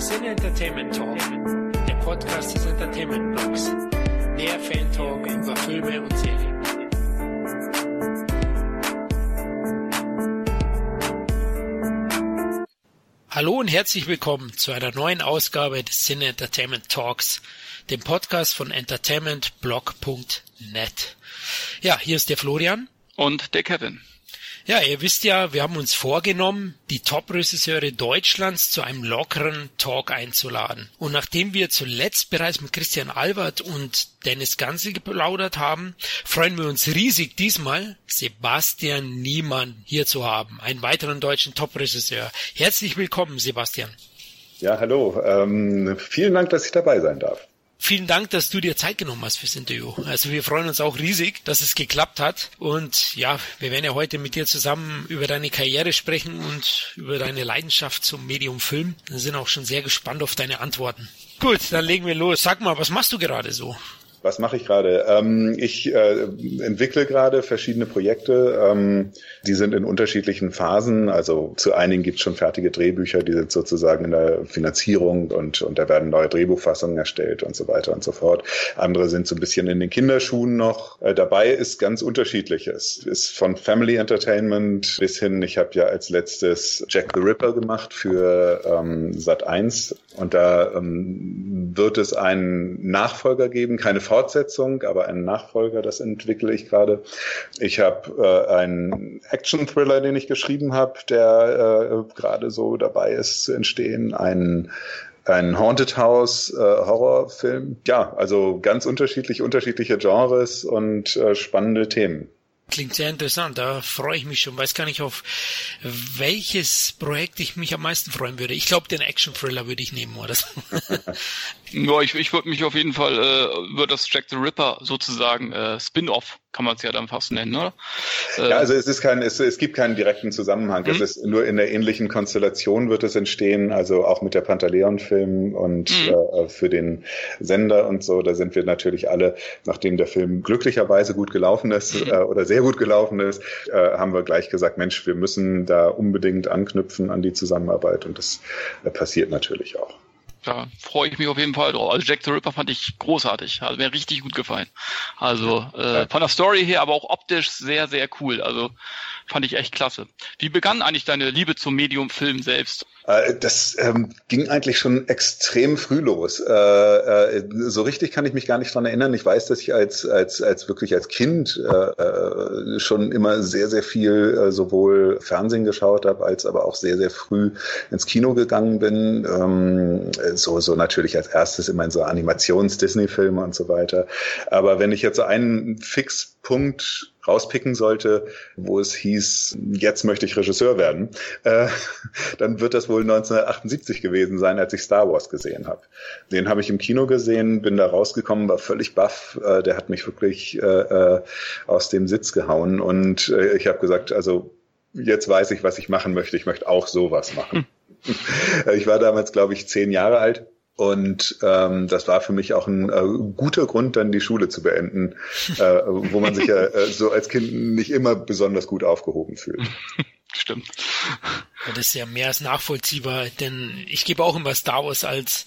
Sin Entertainment Talk, der Podcast des Entertainment Blogs. Der Fan Talk über Filme und Serien. Hallo und herzlich willkommen zu einer neuen Ausgabe des Sin Entertainment Talks, dem Podcast von entertainmentblog.net. Ja, hier ist der Florian. Und der Kevin. Ja, ihr wisst ja, wir haben uns vorgenommen, die Top-Regisseure Deutschlands zu einem lockeren Talk einzuladen. Und nachdem wir zuletzt bereits mit Christian Albert und Dennis Gansel geplaudert haben, freuen wir uns riesig diesmal Sebastian Niemann hier zu haben, einen weiteren deutschen Top-Regisseur. Herzlich willkommen, Sebastian. Ja, hallo. Ähm, vielen Dank, dass ich dabei sein darf. Vielen Dank, dass du dir Zeit genommen hast fürs Interview. Also wir freuen uns auch riesig, dass es geklappt hat. Und ja, wir werden ja heute mit dir zusammen über deine Karriere sprechen und über deine Leidenschaft zum Medium Film. Wir sind auch schon sehr gespannt auf deine Antworten. Gut, dann legen wir los. Sag mal, was machst du gerade so? Was mache ich gerade? Ähm, ich äh, entwickle gerade verschiedene Projekte. Ähm, die sind in unterschiedlichen Phasen. Also zu einigen gibt es schon fertige Drehbücher, die sind sozusagen in der Finanzierung und, und da werden neue Drehbuchfassungen erstellt und so weiter und so fort. Andere sind so ein bisschen in den Kinderschuhen noch. Äh, dabei ist ganz unterschiedliches. Ist von Family Entertainment bis hin, ich habe ja als letztes Jack the Ripper gemacht für ähm, Sat 1 und da ähm, wird es einen Nachfolger geben, keine Fortsetzung, aber einen Nachfolger, das entwickle ich gerade. Ich habe äh, einen Action-Thriller, den ich geschrieben habe, der äh, gerade so dabei ist zu entstehen, einen ein Haunted House äh, Horrorfilm. Ja, also ganz unterschiedlich, unterschiedliche Genres und äh, spannende Themen. Klingt sehr interessant, da freue ich mich schon. Weiß gar nicht, auf welches Projekt ich mich am meisten freuen würde. Ich glaube, den Action-Thriller würde ich nehmen, oder so. ja, ich, ich würde mich auf jeden Fall, äh, würde das Jack the Ripper sozusagen äh, Spin-off kann man es ja dann fast nennen, oder? Ja, also es ist kein, es, es gibt keinen direkten Zusammenhang. Mhm. Es ist nur in der ähnlichen Konstellation wird es entstehen, also auch mit der Pantaleon-Film und mhm. äh, für den Sender und so. Da sind wir natürlich alle, nachdem der Film glücklicherweise gut gelaufen ist mhm. äh, oder sehr gut gelaufen ist, äh, haben wir gleich gesagt, Mensch, wir müssen da unbedingt anknüpfen an die Zusammenarbeit und das äh, passiert natürlich auch da freue ich mich auf jeden Fall drauf. Also Jack the Ripper fand ich großartig. Also mir richtig gut gefallen. Also äh, von der Story her, aber auch optisch sehr, sehr cool. Also fand ich echt klasse. Wie begann eigentlich deine Liebe zum Medium-Film selbst? Äh, das ähm, ging eigentlich schon extrem früh los. Äh, äh, so richtig kann ich mich gar nicht dran erinnern. Ich weiß, dass ich als, als, als wirklich als Kind äh, äh schon immer sehr, sehr viel äh, sowohl Fernsehen geschaut habe, als aber auch sehr, sehr früh ins Kino gegangen bin. Ähm, so, so natürlich als erstes immer in so Animations-Disney-Filme und so weiter. Aber wenn ich jetzt so einen Fixpunkt rauspicken sollte, wo es hieß, jetzt möchte ich Regisseur werden, äh, dann wird das wohl 1978 gewesen sein, als ich Star Wars gesehen habe. Den habe ich im Kino gesehen, bin da rausgekommen, war völlig baff. Äh, der hat mich wirklich äh, äh aus dem Sitz gehauen und äh, ich habe gesagt, also jetzt weiß ich, was ich machen möchte. Ich möchte auch sowas machen. Hm. ich war damals, glaube ich, zehn Jahre alt und ähm, das war für mich auch ein äh, guter Grund, dann die Schule zu beenden, äh, wo man sich ja äh, so als Kind nicht immer besonders gut aufgehoben fühlt. Stimmt. Das ist ja mehr als nachvollziehbar, denn ich gebe auch immer Star Wars als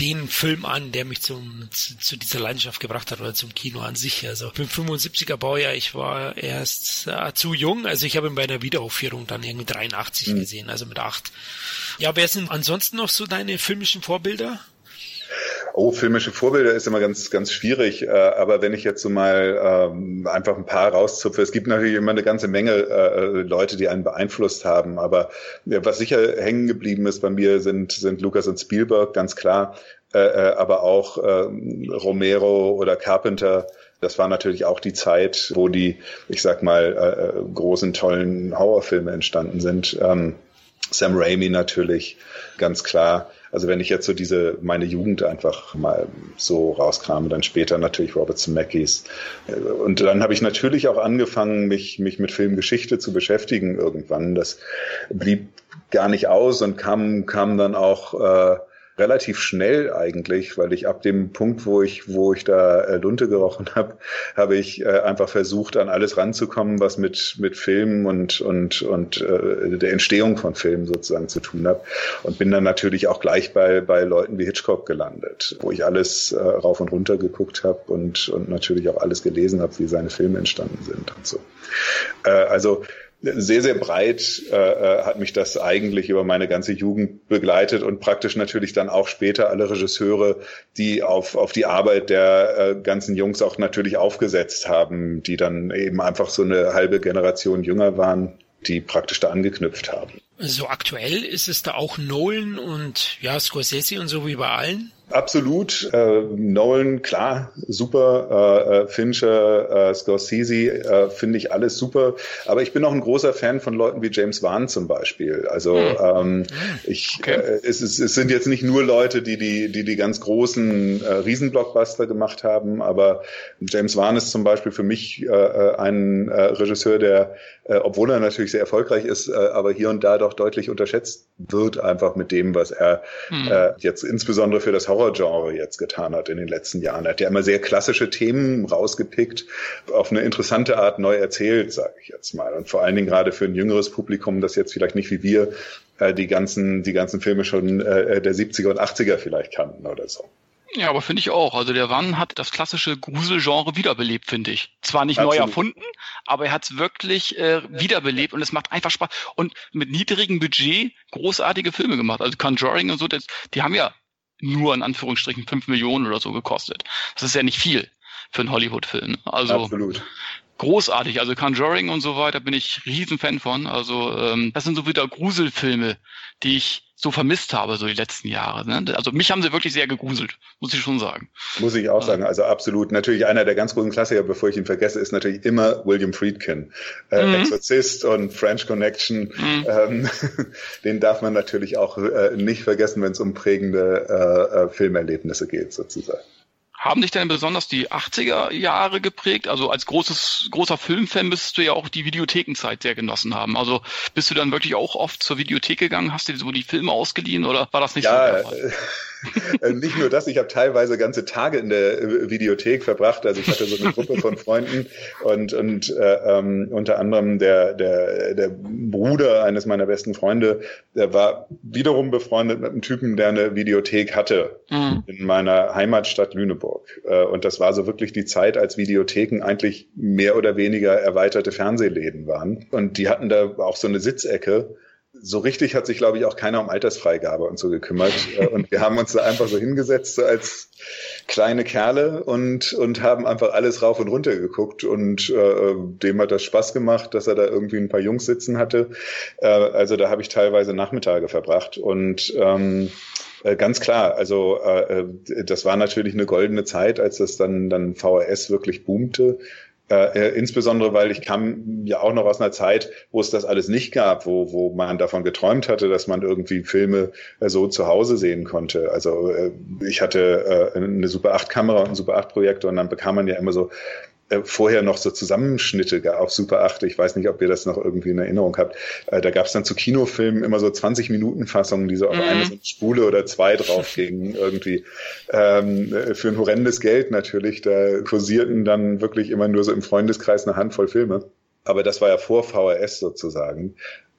den Film an, der mich zum, zu, zu, dieser Leidenschaft gebracht hat oder zum Kino an sich. Also ich bin 75er Baujahr, ich war erst äh, zu jung, also ich habe ihn bei einer Wiederaufführung dann irgendwie 83 mhm. gesehen, also mit acht. Ja, wer sind ansonsten noch so deine filmischen Vorbilder? Oh, filmische Vorbilder ist immer ganz, ganz schwierig. Äh, aber wenn ich jetzt so mal ähm, einfach ein paar rauszupfe, es gibt natürlich immer eine ganze Menge äh, Leute, die einen beeinflusst haben. Aber was sicher hängen geblieben ist bei mir, sind, sind Lukas und Spielberg, ganz klar. Äh, äh aber auch äh, Romero oder Carpenter. Das war natürlich auch die Zeit, wo die, ich sag mal, äh großen, tollen Horrorfilme entstanden sind. Ähm, Sam Raimi natürlich, ganz klar. Also wenn ich jetzt so diese, meine Jugend einfach mal so rauskrame, dann später natürlich Robert Zemeckis. Und dann habe ich natürlich auch angefangen, mich, mich mit Filmgeschichte zu beschäftigen irgendwann. Das blieb gar nicht aus und kam, kam dann auch, äh, relativ schnell eigentlich, weil ich ab dem Punkt, wo ich, wo ich da äh, Lunte gerochen habe, habe ich äh, einfach versucht, an alles ranzukommen, was mit, mit Filmen und, und, und äh, der Entstehung von Filmen sozusagen zu tun hat. Und bin dann natürlich auch gleich bei, bei Leuten wie Hitchcock gelandet, wo ich alles äh, rauf und runter geguckt habe und, und natürlich auch alles gelesen habe, wie seine Filme entstanden sind und so. Äh, also sehr, sehr breit äh, äh, hat mich das eigentlich über meine ganze Jugend begleitet und praktisch natürlich dann auch später alle Regisseure, die auf, auf die Arbeit der äh, ganzen Jungs auch natürlich aufgesetzt haben, die dann eben einfach so eine halbe Generation jünger waren, die praktisch da angeknüpft haben. So aktuell ist es da auch Nolan und ja, Scorsese und so wie bei allen? Absolut. Äh, Nolan, klar, super. Äh, äh, Fincher, äh, Scorsese, äh, finde ich alles super. Aber ich bin auch ein großer Fan von Leuten wie James Wan zum Beispiel. Also hm. ähm, hm. ich, okay. äh, es, es, es sind jetzt nicht nur Leute, die die, die, die ganz großen äh, Riesenblockbuster gemacht haben, aber James Wan ist zum Beispiel für mich äh, äh ein äh, Regisseur, der, äh, obwohl er natürlich sehr erfolgreich ist, äh, aber hier und da doch deutlich unterschätzt wird, einfach mit dem, was er hm. äh, jetzt insbesondere für das Horror Horrorgenre jetzt getan hat in den letzten Jahren. Er hat ja immer sehr klassische Themen rausgepickt, auf eine interessante Art neu erzählt, sage ich jetzt mal. Und vor allen Dingen gerade für ein jüngeres Publikum, das jetzt vielleicht nicht wie wir äh, die ganzen die ganzen Filme schon äh, der 70er und 80er vielleicht kannten oder so. Ja, aber finde ich auch. Also der Wann hat das klassische Gruselgenre wiederbelebt, finde ich. Zwar nicht Absolut. neu erfunden, aber er hat es wirklich äh, wiederbelebt und es macht einfach Spaß. Und mit niedrigem Budget großartige Filme gemacht. Also Conjuring und so, das, die haben ja nur in Anführungsstrichen fünf Millionen oder so gekostet. Das ist ja nicht viel für einen Hollywood-Film. Also Absolut. Großartig. Also Conjuring und so weiter bin ich riesen Fan von. Also ähm, das sind so wieder Gruselfilme, die ich so vermisst habe, so die letzten Jahre. Ne? Also mich haben sie wirklich sehr gegruselt, muss ich schon sagen. Muss ich auch sagen, also absolut. Natürlich einer der ganz großen Klassiker, bevor ich ihn vergesse, ist natürlich immer William Friedkin. Äh, mhm. Exorzist und French Connection. Mhm. Ähm, den darf man natürlich auch äh, nicht vergessen, wenn es um prägende äh, äh Filmerlebnisse geht, sozusagen. Haben dich denn besonders die 80er Jahre geprägt? Also als großes, großer Filmfan müsstest du ja auch die Videothekenzeit sehr genossen haben. Also bist du dann wirklich auch oft zur Videothek gegangen? Hast du dir so die Filme ausgeliehen oder war das nicht ja, so? Ja, Äh, nicht nur das, ich habe teilweise ganze Tage in der äh, Videothek verbracht. Also ich hatte so eine Gruppe von Freunden und, und äh, ähm, unter anderem der, der, der Bruder eines meiner besten Freunde, der war wiederum befreundet mit einem Typen, der eine Videothek hatte mhm. in meiner Heimatstadt Lüneburg. Äh, und das war so wirklich die Zeit, als Videotheken eigentlich mehr oder weniger erweiterte Fernsehläden waren. Und die hatten da auch so eine Sitzecke so richtig hat sich, glaube ich, auch keiner um Altersfreigabe und so gekümmert. Äh, und wir haben uns da einfach so hingesetzt, so als kleine Kerle und, und haben einfach alles rauf und runter geguckt. Und äh, dem hat das Spaß gemacht, dass er da irgendwie ein paar Jungs sitzen hatte. Äh, also da habe ich teilweise Nachmittage verbracht. Und ähm, äh, ganz klar, also äh, das war natürlich eine goldene Zeit, als das dann, dann VHS wirklich boomte. Äh, äh, insbesondere, weil ich kam ja auch noch aus einer Zeit, wo es das alles nicht gab, wo, wo man davon geträumt hatte, dass man irgendwie Filme äh, so zu Hause sehen konnte. Also äh, ich hatte äh, eine Super 8 Kamera und einen Super 8 Projektor und dann bekam man ja immer so vorher noch so Zusammenschnitte auf Super 8. Ich weiß nicht, ob ihr das noch irgendwie in Erinnerung habt. Äh, da gab es dann zu Kinofilmen immer so 20 Minuten Fassungen, die so auf mhm. eine so Spule oder zwei drauf gingen irgendwie. Ähm, äh, für ein horrendes Geld natürlich. Da kursierten dann wirklich immer nur so im Freundeskreis eine Handvoll Filme. Aber das war ja vor VHS sozusagen.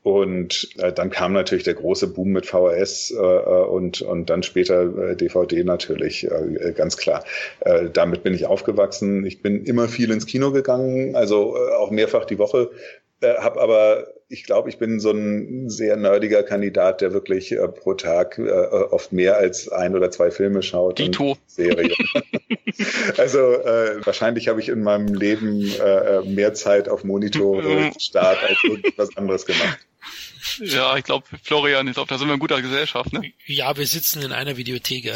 Und äh, dann kam natürlich der große Boom mit VHS äh, äh, und, und dann später äh, DVD natürlich, äh, ganz klar. Äh, damit bin ich aufgewachsen. Ich bin immer viel ins Kino gegangen, also äh, auch mehrfach die Woche. Äh, habe aber, ich glaube, ich bin so ein sehr nerdiger Kandidat, der wirklich äh, pro Tag äh, oft mehr als ein oder zwei Filme schaut. Dito. Serie. also äh, wahrscheinlich habe ich in meinem Leben äh, mehr Zeit auf Monitor mhm. Start als irgendwas anderes gemacht. Ja, ich glaube, Florian, ich glaube, da sind wir in guter Gesellschaft, ne? Ja, wir sitzen in einer Videothek.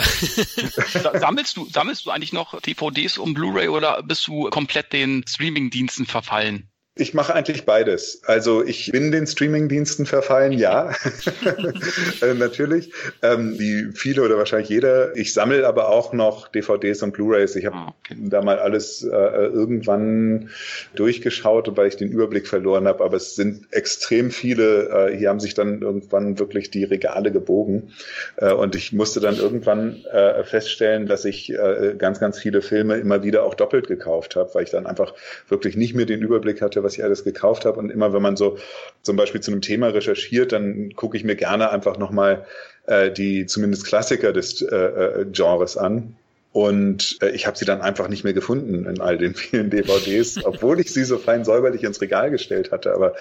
sammelst du, sammelst du eigentlich noch DVDs um Blu-ray oder bist du komplett den Streaming-Diensten verfallen? Ich mache eigentlich beides. Also ich bin den Streamingdiensten verfallen, ja, äh, natürlich, ähm, wie viele oder wahrscheinlich jeder. Ich sammle aber auch noch DVDs und Blu-rays. Ich habe ah, okay. da mal alles äh, irgendwann durchgeschaut, weil ich den Überblick verloren habe. Aber es sind extrem viele. Äh, hier haben sich dann irgendwann wirklich die Regale gebogen äh, und ich musste dann irgendwann äh, feststellen, dass ich äh, ganz, ganz viele Filme immer wieder auch doppelt gekauft habe, weil ich dann einfach wirklich nicht mehr den Überblick hatte was ich alles gekauft habe. Und immer wenn man so zum Beispiel zu einem Thema recherchiert, dann gucke ich mir gerne einfach nochmal äh, die zumindest Klassiker des äh, äh Genres an. Und äh, ich habe sie dann einfach nicht mehr gefunden in all den vielen DVDs, obwohl ich sie so fein säuberlich ins Regal gestellt hatte. Aber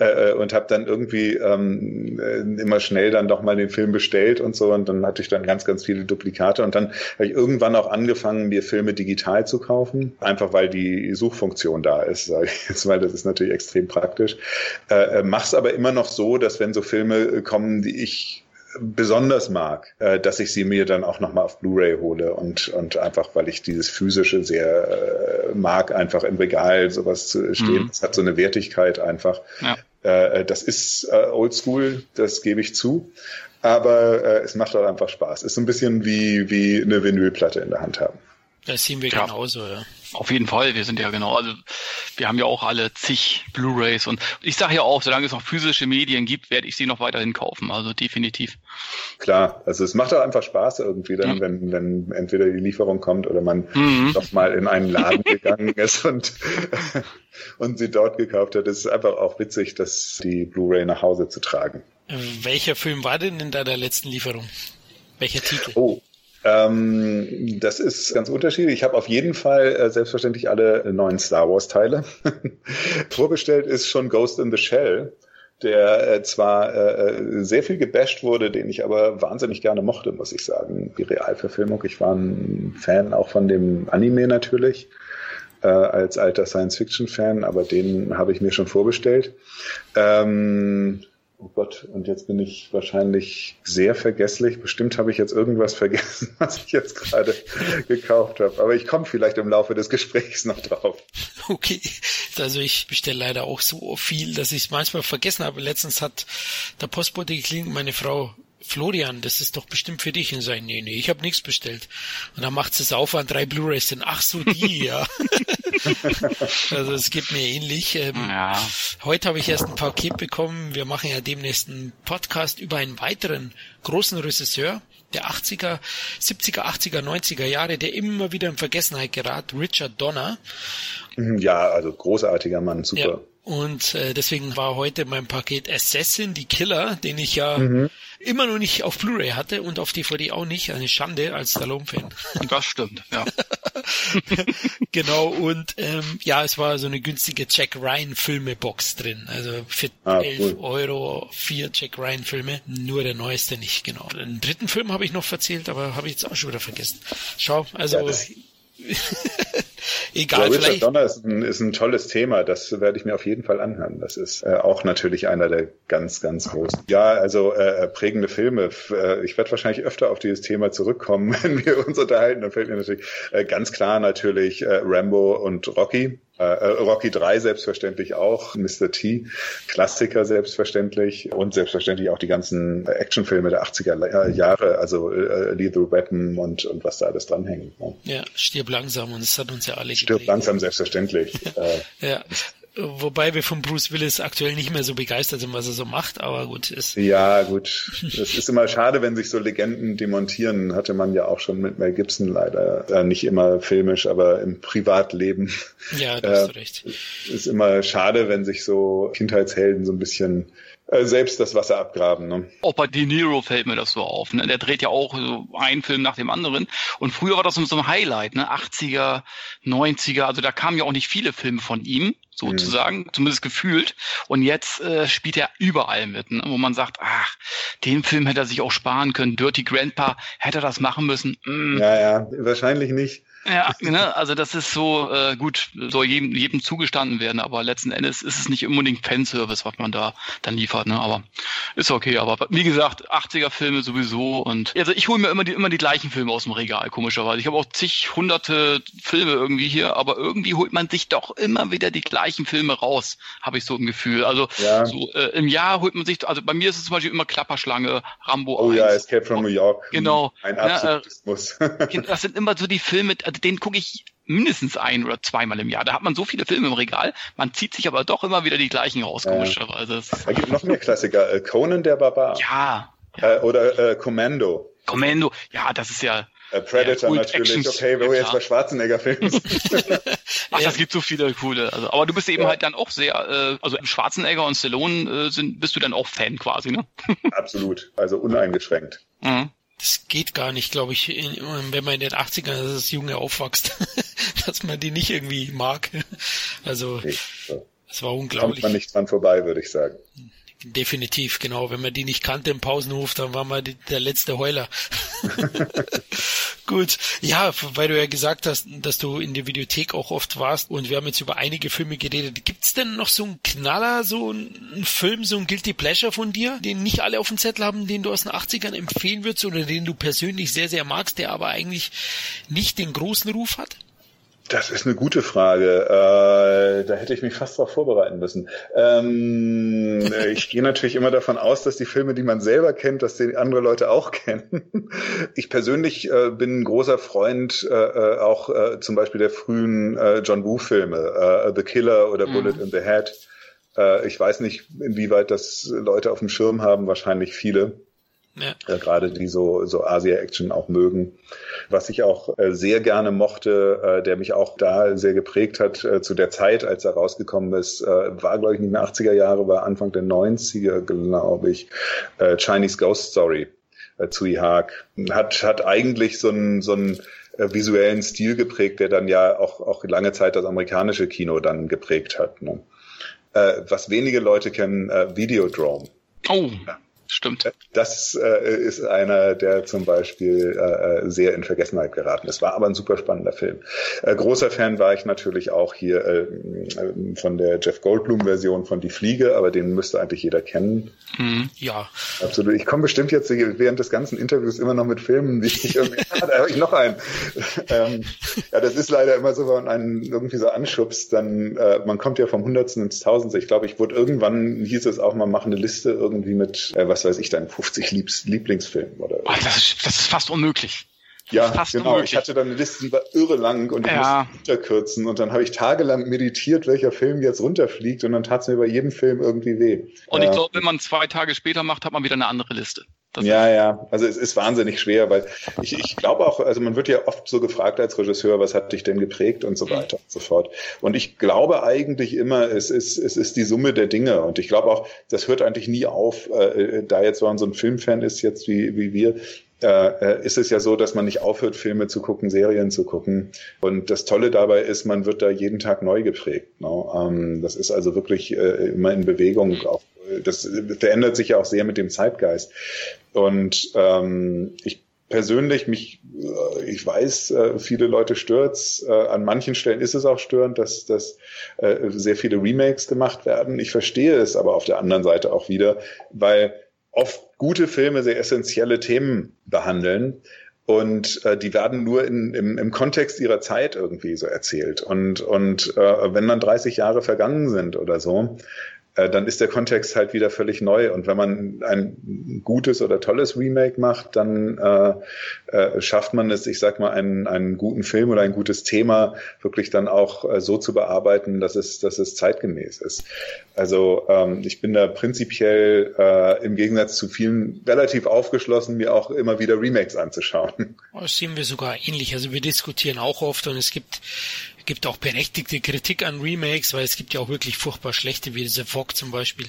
äh, äh und habe dann irgendwie ähm, äh, immer schnell dann doch mal den Film bestellt und so. Und dann hatte ich dann ganz, ganz viele Duplikate. Und dann habe ich irgendwann auch angefangen, mir Filme digital zu kaufen, einfach weil die Suchfunktion da ist, sage ich jetzt mal. Das ist natürlich extrem praktisch. Äh, äh mach's aber immer noch so, dass wenn so Filme kommen, die ich besonders mag, äh, dass ich sie mir dann auch nochmal auf Blu-ray hole und, und einfach, weil ich dieses physische sehr äh, mag, einfach im Regal sowas zu stehen. Mhm. Das hat so eine Wertigkeit einfach. Ja. Äh, das ist äh, oldschool, das gebe ich zu. Aber äh, es macht auch einfach Spaß. Ist so ein bisschen wie, wie eine Vinylplatte in der Hand haben. Das sehen wir ja. genauso, ja. Auf jeden Fall, wir sind ja genau, also wir haben ja auch alle zig Blu-rays und ich sage ja auch, solange es noch physische Medien gibt, werde ich sie noch weiterhin kaufen, also definitiv. Klar, also es macht auch einfach Spaß irgendwie dann, ja. wenn, wenn entweder die Lieferung kommt oder man mhm. noch mal in einen Laden gegangen ist und, und sie dort gekauft hat. Es ist einfach auch witzig, das die Blu-ray nach Hause zu tragen. Welcher Film war denn in deiner letzten Lieferung? Welcher Titel? Oh, ähm, das ist ganz unterschiedlich. Ich habe auf jeden Fall äh, selbstverständlich alle neuen Star Wars Teile. Vorbestellt ist schon Ghost in the Shell der äh, zwar äh, sehr viel gebasht wurde, den ich aber wahnsinnig gerne mochte, muss ich sagen. Die Realverfilmung. Ich war ein Fan auch von dem Anime natürlich, äh, als alter Science-Fiction-Fan, aber den habe ich mir schon vorbestellt. Ähm, Oh Gott, und jetzt bin ich wahrscheinlich sehr vergesslich. Bestimmt habe ich jetzt irgendwas vergessen, was ich jetzt gerade gekauft habe. Aber ich komme vielleicht im Laufe des Gesprächs noch drauf. Okay, also ich bestelle leider auch so viel, dass ich es manchmal vergessen habe. Letztens hat der Postbote geklingelt, meine Frau Florian, das ist doch bestimmt für dich. Und sage, nee, nee, ich habe nichts bestellt. Und dann macht es auf an drei Blu-rays. Denn ach so, die, ja. also es geht mir ähnlich. Ähm, ja. Heute habe ich erst ein Paket bekommen. Wir machen ja demnächst einen Podcast über einen weiteren großen Regisseur der 80er, 70er, 80er, 90er Jahre, der immer wieder in Vergessenheit gerät, Richard Donner. Mhm, ja, also großartiger Mann, super. Ja. Und äh, deswegen war heute mein Paket Assassin, die Killer, den ich ja mhm. immer noch nicht auf Blu-ray hatte und auf DVD auch nicht. Eine Schande als Stallone-Fan. Das stimmt, ja. genau, und ähm, ja, es war so eine günstige Jack Ryan-Filme-Box drin. Also für ah, 11 cool. Euro vier Jack Ryan-Filme, nur der neueste nicht, genau. Den dritten Film habe ich noch verzählt, aber habe ich jetzt auch schon wieder vergessen. Schau, also... Ja, Egal. Ja, Richard vielleicht. Donner ist ein, ist ein tolles Thema. Das werde ich mir auf jeden Fall anhören. Das ist äh, auch natürlich einer der ganz, ganz großen. Ja, also äh, äh prägende Filme. Äh, ich werde wahrscheinlich öfter auf dieses Thema zurückkommen, wenn wir uns unterhalten. Dann fällt mir natürlich äh, ganz klar natürlich Rambo und Rocky. Äh, äh Rocky 3 selbstverständlich auch, Mr. T, Klassiker selbstverständlich und selbstverständlich auch die ganzen Actionfilme der 80er Jahre, also äh, Lethal Weapon und, und was da alles dranhängt. Ne? Ja, stirb langsam und es hat uns ja alle Stirb geprägt. langsam selbstverständlich. äh, ja. Wobei wir von Bruce Willis aktuell nicht mehr so begeistert sind, was er so macht, aber gut ist. Ja, gut. Es ist immer schade, wenn sich so Legenden demontieren. Hatte man ja auch schon mit Mel Gibson leider. Äh, nicht immer filmisch, aber im Privatleben. Ja, du hast äh, recht. Ist immer schade, wenn sich so Kindheitshelden so ein bisschen äh, selbst das Wasser abgraben. Ne? Auch bei De Niro fällt mir das so auf. Ne? Der dreht ja auch so einen Film nach dem anderen. Und früher war das so ein Highlight, ne? 80er, 90er. Also da kamen ja auch nicht viele Filme von ihm, sozusagen, mhm. zumindest gefühlt. Und jetzt äh, spielt er überall mit, ne? wo man sagt, ach, den Film hätte er sich auch sparen können. Dirty Grandpa hätte er das machen müssen. Mm. Ja, ja, wahrscheinlich nicht. Ja, ne, also das ist so, äh, gut, soll jedem, jedem zugestanden werden, aber letzten Endes ist es nicht unbedingt Fanservice, was man da dann liefert, ne? Aber ist okay. Aber wie gesagt, 80er-Filme sowieso und also ich hole mir immer die, immer die gleichen Filme aus dem Regal, komischerweise. Ich habe auch zig hunderte Filme irgendwie hier, aber irgendwie holt man sich doch immer wieder die gleichen Filme raus, habe ich so ein Gefühl. Also ja. so äh, im Jahr holt man sich, also bei mir ist es zum Beispiel immer Klapperschlange, Rambo Oh 1. ja, Escape from New York. Genau. Ein Absolutismus. Ja, äh, das sind immer so die Filme, den gucke ich mindestens ein oder zweimal im Jahr. Da hat man so viele Filme im Regal, man zieht sich aber doch immer wieder die gleichen raus, ja. komischerweise. Da gibt noch mehr Klassiker. Äh, Conan der Barbar. Ja. ja. Äh, oder äh, Commando. Commando, ja, das ist ja. Äh, Predator ja, natürlich, Actions. okay, wo wir jetzt bei Schwarzenegger-Filmen Ach, das gibt so viele coole. Also, aber du bist eben ja. halt dann auch sehr, äh, also Schwarzenegger und Stallone äh, sind, bist du dann auch Fan quasi, ne? Absolut, also uneingeschränkt. Mhm. Das geht gar nicht, glaube ich, in, wenn man in den 80ern als Junge aufwächst, dass man die nicht irgendwie mag. Also, das war unglaublich. Kommt man nicht dran vorbei, würde ich sagen. Definitiv, genau. Wenn man die nicht kannte im Pausenhof, dann war man die, der letzte Heuler. Gut. Ja, weil du ja gesagt hast, dass du in der Videothek auch oft warst und wir haben jetzt über einige Filme geredet. Gibt's denn noch so einen Knaller, so einen Film, so ein Guilty Pleasure von dir, den nicht alle auf dem Zettel haben, den du aus den 80ern empfehlen würdest oder den du persönlich sehr, sehr magst, der aber eigentlich nicht den großen Ruf hat? Das ist eine gute Frage. Äh, da hätte ich mich fast darauf vorbereiten müssen. Ähm, ich gehe natürlich immer davon aus, dass die Filme, die man selber kennt, dass die andere Leute auch kennen. Ich persönlich äh, bin ein großer Freund äh, äh auch äh, zum Beispiel der frühen äh, John Woo-Filme, äh, The Killer oder Bullet mhm. in the Head. Äh, ich weiß nicht, inwieweit das Leute auf dem Schirm haben, wahrscheinlich viele. Ja. Äh, gerade die so, so Asia-Action auch mögen. Was ich auch äh, sehr gerne mochte, äh, der mich auch da sehr geprägt hat äh, zu der Zeit, als er rausgekommen ist, äh, war, glaube ich, nicht mehr 80er Jahre, war Anfang der 90er, glaube ich, äh, Chinese Ghost Story äh, Tsui Haag. Hat, hat eigentlich so ein, so ein äh, visuellen Stil geprägt, der dann ja auch, auch lange Zeit das amerikanische Kino dann geprägt hat. Ne? Äh, was wenige Leute kennen, äh, Videodrome. Oh. Ja. Stimmt. Das äh, ist einer, der zum Beispiel äh, sehr in Vergessenheit geraten ist. War aber ein super spannender Film. Äh, großer Fan war ich natürlich auch hier äh, von der Jeff Goldblum-Version von Die Fliege, aber den müsste eigentlich jeder kennen. Mhm, ja. Absolut. Ich komme bestimmt jetzt während des ganzen Interviews immer noch mit Filmen, die ich irgendwie, ah, da habe ich noch einen. ähm, ja, das ist leider immer so, wenn man einen irgendwie so anschubst, dann, äh, man kommt ja vom Hundertsten ins Tausendste. Ich glaube, ich wurde irgendwann, hieß es auch mal, machen eine Liste irgendwie mit, äh, was weiß ich, deinen 50 Liebs Lieblingsfilmen oder. Oh, das, ist, das ist fast unmöglich. Ja, fast genau. Unmöglich. Ich hatte dann eine Liste, die war irre lang und ich ja. musste runterkürzen und dann habe ich tagelang meditiert, welcher Film jetzt runterfliegt und dann tat es mir bei jedem Film irgendwie weh. Und ich glaube, wenn man zwei Tage später macht, hat man wieder eine andere Liste. Das ja, ja. Also es ist wahnsinnig schwer, weil ich, ich glaube auch, also man wird ja oft so gefragt als Regisseur, was hat dich denn geprägt und so mhm. weiter und so fort. Und ich glaube eigentlich immer, es ist, es ist die Summe der Dinge. Und ich glaube auch, das hört eigentlich nie auf, äh, da jetzt so ein Filmfan ist jetzt wie, wie wir, äh, ist es ja so, dass man nicht aufhört, Filme zu gucken, Serien zu gucken. Und das Tolle dabei ist, man wird da jeden Tag neu geprägt. Ne? Ähm, das ist also wirklich äh, immer in Bewegung. Auch, das verändert sich ja auch sehr mit dem Zeitgeist. Und ähm, ich persönlich mich, äh, ich weiß, äh, viele Leute stört's. Äh, an manchen Stellen ist es auch störend, dass, dass sehr viele Remakes gemacht werden. Ich verstehe es aber auf der anderen Seite auch wieder, weil oft gute Filme sehr essentielle Themen behandeln. Und äh, die werden nur in, im, im Kontext ihrer Zeit irgendwie so erzählt. Und, und äh, wenn dann 30 Jahre vergangen sind oder so, äh, dann ist der Kontext halt wieder völlig neu. Und wenn man ein gutes oder tolles Remake macht, dann äh, äh, schafft man es, ich sag mal, einen, einen guten Film oder ein gutes Thema wirklich dann auch äh, so zu bearbeiten, dass es, dass es zeitgemäß ist. Also ähm, ich bin da prinzipiell äh, im Gegensatz zu vielen relativ aufgeschlossen, mir auch immer wieder Remakes anzuschauen. Das sehen wir sogar ähnlich. Also wir diskutieren auch oft und es gibt gibt auch berechtigte Kritik an Remakes, weil es gibt ja auch wirklich furchtbar schlechte, wie The Fog zum Beispiel.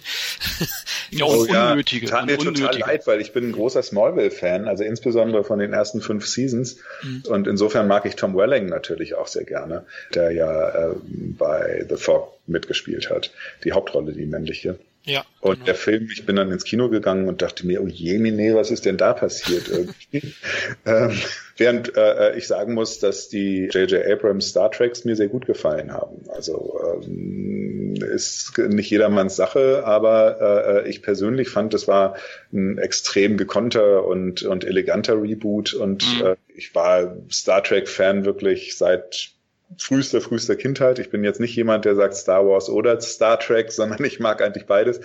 ja, und oh, unnötige. Ja, tat mir unnötige. total leid, weil ich bin ein großer Smallville-Fan, also insbesondere von den ersten fünf Seasons. Mhm. Und insofern mag ich Tom Welling natürlich auch sehr gerne, der ja äh, bei The Fog mitgespielt hat. Die Hauptrolle, die männliche. Ja. Und genau. der Film, ich bin dann ins Kino gegangen und dachte mir, oh je, Mine, was ist denn da passiert irgendwie? ähm, während äh, ich sagen muss, dass die J.J. Abrams Star Treks mir sehr gut gefallen haben. Also ähm, ist nicht jedermanns Sache, aber äh, ich persönlich fand, es war ein extrem gekonnter und, und eleganter Reboot und mhm. äh, ich war Star Trek-Fan wirklich seit frühester, frühester Kindheit. Ich bin jetzt nicht jemand, der sagt Star Wars oder Star Trek, sondern ich mag eigentlich beides.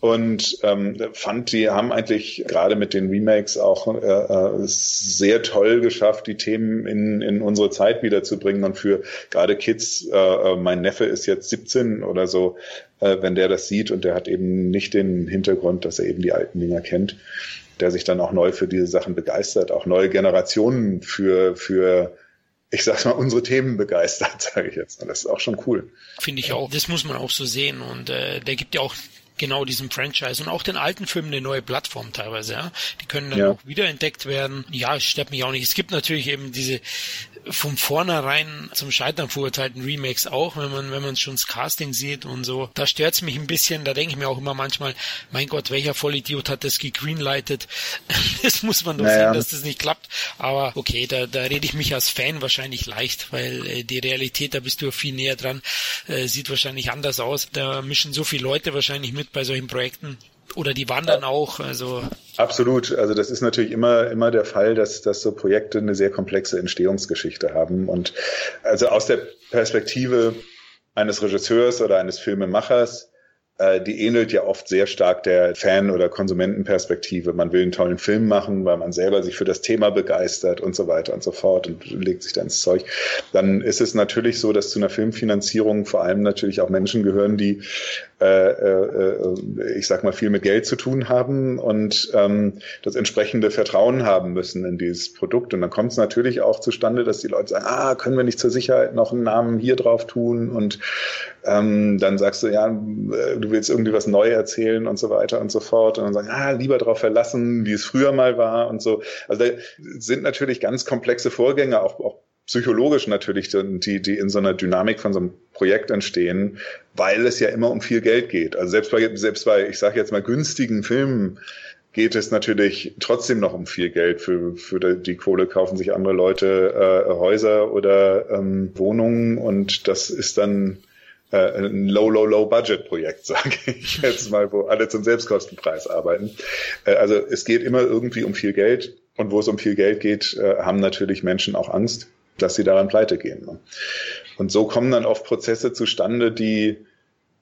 Und ähm, fand, die haben eigentlich gerade mit den Remakes auch äh, äh, sehr toll geschafft, die Themen in, in unsere Zeit wiederzubringen. Und für gerade Kids, äh, äh mein Neffe ist jetzt 17 oder so, äh, wenn der das sieht und der hat eben nicht den Hintergrund, dass er eben die alten Dinger kennt, der sich dann auch neu für diese Sachen begeistert, auch neue Generationen für, für ich sag's mal, unsere Themen begeistert, sage ich jetzt. Und das ist auch schon cool. Finde ich auch. Das muss man auch so sehen. Und äh, der gibt ja auch genau diesem Franchise und auch den alten Filmen eine neue Plattform teilweise, ja. Die können dann ja. auch wiederentdeckt werden. Ja, es stört mich auch nicht. Es gibt natürlich eben diese von vornherein zum Scheitern verurteilten Remakes auch, wenn man, wenn man schon das Casting sieht und so. Da stört's mich ein bisschen, da denke ich mir auch immer manchmal, mein Gott, welcher Vollidiot hat das gegreenlightet? das muss man doch naja. sehen, dass das nicht klappt. Aber okay, da, da rede ich mich als Fan wahrscheinlich leicht, weil äh, die Realität, da bist du viel näher dran, äh, sieht wahrscheinlich anders aus. Da mischen so viele Leute wahrscheinlich mit bei solchen Projekten oder die wandern auch. Also Absolut. Also das ist natürlich immer immer der Fall, dass dass so Projekte eine sehr komplexe Entstehungsgeschichte haben und also aus der Perspektive eines Regisseurs oder eines Filmemachers die ähnelt ja oft sehr stark der Fan- oder Konsumentenperspektive. Man will einen tollen Film machen, weil man selber sich für das Thema begeistert und so weiter und so fort und legt sich dann ins Zeug. Dann ist es natürlich so, dass zu einer Filmfinanzierung vor allem natürlich auch Menschen gehören, die, äh, äh, ich sag mal, viel mit Geld zu tun haben und ähm, das entsprechende Vertrauen haben müssen in dieses Produkt. Und dann kommt es natürlich auch zustande, dass die Leute sagen, ah, können wir nicht zur Sicherheit noch einen Namen hier drauf tun? Und ähm, dann sagst du, ja, du du willst irgendwie was neu erzählen und so weiter und so fort und dann sagen, ah, lieber darauf verlassen, wie es früher mal war und so. Also da sind natürlich ganz komplexe Vorgänge, auch, auch psychologisch natürlich, die, die in so einer Dynamik von so einem Projekt entstehen, weil es ja immer um viel Geld geht. Also selbst bei, selbst bei, ich sage jetzt mal, günstigen Filmen geht es natürlich trotzdem noch um viel Geld. Für, für die Kohle kaufen sich andere Leute äh, Häuser oder ähm, Wohnungen und das ist dann äh, ein Low, Low, Low Budget Projekt, sage ich jetzt mal, wo alle zum Selbstkostenpreis arbeiten. Äh, also es geht immer irgendwie um viel Geld und wo es um viel Geld geht, äh, haben natürlich Menschen auch Angst, dass sie daran pleite gehen. Ne? Und so kommen dann oft Prozesse zustande, die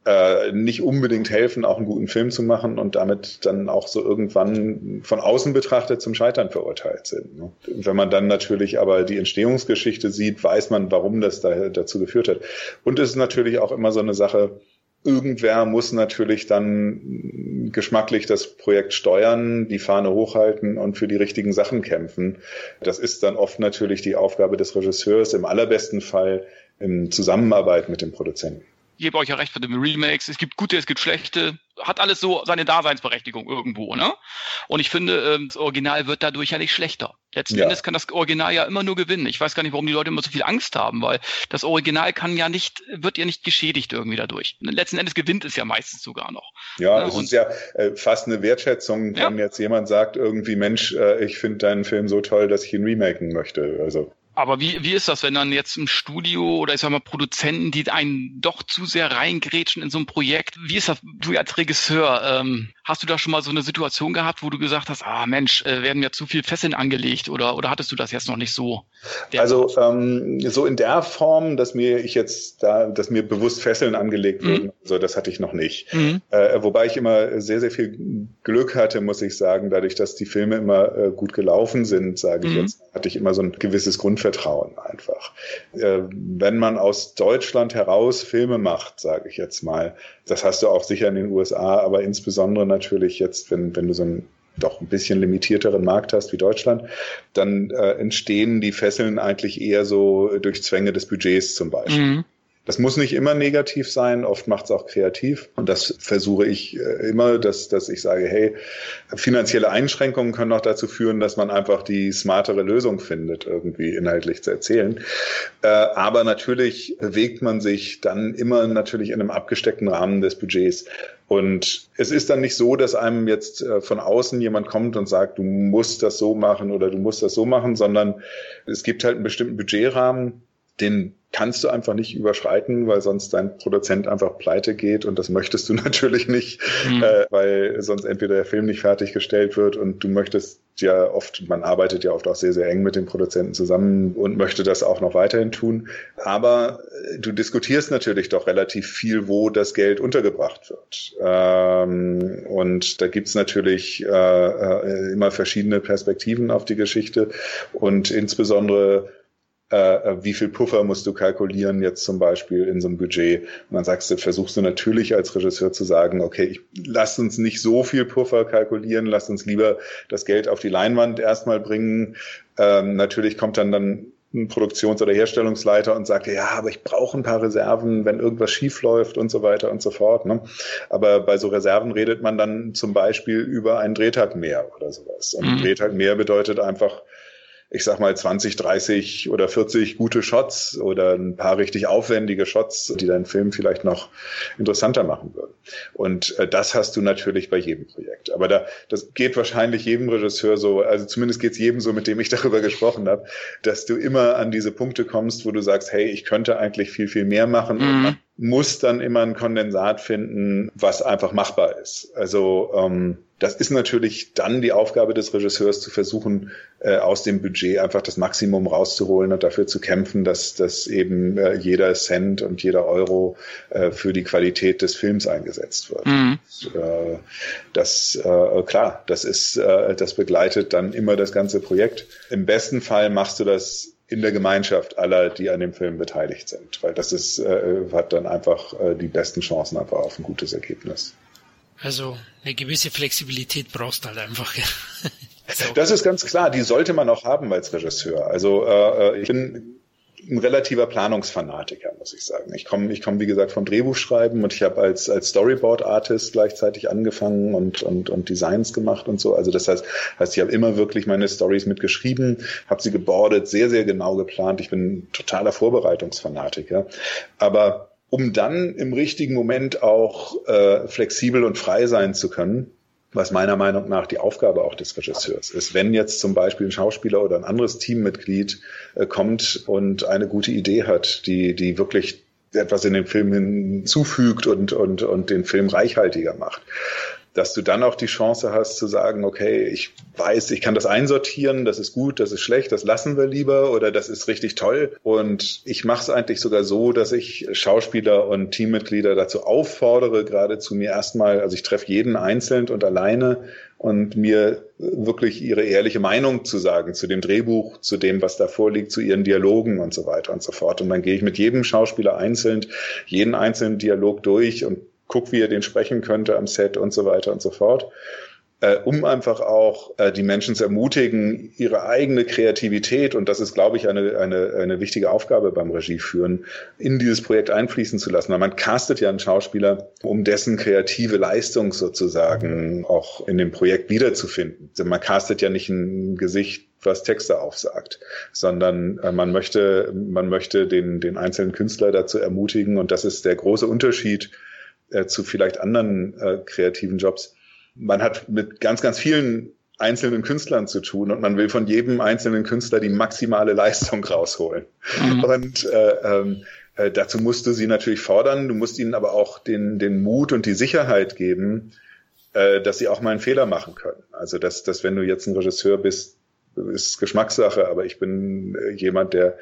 äh, nicht unbedingt helfen, auch einen guten Film zu machen und damit dann auch so irgendwann von außen betrachtet zum Scheitern verurteilt sind. Ne? Wenn man dann natürlich aber die Entstehungsgeschichte sieht, weiß man, warum das da, dazu geführt hat. Und es ist natürlich auch immer so eine Sache, irgendwer muss natürlich dann geschmacklich das Projekt steuern, die Fahne hochhalten und für die richtigen Sachen kämpfen. Das ist dann oft natürlich die Aufgabe des Regisseurs, im allerbesten Fall in Zusammenarbeit mit dem Produzenten gebe euch ja recht für die Remakes. Es gibt gute, es gibt schlechte. Hat alles so seine Daseinsberechtigung irgendwo, ne? Und ich finde, ähm, das Original wird dadurch ja nicht schlechter. Letzten ja. Endes kann das Original ja immer nur gewinnen. Ich weiß gar nicht, warum die Leute immer so viel Angst haben, weil das Original kann ja nicht, wird ja nicht geschädigt irgendwie dadurch. Letzten Endes gewinnt es ja meistens sogar noch. Ja, ne? es ist ja äh, fast eine Wertschätzung, wenn ja. jetzt jemand sagt, irgendwie, Mensch, äh, ich finde deinen Film so toll, dass ich ihn remaken möchte. Also aber wie, wie ist das, wenn dann jetzt im Studio oder ich sag mal Produzenten, die einen doch zu sehr reingrätschen in so ein Projekt? Wie ist das, du als Regisseur, ähm, hast du da schon mal so eine Situation gehabt, wo du gesagt hast, ah Mensch, äh, werden mir zu viel Fesseln angelegt oder, oder hattest du das jetzt noch nicht so? Also ähm, so in der Form, dass mir ich jetzt da, dass mir bewusst Fesseln angelegt mhm. wurden, so das hatte ich noch nicht. Mhm. Äh, wobei ich immer sehr, sehr viel Glück hatte, muss ich sagen, dadurch, dass die Filme immer äh, gut gelaufen sind, sage ich mhm. jetzt, hatte ich immer so ein gewisses Grundverständnis Vertrauen einfach. Äh, wenn man aus Deutschland heraus Filme macht, sage ich jetzt mal, das hast du auch sicher in den USA, aber insbesondere natürlich jetzt, wenn, wenn du so ein doch ein bisschen limitierteren Markt hast wie Deutschland, dann äh, entstehen die Fesseln eigentlich eher so durch Zwänge des Budgets zum Beispiel. Mhm. Das muss nicht immer negativ sein, oft macht es auch kreativ. Und das versuche ich äh, immer, dass, dass ich sage, hey, finanzielle Einschränkungen können auch dazu führen, dass man einfach die smartere Lösung findet, irgendwie inhaltlich zu erzählen. Äh, aber natürlich bewegt man sich dann immer natürlich in einem abgesteckten Rahmen des Budgets. Und es ist dann nicht so, dass einem jetzt äh, von außen jemand kommt und sagt, du musst das so machen oder du musst das so machen, sondern es gibt halt einen bestimmten Budgetrahmen, den kannst du einfach nicht überschreiten, weil sonst dein Produzent einfach pleite geht und das möchtest du natürlich nicht, mhm. äh, weil sonst entweder der Film nicht fertiggestellt wird und du möchtest ja oft, man arbeitet ja oft auch sehr, sehr eng mit den Produzenten zusammen und möchte das auch noch weiterhin tun. Aber äh, du diskutierst natürlich doch relativ viel, wo das Geld untergebracht wird. Ähm, und da gibt's natürlich äh, äh, immer verschiedene Perspektiven auf die Geschichte und insbesondere äh, wie viel Puffer musst du kalkulieren jetzt zum Beispiel in so einem Budget. Und dann sagst du, versuchst du natürlich als Regisseur zu sagen, okay, ich, lass uns nicht so viel Puffer kalkulieren, lass uns lieber das Geld auf die Leinwand erstmal bringen. Ähm, natürlich kommt dann dann ein Produktions- oder Herstellungsleiter und sagt, ja, aber ich brauche ein paar Reserven, wenn irgendwas schief läuft und so weiter und so fort. Ne? Aber bei so Reserven redet man dann zum Beispiel über einen Drehtag mehr oder sowas. Und mhm. Drehtag mehr bedeutet einfach, ich sag mal 20, 30 oder 40 gute Shots oder ein paar richtig aufwendige Shots, die deinen Film vielleicht noch interessanter machen würden. Und äh, das hast du natürlich bei jedem Projekt. Aber da, das geht wahrscheinlich jedem Regisseur so, also zumindest geht es jedem so, mit dem ich darüber gesprochen habe, dass du immer an diese Punkte kommst, wo du sagst, hey, ich könnte eigentlich viel, viel mehr machen. Mhm. Muss dann immer ein Kondensat finden, was einfach machbar ist. Also ähm, das ist natürlich dann die Aufgabe des Regisseurs zu versuchen, äh, aus dem Budget einfach das Maximum rauszuholen und dafür zu kämpfen, dass, dass eben äh, jeder Cent und jeder Euro äh, für die Qualität des Films eingesetzt wird. Mhm. Äh, das, äh, klar, das ist, äh, das begleitet dann immer das ganze Projekt. Im besten Fall machst du das in der Gemeinschaft aller, die an dem Film beteiligt sind, weil das ist, äh, hat dann einfach äh, die besten Chancen einfach auf ein gutes Ergebnis. Also eine gewisse Flexibilität brauchst du halt einfach. das ist ganz klar, die sollte man auch haben als Regisseur. Also äh, ich bin ein relativer Planungsfanatiker, muss ich sagen. Ich komme, ich komme wie gesagt vom Drehbuchschreiben und ich habe als als Storyboard-Artist gleichzeitig angefangen und und und Designs gemacht und so. Also das heißt, heißt ich habe immer wirklich meine Stories mitgeschrieben, habe sie gebordet, sehr sehr genau geplant. Ich bin totaler Vorbereitungsfanatiker, aber um dann im richtigen Moment auch äh, flexibel und frei sein zu können, was meiner Meinung nach die Aufgabe auch des Regisseurs ist. Wenn jetzt zum Beispiel ein Schauspieler oder ein anderes Teammitglied äh, kommt und eine gute Idee hat, die, die wirklich etwas in den Film hinzufügt und, und, und den Film reichhaltiger macht, dass du dann auch die Chance hast zu sagen, okay, ich weiß, ich kann das einsortieren, das ist gut, das ist schlecht, das lassen wir lieber oder das ist richtig toll. Und ich mache es eigentlich sogar so, dass ich Schauspieler und Teammitglieder dazu auffordere, gerade zu mir erstmal, also ich treffe jeden einzeln und alleine und mir wirklich ihre ehrliche Meinung zu sagen zu dem Drehbuch, zu dem, was da vorliegt, zu ihren Dialogen und so weiter und so fort. Und dann gehe ich mit jedem Schauspieler einzeln jeden einzelnen Dialog durch und guck, wie er den sprechen könnte am Set und so weiter und so fort. Äh, um einfach auch äh, die Menschen zu ermutigen, ihre eigene Kreativität, und das ist, glaube ich, eine, eine, eine wichtige Aufgabe beim Regieführen, in dieses Projekt einfließen zu lassen. Weil man castet ja einen Schauspieler, um dessen kreative Leistung sozusagen auch in dem Projekt wiederzufinden. Man castet ja nicht ein Gesicht, was Texte aufsagt, sondern äh, man möchte, man möchte den, den einzelnen Künstler dazu ermutigen, und das ist der große Unterschied äh, zu vielleicht anderen äh, kreativen Jobs. Man hat mit ganz, ganz vielen einzelnen Künstlern zu tun und man will von jedem einzelnen Künstler die maximale Leistung rausholen. Mhm. Und äh, ähm, äh, dazu musst du sie natürlich fordern, du musst ihnen aber auch den, den Mut und die Sicherheit geben, äh, dass sie auch mal einen Fehler machen können. Also dass, dass wenn du jetzt ein Regisseur bist, ist Geschmackssache, aber ich bin äh, jemand, der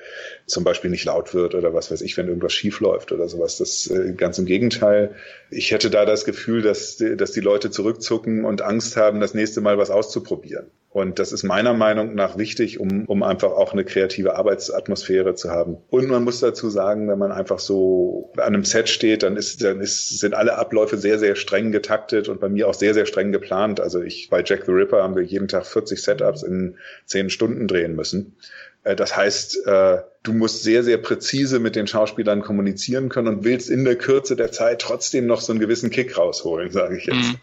zum Beispiel nicht laut wird oder was weiß ich, wenn irgendwas schief läuft oder sowas. Das äh, ganz im Gegenteil. Ich hätte da das Gefühl, dass, dass die Leute zurückzucken und Angst haben, das nächste Mal was auszuprobieren. Und das ist meiner Meinung nach wichtig, um, um einfach auch eine kreative Arbeitsatmosphäre zu haben. Und man muss dazu sagen, wenn man einfach so an einem Set steht, dann ist, dann ist, sind alle Abläufe sehr, sehr streng getaktet und bei mir auch sehr, sehr streng geplant. Also ich, bei Jack the Ripper haben wir jeden Tag 40 Setups in zehn Stunden drehen müssen. Äh, das heißt, äh, du musst sehr, sehr präzise mit den Schauspielern kommunizieren können und willst in der Kürze der Zeit trotzdem noch so einen gewissen Kick rausholen, sage ich jetzt.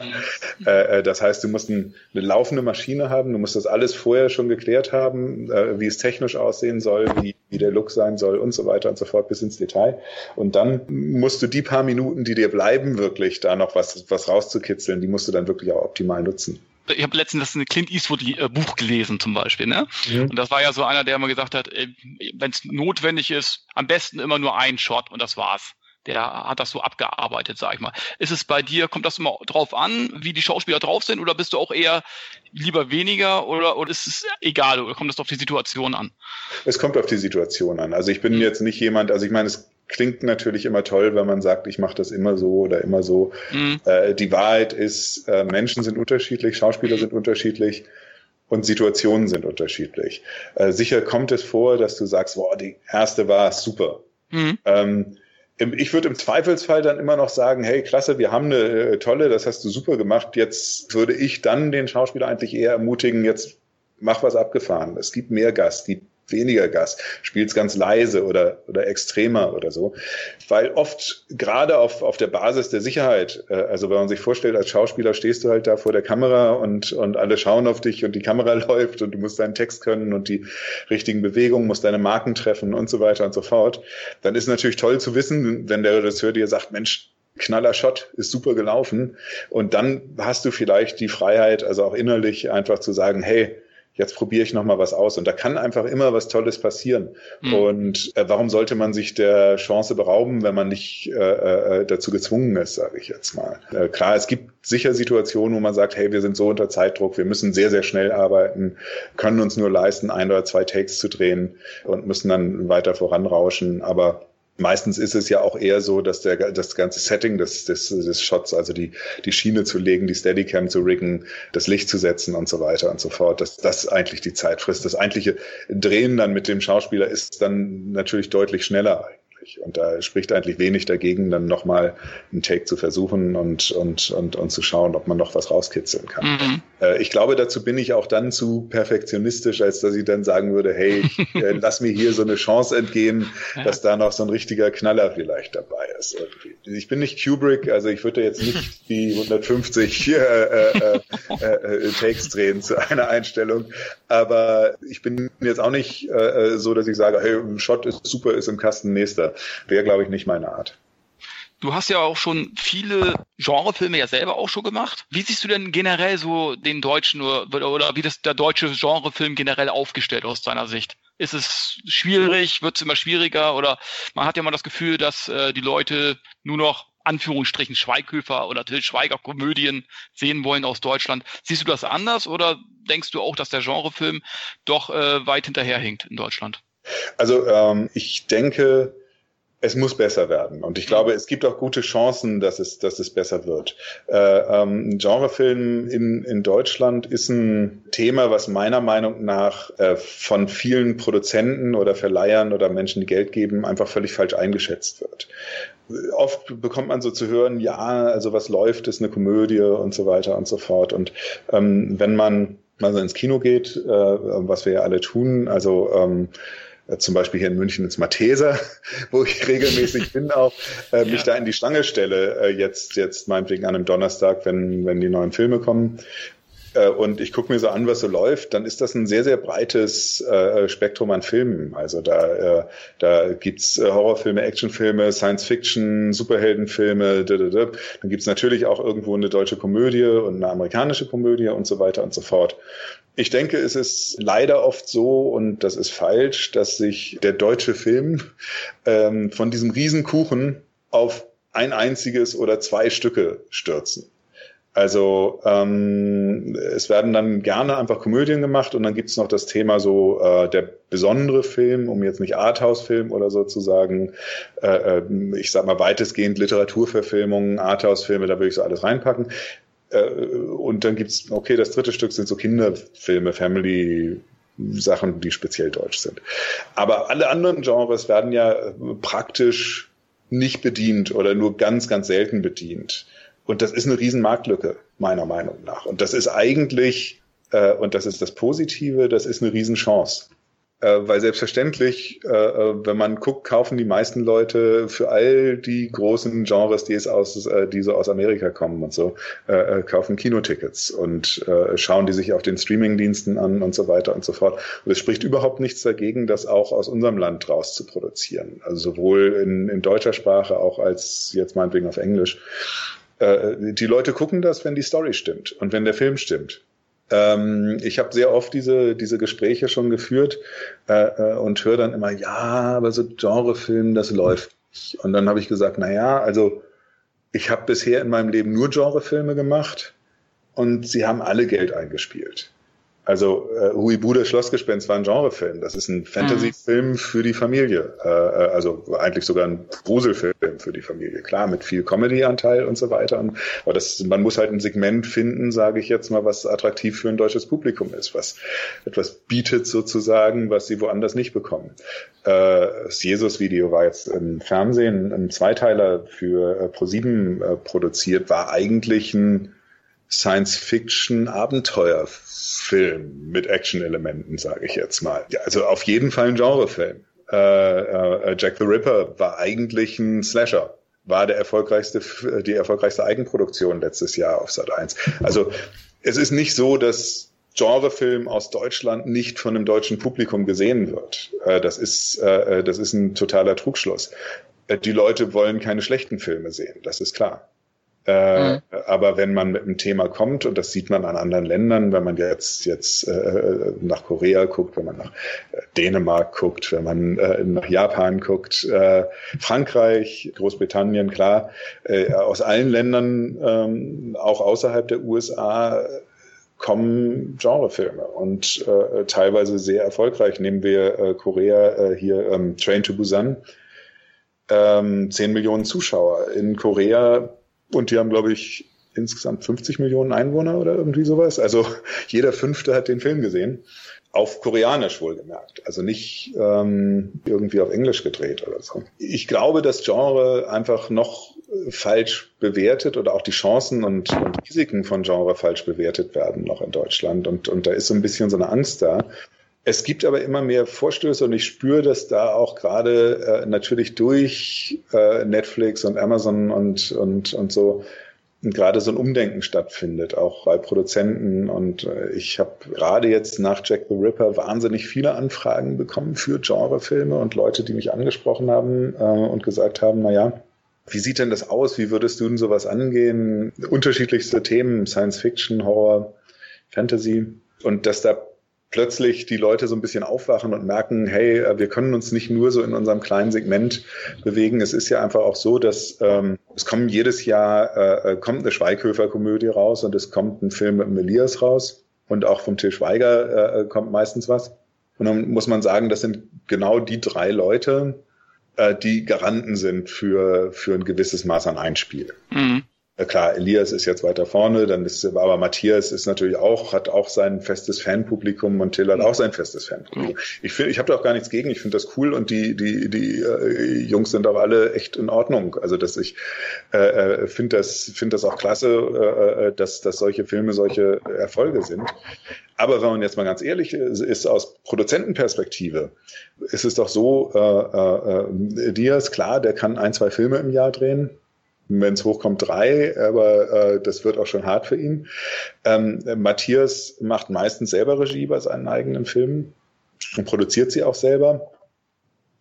Mhm. Äh, das heißt, du musst eine laufende Maschine haben, du musst das alles vorher schon geklärt haben, wie es technisch aussehen soll, wie, wie der Look sein soll und so weiter und so fort bis ins Detail. Und dann musst du die paar Minuten, die dir bleiben, wirklich da noch was, was rauszukitzeln, die musst du dann wirklich auch optimal nutzen ich habe letztens das Clint Eastwood äh, Buch gelesen zum Beispiel, ne? Mhm. Und das war ja so einer, der immer gesagt hat, äh, wenn es notwendig ist, am besten immer nur ein Shot und das war's. Der hat das so abgearbeitet, sag ich mal. Ist es bei dir, kommt das immer drauf an, wie die Schauspieler drauf sind, oder bist du auch eher lieber weniger oder, oder ist es egal oder kommt das auf die Situation an? Es kommt auf die Situation an. Also ich bin mhm. jetzt nicht jemand, also ich meine, es klingt natürlich immer toll, wenn man sagt, ich mache das immer so oder immer so. Mhm. Äh, die Wahrheit ist, äh, Menschen sind unterschiedlich, Schauspieler sind unterschiedlich und Situationen sind unterschiedlich. Äh, sicher kommt es vor, dass du sagst, boah, die erste war super. Mhm. Ähm, ich würde im Zweifelsfall dann immer noch sagen, hey, klasse, wir haben eine äh, tolle, das hast du super gemacht. Jetzt würde ich dann den Schauspieler eigentlich eher ermutigen, jetzt mach was abgefahren. Es gibt mehr Gas, gibt weniger Gas, spielst ganz leise oder, oder extremer oder so. Weil oft gerade auf, auf der Basis der Sicherheit, äh, also wenn man sich vorstellt, als Schauspieler stehst du halt da vor der Kamera und, und alle schauen auf dich und die Kamera läuft und du musst deinen Text können und die richtigen Bewegungen, musst deine Marken treffen und so weiter und so fort. Dann ist natürlich toll zu wissen, wenn der Regisseur dir sagt, Mensch, knaller Shot, ist super gelaufen. Und dann hast du vielleicht die Freiheit, also auch innerlich einfach zu sagen, hey, jetzt probiere ich noch mal was aus. Und da kann einfach immer was Tolles passieren. Mhm. Und äh, warum sollte man sich der Chance berauben, wenn man nicht äh, äh, dazu gezwungen ist, sage ich jetzt mal. Äh, klar, es gibt sicher Situationen, wo man sagt, hey, wir sind so unter Zeitdruck, wir müssen sehr, sehr schnell arbeiten, können uns nur leisten, ein oder zwei Takes zu drehen und müssen dann weiter voranrauschen. Aber Meistens ist es ja auch eher so, dass der, das ganze Setting des, des, des Shots, also die, die Schiene zu legen, die Steadicam zu riggen, das Licht zu setzen und so weiter und so fort, dass das eigentlich die Zeit frisst. Das eigentliche Drehen dann mit dem Schauspieler ist dann natürlich deutlich schneller eigentlich. Und da spricht eigentlich wenig dagegen, dann nochmal einen Take zu versuchen und, und, und, und zu schauen, ob man noch was rauskitzeln kann. Mhm. Äh, ich glaube, dazu bin ich auch dann zu perfektionistisch, als dass ich dann sagen würde, hey, ich, äh, lass mir hier so eine Chance entgehen, ja. dass da noch so ein richtiger Knaller vielleicht dabei ist. Irgendwie. Ich bin nicht Kubrick, also ich würde jetzt nicht die 150 äh, äh, Takes drehen zu einer Einstellung, aber ich bin jetzt auch nicht so, dass ich sage, hey, ein Shot ist super, ist im Kasten nächster wäre, glaube ich, nicht meine Art. Du hast ja auch schon viele Genrefilme ja selber auch schon gemacht. Wie siehst du denn generell so den deutschen oder, oder wie das der deutsche Genrefilm generell aufgestellt aus deiner Sicht? Ist es schwierig? Wird es immer schwieriger? Oder man hat ja mal das Gefühl, dass äh, die Leute nur noch Anführungsstrichen Schweighöfer oder Till Schweiger Komödien sehen wollen aus Deutschland. Siehst du das anders oder denkst du auch, dass der Genrefilm doch äh, weit hinterherhinkt in Deutschland? Also ähm, ich denke, es muss besser werden. Und ich glaube, es gibt auch gute Chancen, dass es, dass es besser wird. Äh, ähm, Genrefilm in, in Deutschland ist ein Thema, was meiner Meinung nach äh, von vielen Produzenten oder Verleihern oder Menschen, die Geld geben, einfach völlig falsch eingeschätzt wird. Oft bekommt man so zu hören, ja, also was läuft, ist eine Komödie und so weiter und so fort. Und ähm, wenn man mal so ins Kino geht, äh, was wir ja alle tun, also ähm, äh, zum Beispiel hier in München ins Matheser, wo ich regelmäßig bin auch, äh, mich ja. da in die Stange stelle, äh, jetzt, jetzt meinetwegen an einem Donnerstag, wenn, wenn die neuen Filme kommen. Äh, und ich gucke mir so an, was so läuft, dann ist das ein sehr, sehr breites äh, Spektrum an Filmen. Also da, äh, da gibt's äh, Horrorfilme, Actionfilme, Science-Fiction, Superheldenfilme, da, da, da. dann gibt's natürlich auch irgendwo eine deutsche Komödie und eine amerikanische Komödie und so weiter und so fort. Ich denke, es ist leider oft so, und das ist falsch, dass sich der deutsche Film ähm, von diesem Riesenkuchen auf ein einziges oder zwei Stücke stürzen. Also ähm, es werden dann gerne einfach Komödien gemacht und dann gibt es noch das Thema so äh, der besondere Film, um jetzt nicht Arthouse-Film oder so zu sagen, äh, äh ich sag mal weitestgehend Literaturverfilmungen, Arthouse-Filme, da würde ich so alles reinpacken. Äh, und dann gibt's, okay, das dritte Stück sind so Kinderfilme, Family Sachen, die speziell deutsch sind. Aber alle anderen Genres werden ja praktisch nicht bedient oder nur ganz, ganz selten bedient. Und das ist eine riesen Marktlücke, meiner Meinung nach. Und das ist eigentlich, äh, und das ist das Positive, das ist eine Riesenchance. Äh, weil selbstverständlich, äh, äh, wenn man guckt, kaufen die meisten Leute für all die großen Genres, die es aus, äh, die so aus Amerika kommen und so, äh, äh kaufen Kinotickets und äh, schauen die sich auf den Streamingdiensten an und so weiter und so fort. Und es spricht überhaupt nichts dagegen, das auch aus unserem Land raus zu produzieren. Also sowohl in, in deutscher Sprache auch als jetzt meinetwegen auf Englisch. Äh, die Leute gucken das, wenn die Story stimmt und wenn der Film stimmt. Ähm, ich habe sehr oft diese, diese Gespräche schon geführt äh, äh, und höre dann immer, ja, aber so Genrefilm, das läuft nicht. Und dann habe ich gesagt, na ja, also ich habe bisher in meinem Leben nur Genrefilme gemacht und sie haben alle Geld eingespielt. Also äh, Huibude Schlossgespenst war ein Genrefilm. Das ist ein Fantasy-Film für die Familie. Äh, äh, also eigentlich sogar ein Gruselfilm für die Familie. Klar, mit viel Comedy-Anteil und so weiter. Aber das, man muss halt ein Segment finden, sage ich jetzt mal, was attraktiv für ein deutsches Publikum ist, was etwas bietet sozusagen, was sie woanders nicht bekommen. Äh, das Jesus-Video war jetzt im Fernsehen ein Zweiteiler für äh, ProSieben äh, produziert, war eigentlich ein Science-Fiction-Abenteuerfilm mit Action-Elementen, sage ich jetzt mal. Ja, also auf jeden Fall ein Genrefilm. Äh, äh, Jack the Ripper war eigentlich ein Slasher war der erfolgreichste, die erfolgreichste Eigenproduktion letztes Jahr auf Sat 1. Also es ist nicht so, dass Genrefilm aus Deutschland nicht von einem deutschen Publikum gesehen wird. Äh, das ist, äh, das ist ein totaler Trugschluss. Äh, die Leute wollen keine schlechten Filme sehen, das ist klar. Äh, mhm. Aber wenn man mit einem Thema kommt, und das sieht man an anderen Ländern, wenn man jetzt, jetzt äh, nach Korea guckt, wenn man nach äh, Dänemark guckt, wenn man äh, nach Japan guckt, äh, Frankreich, Großbritannien, klar, äh, aus allen Ländern, ähm, auch außerhalb der USA, kommen Genrefilme und teilweise sehr erfolgreich. Nehmen wir Korea hier ähm, Train to Busan. Ähm, 10 Millionen Zuschauer. In Korea und die haben, glaube ich, insgesamt 50 Millionen Einwohner oder irgendwie sowas. Also jeder Fünfte hat den Film gesehen. Auf Koreanisch wohlgemerkt. Also nicht ähm, irgendwie auf Englisch gedreht oder so. Ich glaube, das Genre einfach noch falsch bewertet oder auch die Chancen und, und Risiken von Genre falsch bewertet werden noch in Deutschland. Und, und da ist so ein bisschen so eine Angst da. Es gibt aber immer mehr Vorstöße und ich spüre, dass da auch gerade äh, natürlich durch äh, Netflix und Amazon und, und, und so gerade so ein Umdenken stattfindet, auch bei Produzenten. Und äh, ich habe gerade jetzt nach Jack the Ripper wahnsinnig viele Anfragen bekommen für Genrefilme und Leute, die mich angesprochen haben äh, und gesagt haben, na ja, wie sieht denn das aus? Wie würdest du denn sowas angehen? Unterschiedlichste Themen, Science Fiction, Horror, Fantasy. Und dass da plötzlich die Leute so ein bisschen aufwachen und merken, hey, äh, wir können uns nicht nur so in unserem kleinen Segment bewegen. Es ist ja einfach auch so, dass ähm, es kommen jedes Jahr äh, äh kommt eine Schweighöfer-Komödie raus und es kommt ein Film mit Melias raus und auch vom Till Schweiger äh, äh, kommt meistens was. Und dann muss man sagen, das sind genau die drei Leute, äh, die Garanten sind für, für ein gewisses Maß an Einspiel. Mhm. Klar, Elias ist jetzt weiter vorne, dann ist aber Matthias ist natürlich auch, hat auch sein festes Fanpublikum und Till hat auch sein festes Fanpublikum. Ich finde, ich habe da auch gar nichts gegen, ich finde das cool und die, die, die äh, Jungs sind auch alle echt in Ordnung. Also dass ich äh, äh finde das, finde das auch klasse, äh, äh, dass, dass solche Filme solche Erfolge sind. Aber wenn man jetzt mal ganz ehrlich ist, ist aus Produzentenperspektive, ist es doch so, äh, äh, Diaz, klar, der kann ein, zwei Filme im Jahr drehen wenn es hochkommt, drei, aber äh, das wird auch schon hart für ihn. Ähm, Matthias macht meistens selber Regie bei seinen eigenen Filmen und produziert sie auch selber.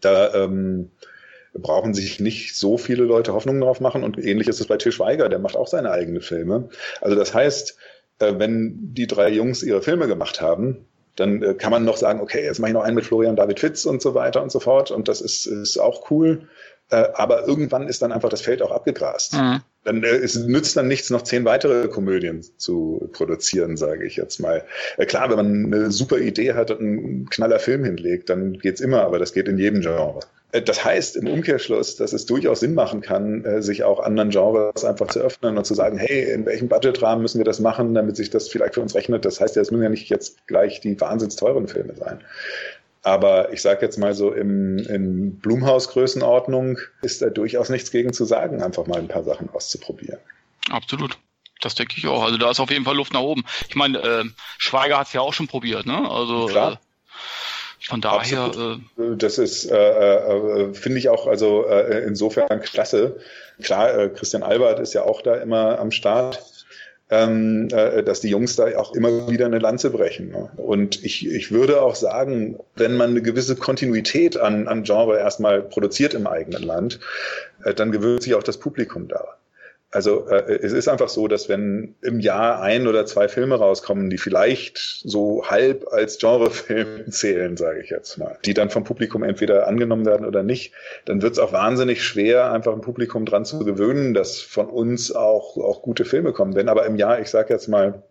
Da ähm, brauchen sich nicht so viele Leute Hoffnungen drauf machen und ähnlich ist es bei Til Schweiger, der macht auch seine eigenen Filme. Also das heißt, äh, wenn die drei Jungs ihre Filme gemacht haben, dann äh, kann man noch sagen, okay, jetzt mache ich noch einen mit Florian David Fitz und so weiter und so fort und das ist, ist auch cool. Äh, aber irgendwann ist dann einfach das Feld auch abgegrast. Mhm. Dann, äh, es nützt dann nichts, noch zehn weitere Komödien zu produzieren, sage ich jetzt mal. Äh, klar, wenn man eine super Idee hat und einen knaller Film hinlegt, dann geht's immer, aber das geht in jedem Genre. Äh, das heißt im Umkehrschluss, dass es durchaus Sinn machen kann, äh, sich auch anderen Genres einfach zu öffnen und zu sagen, hey, in welchem Budgetrahmen müssen wir das machen, damit sich das vielleicht für uns rechnet. Das heißt ja, es müssen ja nicht jetzt gleich die wahnsinns teuren Filme sein. Aber ich sage jetzt mal so, im, in Blumhaus-Größenordnung ist da durchaus nichts gegen zu sagen, einfach mal ein paar Sachen auszuprobieren. Absolut. Das denke ich auch. Also da ist auf jeden Fall Luft nach oben. Ich meine, äh, Schweiger hat es ja auch schon probiert, ne? Also Klar. Von daher. Äh, das ist, äh, äh, finde ich auch, also äh, insofern klasse. Klar, äh, Christian Albert ist ja auch da immer am Start ähm, äh, dass die Jungs da auch immer wieder eine Lanze brechen. Ne? Und ich, ich würde auch sagen, wenn man eine gewisse Kontinuität an, an Genre erstmal produziert im eigenen Land, äh, dann gewöhnt sich auch das Publikum daran. Also äh, es ist einfach so, dass wenn im Jahr ein oder zwei Filme rauskommen, die vielleicht so halb als Genrefilm zählen, sage ich jetzt mal, die dann vom Publikum entweder angenommen werden oder nicht, dann wird es auch wahnsinnig schwer, einfach ein Publikum dran zu gewöhnen, dass von uns auch, auch gute Filme kommen. Wenn aber im Jahr, ich sage jetzt mal,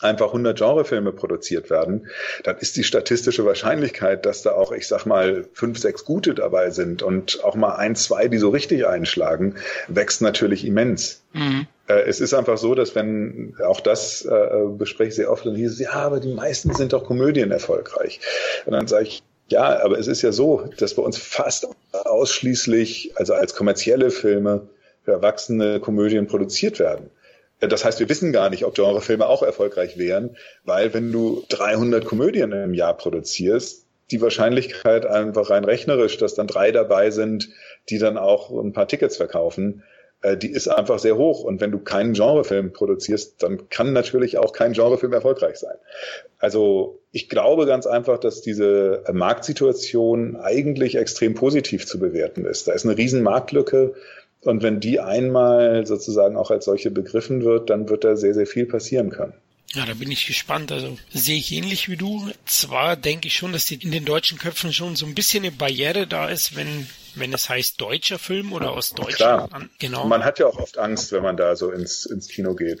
einfach 100 Genrefilme produziert werden, dann ist die statistische Wahrscheinlichkeit, dass da auch, ich sag mal, fünf, sechs gute dabei sind und auch mal ein, zwei, die so richtig einschlagen, wächst natürlich immens. Mhm. Äh, es ist einfach so, dass wenn, auch das äh, bespreche ich sehr oft, dann hieß es, ja, aber die meisten sind doch Komödien erfolgreich. Und dann sage ich, ja, aber es ist ja so, dass bei uns fast ausschließlich, also als kommerzielle Filme für erwachsene Komödien produziert werden. Das heißt, wir wissen gar nicht, ob Genrefilme auch erfolgreich wären, weil wenn du 300 Komödien im Jahr produzierst, die Wahrscheinlichkeit einfach rein rechnerisch, dass dann drei dabei sind, die dann auch ein paar Tickets verkaufen, äh, die ist einfach sehr hoch. Und wenn du keinen Genrefilm produzierst, dann kann natürlich auch kein Genrefilm erfolgreich sein. Also ich glaube ganz einfach, dass diese Marktsituation eigentlich extrem positiv zu bewerten ist. Da ist eine riesen Marktlücke und wenn die einmal sozusagen auch als solche begriffen wird, dann wird da sehr, sehr viel passieren können. Ja, da bin ich gespannt. Also sehe ich ähnlich wie du. Zwar denke ich schon, dass die in den deutschen Köpfen schon so ein bisschen eine Barriere da ist, wenn wenn es heißt deutscher Film oder aus Deutschland. Klar. Genau. Man hat ja auch oft Angst, wenn man da so ins, ins Kino geht.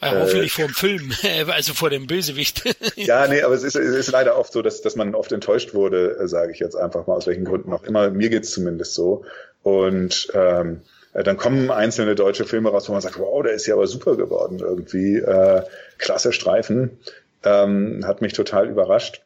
Man, äh, hoffentlich vor dem Film, also vor dem Bösewicht. ja, nee, aber es ist, es ist leider oft so, dass, dass man oft enttäuscht wurde, äh, sage ich jetzt einfach mal, aus welchen Gründen auch immer. Mir geht's zumindest so. Und ähm, äh, dann kommen einzelne deutsche Filme raus, wo man sagt, wow, der ist ja aber super geworden irgendwie. Äh, klasse Streifen. Ähm, hat mich total überrascht.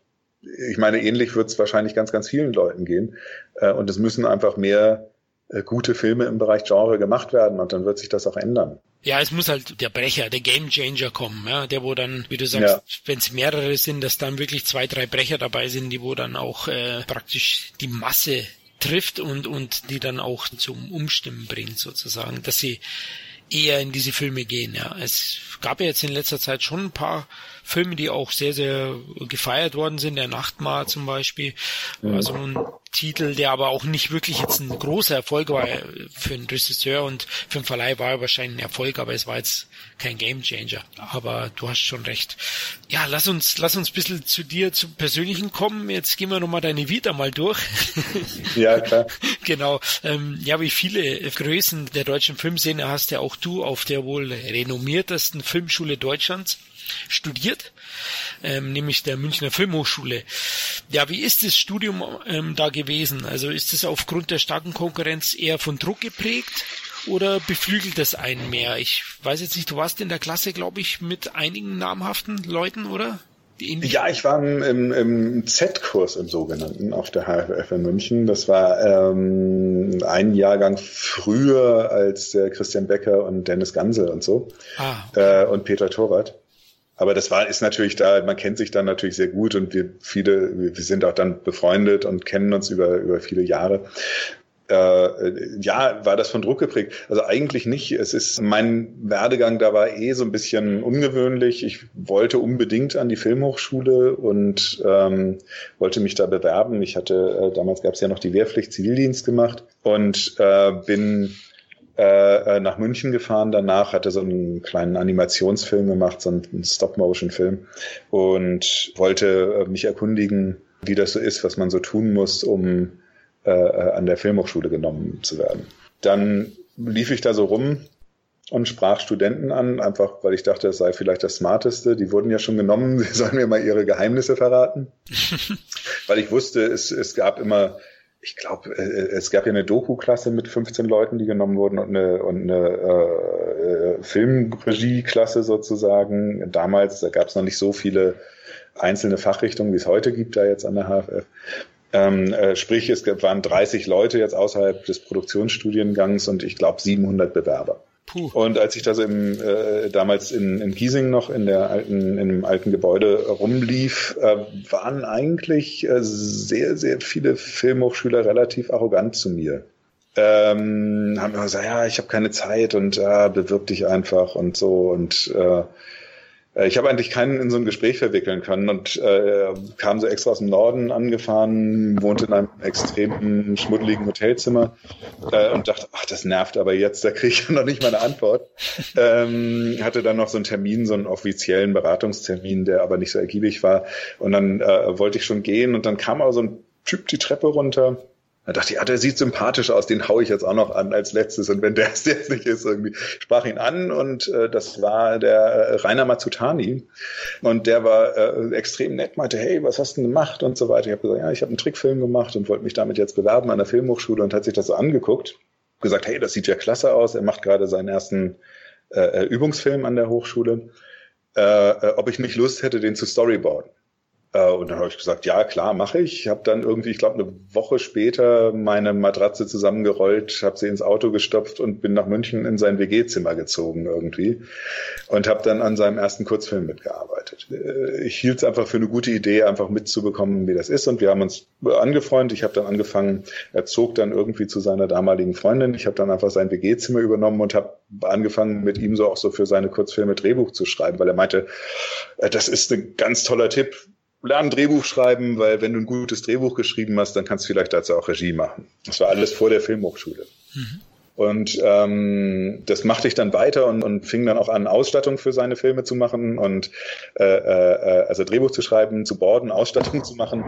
Ich meine, ähnlich wird es wahrscheinlich ganz, ganz vielen Leuten gehen. Äh, und es müssen einfach mehr äh, gute Filme im Bereich Genre gemacht werden und dann wird sich das auch ändern. Ja, es muss halt der Brecher, der Game Changer kommen, ja, der wo dann, wie du sagst, ja. wenn es mehrere sind, dass dann wirklich zwei, drei Brecher dabei sind, die wo dann auch äh, praktisch die Masse trifft und, und die dann auch zum Umstimmen bringt sozusagen, dass sie eher in diese Filme gehen. Ja, es gab ja jetzt in letzter Zeit schon ein paar Filme, die auch sehr, sehr gefeiert worden sind. Der Nachtmar zum Beispiel. Also ein Titel, der aber auch nicht wirklich jetzt ein großer Erfolg war für einen Regisseur und für den Verleih war er wahrscheinlich ein Erfolg, aber es war jetzt kein Gamechanger. Aber du hast schon recht. Ja, lass uns, lass uns ein bisschen zu dir, zum Persönlichen kommen. Jetzt gehen wir nochmal deine Vita mal durch. Ja, klar. genau. Ähm, ja, wie viele Größen der deutschen Filmszene hast ja auch du auf der wohl renommiertesten Filmschule Deutschlands studiert, ähm, nämlich der Münchner Filmhochschule. Ja, wie ist das Studium ähm, da gewesen? Also ist es aufgrund der starken Konkurrenz eher von Druck geprägt oder beflügelt es einen mehr? Ich weiß jetzt nicht, du warst in der Klasse, glaube ich, mit einigen namhaften Leuten, oder? Ja, ich war im, im Z-Kurs im sogenannten auf der HFF in München. Das war ähm, ein Jahrgang früher als der Christian Becker und Dennis Gansel und so ah, äh, und Peter Thorath. Aber das war, ist natürlich da, man kennt sich dann natürlich sehr gut und wir viele, wir sind auch dann befreundet und kennen uns über, über viele Jahre. Äh, ja, war das von Druck geprägt? Also eigentlich nicht. Es ist mein Werdegang da war eh so ein bisschen ungewöhnlich. Ich wollte unbedingt an die Filmhochschule und ähm, wollte mich da bewerben. Ich hatte äh, damals gab es ja noch die Wehrpflicht Zivildienst gemacht und äh, bin äh, äh, nach München gefahren. Danach hatte so einen kleinen Animationsfilm gemacht, so einen Stop-Motion-Film und wollte äh, mich erkundigen, wie das so ist, was man so tun muss, um äh, äh, an der Filmhochschule genommen zu werden. Dann lief ich da so rum und sprach Studenten an, einfach weil ich dachte, es sei vielleicht das Smarteste. Die wurden ja schon genommen, sie sollen mir mal ihre Geheimnisse verraten. weil ich wusste, es, es gab immer ich glaube, äh, äh, es gab ja eine Doku-Klasse mit 15 Leuten, die genommen wurden und eine, und eine äh, Filmregie-Klasse sozusagen. Damals, da gab es noch nicht so viele einzelne Fachrichtungen, wie es heute gibt, da jetzt an der HFF. Ähm, äh, sprich, es waren 30 Leute jetzt außerhalb des Produktionsstudiengangs und ich glaube 700 Bewerber. Puh. Und als ich da so im, äh, damals in, in Giesing noch in der alten, in dem alten Gebäude rumlief, äh, waren eigentlich äh, sehr, sehr viele Filmhochschüler relativ arrogant zu mir. Ähm, haben immer gesagt, ja, ich habe keine Zeit und äh, bewirb dich einfach und so und äh, ich habe eigentlich keinen in so ein Gespräch verwickeln können und äh, kam so extra aus dem Norden angefahren, wohnte in einem extrem schmuddeligen Hotelzimmer äh, und dachte, ach, das nervt aber jetzt, da kriege ich ja noch nicht mal eine Antwort. Ähm, hatte dann noch so einen Termin, so einen offiziellen Beratungstermin, der aber nicht so ergiebig war. Und dann äh, wollte ich schon gehen und dann kam auch so ein Typ die Treppe runter da dachte ich, ah, der sieht sympathisch aus, den hau ich jetzt auch noch an als letztes. Und wenn der es jetzt nicht ist, irgendwie sprach ihn an und äh, das war der äh, Rainer Mazzutani. Und der war äh, extrem nett, meinte, hey, was hast du denn gemacht und so weiter. Ich habe gesagt, ja, ich habe einen Trickfilm gemacht und wollte mich damit jetzt bewerben an der Filmhochschule und hat sich das so angeguckt. Gesagt, hey, das sieht ja klasse aus. Er macht gerade seinen ersten äh, äh Übungsfilm an der Hochschule. Äh, äh, ob ich nicht Lust hätte, den zu storyboarden. Äh, und dann habe ich gesagt, ja klar, mache ich. Ich habe dann irgendwie, ich glaube, eine Woche später meine Matratze zusammengerollt, habe sie ins Auto gestopft und bin nach München in sein WG-Zimmer gezogen irgendwie und habe dann an seinem ersten Kurzfilm mitgearbeitet. Äh, ich hielt es einfach für eine gute Idee, einfach mitzubekommen, wie das ist. Und wir haben uns angefreundet. Ich habe dann angefangen, er zog dann irgendwie zu seiner damaligen Freundin. Ich habe dann einfach sein WG-Zimmer übernommen und habe angefangen, mit ihm so auch so für seine Kurzfilme Drehbuch zu schreiben, weil er meinte, äh, das ist ein ganz toller Tipp lern Drehbuch schreiben, weil wenn du ein gutes Drehbuch geschrieben hast, dann kannst du vielleicht dazu auch Regie machen. Das war alles vor der Filmhochschule. Mhm. Und ähm, das machte ich dann weiter und, und fing dann auch an, Ausstattung für seine Filme zu machen und äh, äh, also Drehbuch zu schreiben, zu borden, Ausstattung zu machen.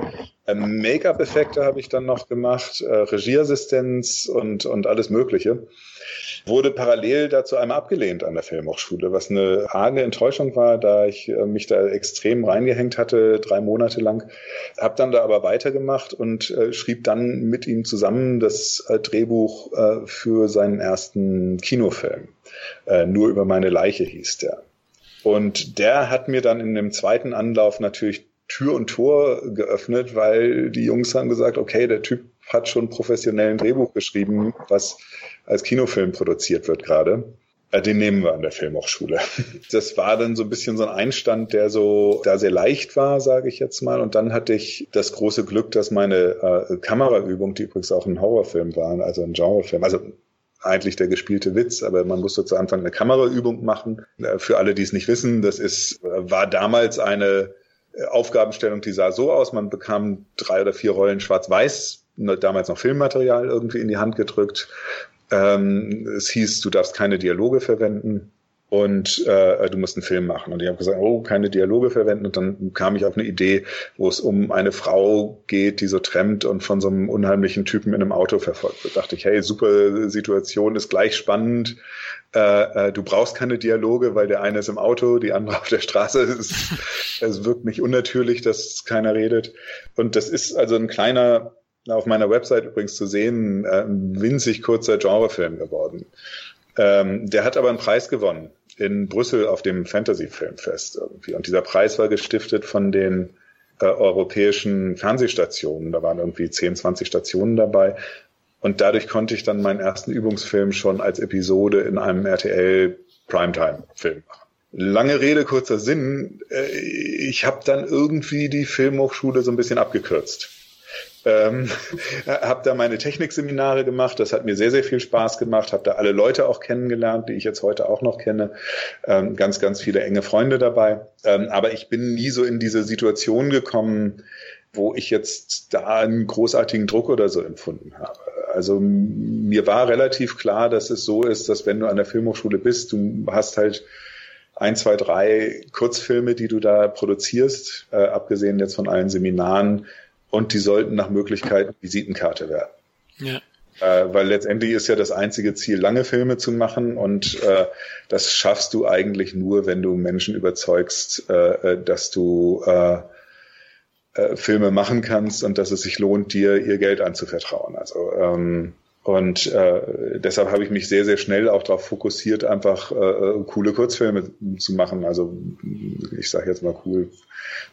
Ähm, Make-up-Effekte habe ich dann noch gemacht, äh, Regieassistenz und, und alles Mögliche wurde parallel dazu einmal abgelehnt an der Filmhochschule, was eine arge Enttäuschung war, da ich äh, mich da extrem reingehängt hatte, drei Monate lang. Hab dann da aber weitergemacht und äh, schrieb dann mit ihm zusammen das äh, Drehbuch äh, für seinen ersten Kinofilm. Äh, Nur über meine Leiche hieß der. Und der hat mir dann in dem zweiten Anlauf natürlich Tür und Tor geöffnet, weil die Jungs haben gesagt, okay, der Typ hat schon professionellen Drehbuch geschrieben, was als Kinofilm produziert wird gerade. Äh, den nehmen wir an der Filmhochschule. Das war dann so ein bisschen so ein Einstand, der so da sehr leicht war, sage ich jetzt mal. Und dann hatte ich das große Glück, dass meine äh, Kameraübung, die übrigens auch ein Horrorfilm war, also ein Genrefilm, also eigentlich der gespielte Witz, aber man musste zu Anfang eine Kameraübung machen. Äh, für alle, die es nicht wissen, das ist, äh, war damals eine Aufgabenstellung, die sah so aus, man bekam drei oder vier Rollen schwarz-weiß, damals noch Filmmaterial irgendwie in die Hand gedrückt ähm, es hieß, du darfst keine Dialoge verwenden und äh, du musst einen Film machen. Und ich habe gesagt, oh, keine Dialoge verwenden. Und dann kam ich auf eine Idee, wo es um eine Frau geht, die so trennt und von so einem unheimlichen Typen in einem Auto verfolgt wird. Da dachte ich, hey, super Situation, ist gleich spannend. Äh, äh, du brauchst keine Dialoge, weil der eine ist im Auto, die andere auf der Straße. Es, es wirkt nicht unnatürlich, dass keiner redet. Und das ist also ein kleiner auf meiner Website übrigens zu sehen, äh, ein winzig kurzer Genrefilm geworden. Ähm, der hat aber einen Preis gewonnen in Brüssel auf dem Fantasy Filmfest irgendwie. Und dieser Preis war gestiftet von den äh, europäischen Fernsehstationen. Da waren irgendwie 10, 20 Stationen dabei. Und dadurch konnte ich dann meinen ersten Übungsfilm schon als Episode in einem RTL Primetime-Film machen. Lange Rede, kurzer Sinn. Äh, ich habe dann irgendwie die Filmhochschule so ein bisschen abgekürzt. Ähm, habe da meine Technikseminare gemacht, das hat mir sehr, sehr viel Spaß gemacht, habe da alle Leute auch kennengelernt, die ich jetzt heute auch noch kenne, ähm, ganz, ganz viele enge Freunde dabei. Ähm, aber ich bin nie so in diese Situation gekommen, wo ich jetzt da einen großartigen Druck oder so empfunden habe. Also mir war relativ klar, dass es so ist, dass wenn du an der Filmhochschule bist, du hast halt ein, zwei, drei Kurzfilme, die du da produzierst, äh, abgesehen jetzt von allen Seminaren, und die sollten nach Möglichkeit Visitenkarte werden. Ja. Äh, weil letztendlich ist ja das einzige Ziel, lange Filme zu machen und äh, das schaffst du eigentlich nur, wenn du Menschen überzeugst, äh, äh dass du äh, äh, Filme machen kannst und dass es sich lohnt, dir ihr Geld anzuvertrauen. Also ähm, und äh, deshalb habe ich mich sehr, sehr schnell auch darauf fokussiert, einfach äh, coole Kurzfilme zu machen. Also ich sage jetzt mal cool.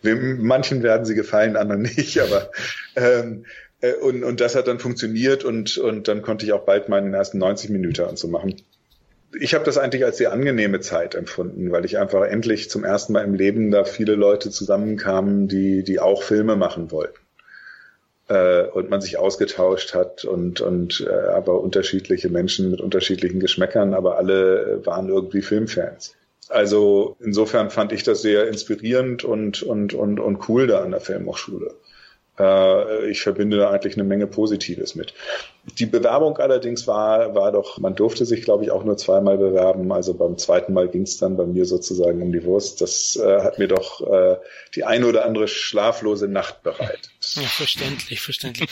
Manchen werden sie gefallen, anderen nicht, aber ähm, äh, und, und das hat dann funktioniert und, und dann konnte ich auch bald meinen ersten 90 Minuten und so machen. ich habe das eigentlich als sehr angenehme Zeit empfunden, weil ich einfach endlich zum ersten Mal im Leben da viele Leute zusammenkamen, die, die auch Filme machen wollten. Äh, und man sich ausgetauscht hat und, und äh, aber unterschiedliche Menschen mit unterschiedlichen Geschmäckern, aber alle waren irgendwie Filmfans. Also insofern fand ich das sehr inspirierend und, und, und, und cool da an der Filmhochschule. Äh, ich verbinde da eigentlich eine Menge Positives mit. Die Bewerbung allerdings war, war doch, man durfte sich, glaube ich, auch nur zweimal bewerben. Also beim zweiten Mal ging es dann bei mir sozusagen um die Wurst. Das äh, hat mir doch äh, die eine oder andere schlaflose Nacht bereitet. Ja, verständlich, verständlich.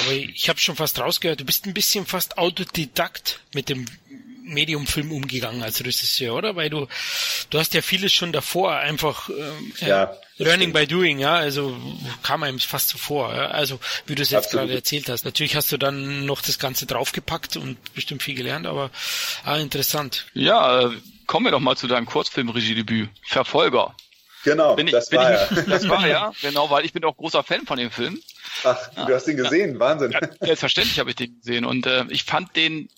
Aber ich habe schon fast rausgehört, du bist ein bisschen fast Autodidakt mit dem Medium-Film umgegangen als Regisseur, oder? Weil du, du hast ja vieles schon davor einfach ähm, ja, Learning by Doing, ja, also kam einem fast so vor. Ja? Also wie du es jetzt Absolut. gerade erzählt hast. Natürlich hast du dann noch das Ganze draufgepackt und bestimmt viel gelernt, aber ah, interessant. Ja, äh, kommen wir doch mal zu deinem Kurzfilm-Regiedebüt. Verfolger. Genau, bin ich, das bin war ich, ja. Das war ja, genau, weil ich bin auch großer Fan von dem Film. Ach, du hast ihn gesehen, ja, Wahnsinn. Ja, selbstverständlich habe ich den gesehen und äh, ich fand den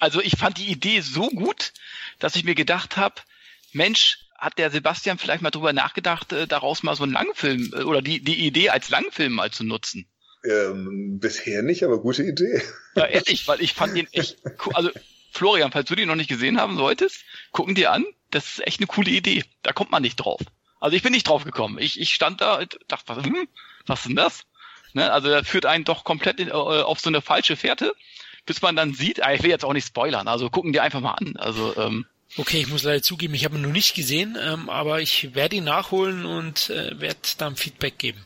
also ich fand die Idee so gut, dass ich mir gedacht habe, Mensch, hat der Sebastian vielleicht mal drüber nachgedacht, äh, daraus mal so einen Langfilm äh, oder die, die Idee als Langfilm mal zu nutzen? Ähm, bisher nicht, aber gute Idee. Ja, ehrlich, weil ich fand den echt cool. Also Florian, falls du den noch nicht gesehen haben solltest, gucken dir an. Das ist echt eine coole Idee. Da kommt man nicht drauf. Also ich bin nicht drauf gekommen. Ich, ich stand da und dachte, was, hm, was ist denn das? Ne? Also er führt einen doch komplett in, äh, auf so eine falsche Fährte bis man dann sieht, ah, ich will jetzt auch nicht spoilern, also gucken die einfach mal an. Also ähm, Okay, ich muss leider zugeben, ich habe ihn noch nicht gesehen, ähm, aber ich werde ihn nachholen und äh, werde dann Feedback geben.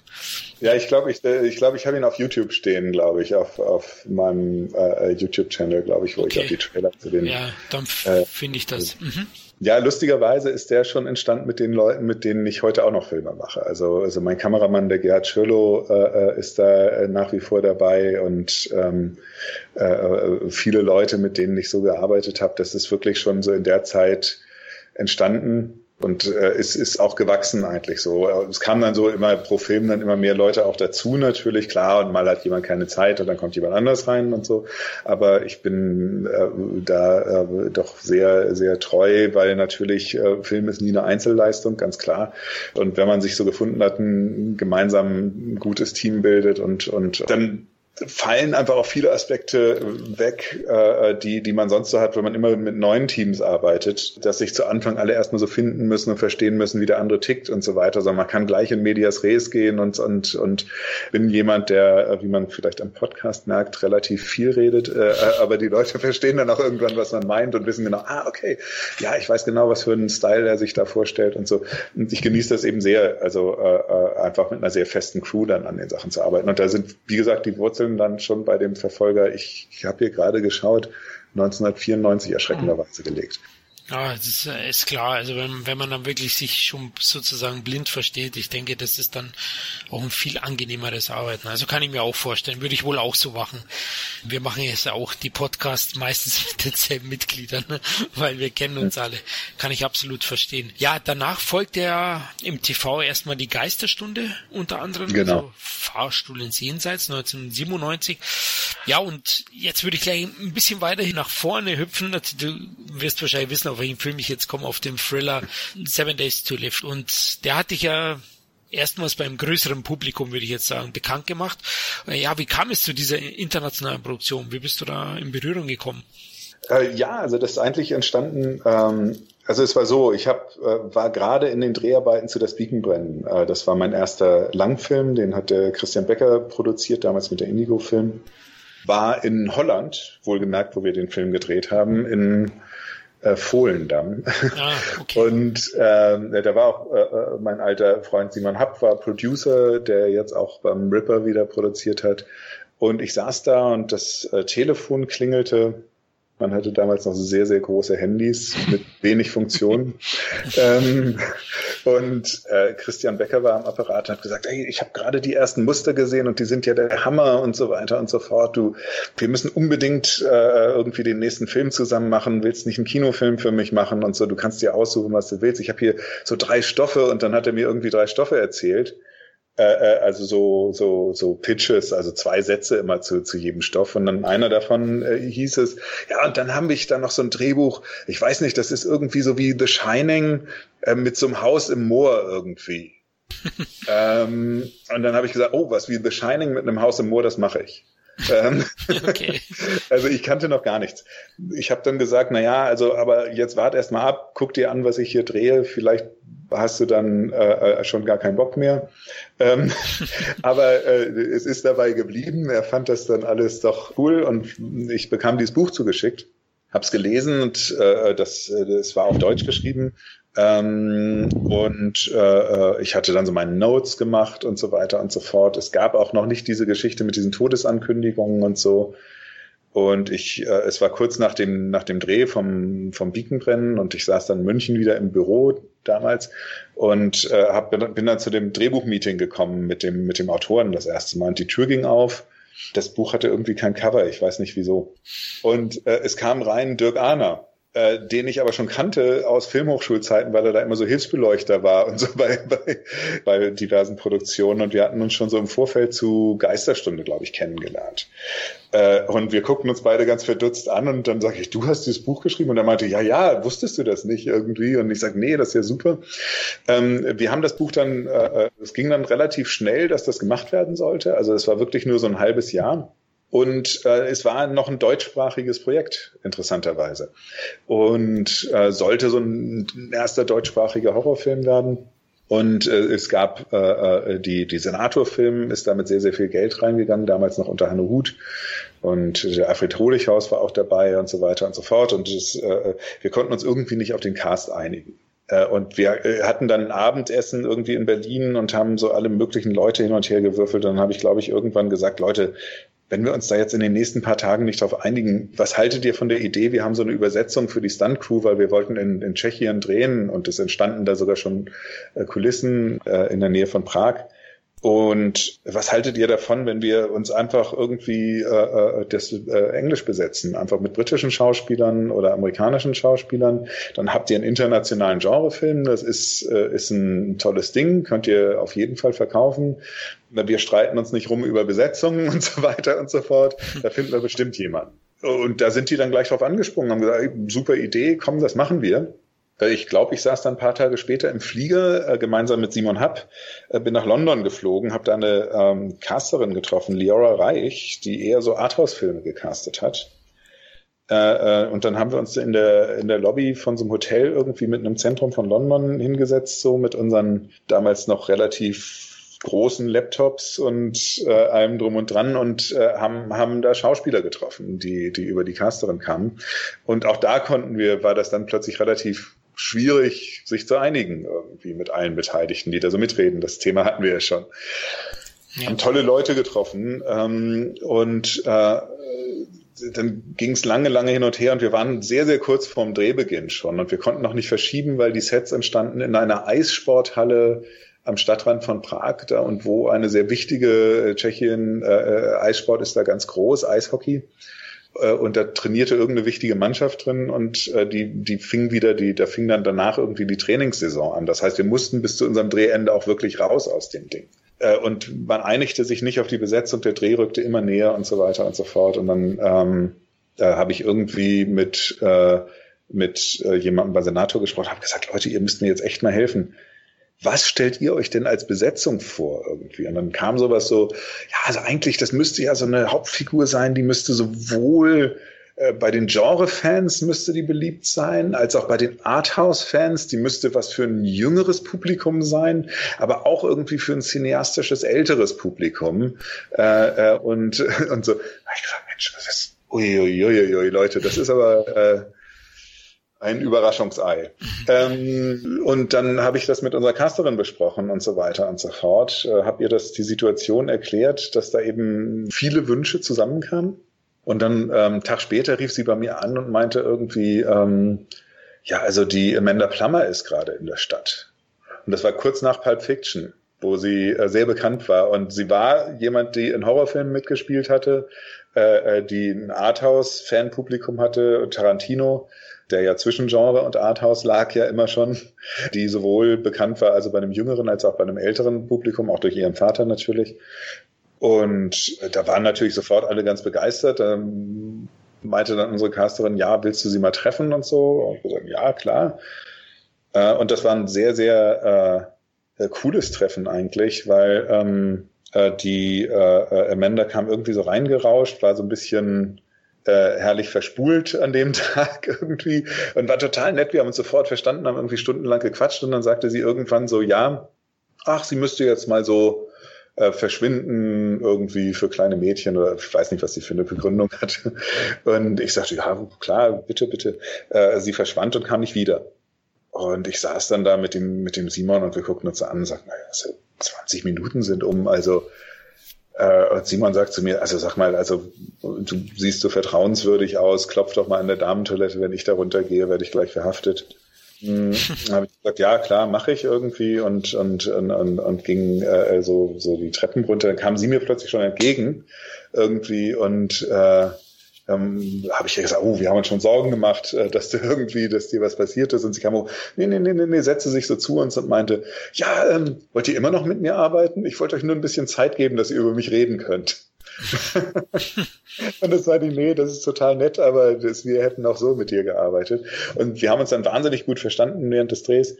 Ja, ich glaube, ich, äh, ich, glaub, ich habe ihn auf YouTube stehen, glaube ich, auf, auf meinem äh, YouTube-Channel, glaube ich, wo okay. ich auch die Trailer zu den. Ja, dann äh, finde ich das. Mhm. Ja, lustigerweise ist der schon entstanden mit den Leuten, mit denen ich heute auch noch Filme mache. Also, also mein Kameramann, der Gerhard Schirlow, äh, äh ist da äh, nach wie vor dabei und ähm, äh, viele Leute, mit denen ich so gearbeitet habe. Das ist wirklich schon so in der Zeit entstanden. Und äh, es ist auch gewachsen eigentlich so. Es kam dann so immer pro Film dann immer mehr Leute auch dazu natürlich, klar, und mal hat jemand keine Zeit und dann kommt jemand anders rein und so. Aber ich bin äh, da äh, doch sehr, sehr treu, weil natürlich äh, Film ist nie eine Einzelleistung, ganz klar. Und wenn man sich so gefunden hat, ein gemeinsam ein gutes Team bildet und, und dann fallen einfach auch viele Aspekte weg, äh, die, die man sonst so hat, wenn man immer mit neuen Teams arbeitet, dass sich zu Anfang alle erstmal so finden müssen und verstehen müssen, wie der andere tickt und so weiter, sondern man kann gleich in Medias Res gehen und, und, und bin jemand, der, äh, wie man vielleicht am Podcast merkt, relativ viel redet, äh, äh, aber die Leute verstehen dann auch irgendwann, was man meint und wissen genau, ah, okay, ja, ich weiß genau, was für einen Style er sich da vorstellt und so. Und ich genieße das eben sehr, also äh, äh einfach mit einer sehr festen Crew dann an den Sachen zu arbeiten. Und da sind, wie gesagt, die Wurzeln Wurzeln dann schon bei dem Verfolger, ich, ich habe hier gerade geschaut, 1994 erschreckenderweise gelegt. Ja, das ist, äh, ist klar. Also wenn, wenn man dann wirklich sich schon sozusagen blind versteht, ich denke, das ist dann auch ein viel angenehmeres Arbeiten. Also kann ich mir auch vorstellen, würde ich wohl auch so machen. Wir machen jetzt auch die Podcasts meistens mit denselben Mitgliedern, weil wir kennen uns alle. Kann ich absolut verstehen. Ja, danach folgt ja im TV erstmal die Geisterstunde unter anderem. Genau. Also Fahrstuhl ins Jenseits 1997. Ja, und jetzt würde ich gleich ein bisschen weiter nach vorne hüpfen. Du wirst wahrscheinlich wissen, auf welchen Film ich jetzt komme, auf den Thriller Seven Days to Live. Und der hatte ich ja erstmals beim größeren Publikum, würde ich jetzt sagen, bekannt gemacht. Äh, ja, wie kam es zu dieser internationalen Produktion? Wie bist du da in Berührung gekommen? Äh, ja, also das ist eigentlich entstanden. Ähm, also es war so, ich hab, äh, war gerade in den Dreharbeiten zu das Beaconbrennen. Äh, das war mein erster Langfilm, den hat der Christian Becker produziert, damals mit der Indigo-Film. War in Holland, wohlgemerkt, wo wir den Film gedreht haben, in äh, Fohlendamm. Ah, okay. Und ähm, da war auch äh, äh, mein alter Freund Simon Happ, war Producer, der jetzt auch beim Ripper wieder produziert hat. Und ich saß da und das äh, Telefon klingelte man hatte damals noch sehr, sehr große Handys mit wenig Funktionen. ähm, und äh, Christian Becker war am Apparat und hat gesagt, hey, ich habe gerade die ersten Muster gesehen und die sind ja der Hammer und so weiter und so fort. Du, wir müssen unbedingt äh, irgendwie den nächsten Film zusammen machen. Willst nicht einen Kinofilm für mich machen und so. Du kannst dir aussuchen, was du willst. Ich habe hier so drei Stoffe und dann hat er mir irgendwie drei Stoffe erzählt. Äh, äh, also so, so, so Pitches, also zwei Sätze immer zu, zu jedem Stoff. Und dann einer davon äh, hieß es, ja, und dann haben wir da noch so ein Drehbuch, ich weiß nicht, das ist irgendwie so wie The Shining äh, mit so einem Haus im Moor irgendwie. ähm, und dann habe ich gesagt, oh, was wie The Shining mit einem Haus im Moor, das mache ich. Ähm, okay. Also ich kannte noch gar nichts. Ich habe dann gesagt, na ja, also aber jetzt wart erst mal ab, guck dir an, was ich hier drehe. Vielleicht hast du dann äh, äh schon gar keinen Bock mehr. Ähm, aber äh, es ist dabei geblieben. Er fand das dann alles doch cool und ich bekam dieses Buch zugeschickt, hab's gelesen und äh, das, das war auf Deutsch geschrieben ähm, und äh, ich hatte dann so meine Notes gemacht und so weiter und so fort. Es gab auch noch nicht diese Geschichte mit diesen Todesankündigungen und so. Und ich, äh, es war kurz nach dem, nach dem Dreh vom, vom Beaconbrennen und ich saß dann in München wieder im Büro damals und äh, hab, bin dann zu dem Drehbuchmeeting gekommen mit dem, mit dem Autoren das erste Mal und die Tür ging auf. Das Buch hatte irgendwie kein Cover, ich weiß nicht wieso. Und äh, es kam rein Dirk Ahner äh, den ich aber schon kannte aus Filmhochschulzeiten, weil er da immer so Hilfsbeleuchter war und so bei, bei, bei diversen Produktionen. Und wir hatten uns schon so im Vorfeld zu Geisterstunde, glaube ich, kennengelernt. Äh, und wir guckten uns beide ganz verdutzt an und dann sage ich, du hast dieses Buch geschrieben? Und er meinte, ja, ja, wusstest du das nicht irgendwie? Und ich sage, nee, das ist ja super. Ähm, wir haben das Buch dann, äh, äh, es ging dann relativ schnell, dass das gemacht werden sollte. Also es war wirklich nur so ein halbes Jahr. Und äh, es war noch ein deutschsprachiges Projekt, interessanterweise. Und äh, sollte so ein erster deutschsprachiger Horrorfilm werden. Und äh, es gab äh, äh die, die Senator-Film, ist damit sehr, sehr viel Geld reingegangen, damals noch unter Hanne Hut. Und der Alfred Holighaus war auch dabei und so weiter und so fort. Und das, äh, wir konnten uns irgendwie nicht auf den Cast einigen. Äh, und wir äh, hatten dann ein Abendessen irgendwie in Berlin und haben so alle möglichen Leute hin und her gewürfelt. Und dann habe ich, glaube ich, irgendwann gesagt, Leute, wenn wir uns da jetzt in den nächsten paar Tagen nicht darauf einigen, was haltet ihr von der Idee? Wir haben so eine Übersetzung für die Stunt-Crew, weil wir wollten in, in Tschechien drehen und es entstanden da sogar schon äh, Kulissen äh, in der Nähe von Prag. Und was haltet ihr davon, wenn wir uns einfach irgendwie äh, äh, das äh, Englisch besetzen, einfach mit britischen Schauspielern oder amerikanischen Schauspielern? Dann habt ihr einen internationalen Genrefilm. Das ist äh, ist ein tolles Ding, könnt ihr auf jeden Fall verkaufen. Wir streiten uns nicht rum über Besetzungen und so weiter und so fort. Da finden wir bestimmt jemanden. Und da sind die dann gleich drauf angesprungen, haben gesagt, super Idee, komm, das machen wir. Äh, ich glaube, ich saß dann ein paar Tage später im Flieger äh, gemeinsam mit Simon Happ, äh, bin nach London geflogen, habe da eine ähm, Casterin getroffen, Liora Reich, die eher so Arthouse-Filme gecastet hat. Äh, äh, und dann haben wir uns in der, in der Lobby von so einem Hotel irgendwie mit einem Zentrum von London hingesetzt, so mit unseren damals noch relativ großen Laptops und äh, allem drum und dran und äh, haben, haben da Schauspieler getroffen, die, die über die Casterin kamen. Und auch da konnten wir, war das dann plötzlich relativ schwierig, sich zu einigen irgendwie mit allen Beteiligten, die da so mitreden. Das Thema hatten wir ja schon. Ja. Haben tolle Leute getroffen ähm, und äh, dann ging es lange, lange hin und her und wir waren sehr, sehr kurz vorm Drehbeginn schon und wir konnten noch nicht verschieben, weil die Sets entstanden in einer Eissporthalle am Stadtrand von Prag da und wo eine sehr wichtige Tschechien äh, äh Eissport ist da ganz groß, Eishockey. Äh, und da trainierte irgendeine wichtige Mannschaft drin und äh, die, die fing wieder, die, da fing dann danach irgendwie die Trainingssaison an. Das heißt, wir mussten bis zu unserem Drehende auch wirklich raus aus dem Ding. Äh, und man einigte sich nicht auf die Besetzung, der Dreh rückte immer näher und so weiter und so fort. Und dann ähm, da habe ich irgendwie mit, äh, mit äh, jemandem bei Senator gesprochen, habe gesagt, Leute, ihr müsst mir jetzt echt mal helfen was stellt ihr euch denn als Besetzung vor irgendwie? Und dann kam sowas so, ja, also eigentlich, das müsste ja so eine Hauptfigur sein, die müsste sowohl äh, bei den Genre-Fans müsste die beliebt sein, als auch bei den Arthouse-Fans, die müsste was für ein jüngeres Publikum sein, aber auch irgendwie für ein cineastisches älteres Publikum. Äh, äh, und, und so, da ich gesagt, Mensch, das ist, uiuiuiui, Leute, das ist aber, äh, ein Überraschungsei. ähm, und dann habe ich das mit unserer Casterin besprochen und so weiter und so fort. Äh, habe ihr das die Situation erklärt, dass da eben viele Wünsche zusammenkamen. Und dann ähm, Tag später rief sie bei mir an und meinte irgendwie, ähm, ja, also die Amanda Plummer ist gerade in der Stadt. Und das war kurz nach Pulp Fiction, wo sie äh, sehr bekannt war. Und sie war jemand, die in Horrorfilmen mitgespielt hatte, äh, äh die ein Arthouse-Fanpublikum hatte, Tarantino der ja zwischen Genre und Arthouse lag ja immer schon, die sowohl bekannt war also bei einem jüngeren als auch bei einem älteren Publikum, auch durch ihren Vater natürlich. Und da waren natürlich sofort alle ganz begeistert. Ähm, meinte dann unsere Casterin, ja, willst du sie mal treffen und so? Und wir sagen, ja, klar. Äh, und das war ein sehr, sehr äh, cooles Treffen eigentlich, weil ähm, äh, die äh, Amanda kam irgendwie so reingerauscht, war so ein bisschen äh, herrlich verspult an dem Tag irgendwie und war total nett. Wir haben uns sofort verstanden, haben irgendwie stundenlang gequatscht und dann sagte sie irgendwann so, ja, ach, sie müsste jetzt mal so äh, verschwinden irgendwie für kleine Mädchen oder ich weiß nicht, was sie für eine Begründung hat. Und ich sagte, ja, klar, bitte, bitte. Äh, sie verschwand und kam nicht wieder. Und ich saß dann da mit dem, mit dem Simon und wir guckten uns an und sagten, naja, 20 Minuten sind um, also äh, und Simon sagt zu mir, also sag mal, also du siehst so vertrauenswürdig aus, klopf doch mal an der Damentoilette, wenn ich da runtergehe, werde ich gleich verhaftet. Hm, habe ich gesagt, ja klar, mache ich irgendwie und und und, und, und ging äh, so so die Treppen runter. Dann kam sie mir plötzlich schon entgegen irgendwie und äh, ähm, habe ich ja gesagt, oh, wir haben uns schon Sorgen gemacht, äh, dass dir irgendwie, dass dir was passiert ist. Und sie kam, oh, nee, nee, nee, nee, nee, setzte sich so zu uns und meinte, ja, ähm, wollt ihr immer noch mit mir arbeiten? Ich wollte euch nur ein bisschen Zeit geben, dass ihr über mich reden könnt. und das war die, nee, das ist total nett, aber das, wir hätten auch so mit dir gearbeitet. Und wir haben uns dann wahnsinnig gut verstanden während des Drehs.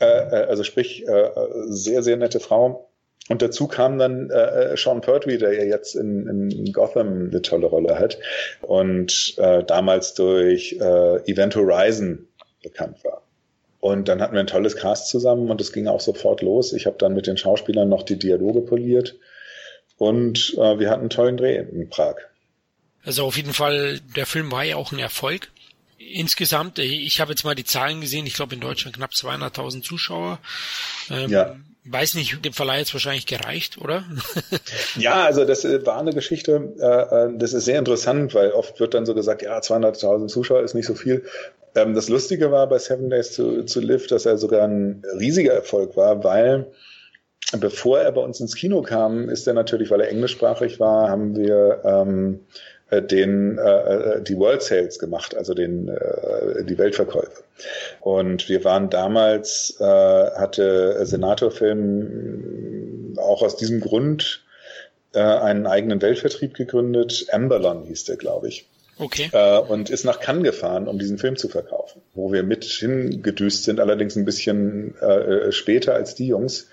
Äh, äh also sprich, äh, sehr, sehr nette Frau. Und dazu kam dann äh, Sean Pertwee, der ja jetzt in, in Gotham eine tolle Rolle hat und äh, damals durch äh, Event Horizon bekannt war. Und dann hatten wir ein tolles Cast zusammen und es ging auch sofort los. Ich habe dann mit den Schauspielern noch die Dialoge poliert und äh, wir hatten einen tollen Dreh in Prag. Also auf jeden Fall, der Film war ja auch ein Erfolg. Insgesamt, ich habe jetzt mal die Zahlen gesehen, ich glaube in Deutschland knapp 200.000 Zuschauer. Ähm, ja weiß nicht, dem Verleih jetzt wahrscheinlich gereicht, oder? ja, also das äh, war eine Geschichte, äh, äh, das ist sehr interessant, weil oft wird dann so gesagt, ja, 200.000 Zuschauer ist nicht so viel. Ähm, das Lustige war bei Seven Days to, to Live, dass er sogar ein riesiger Erfolg war, weil bevor er bei uns ins Kino kam, ist er natürlich, weil er englischsprachig war, haben wir ähm, äh, den äh, äh, die World Sales gemacht, also den äh, die Weltverkäufe. Und wir waren damals äh, hatte Senatorfilm auch aus diesem Grund äh, einen eigenen Weltvertrieb gegründet. Amberlon hieß der, glaube ich. Okay. Äh, und ist nach Cannes gefahren, um diesen Film zu verkaufen, wo wir mit hingedüst sind, allerdings ein bisschen äh, später als die Jungs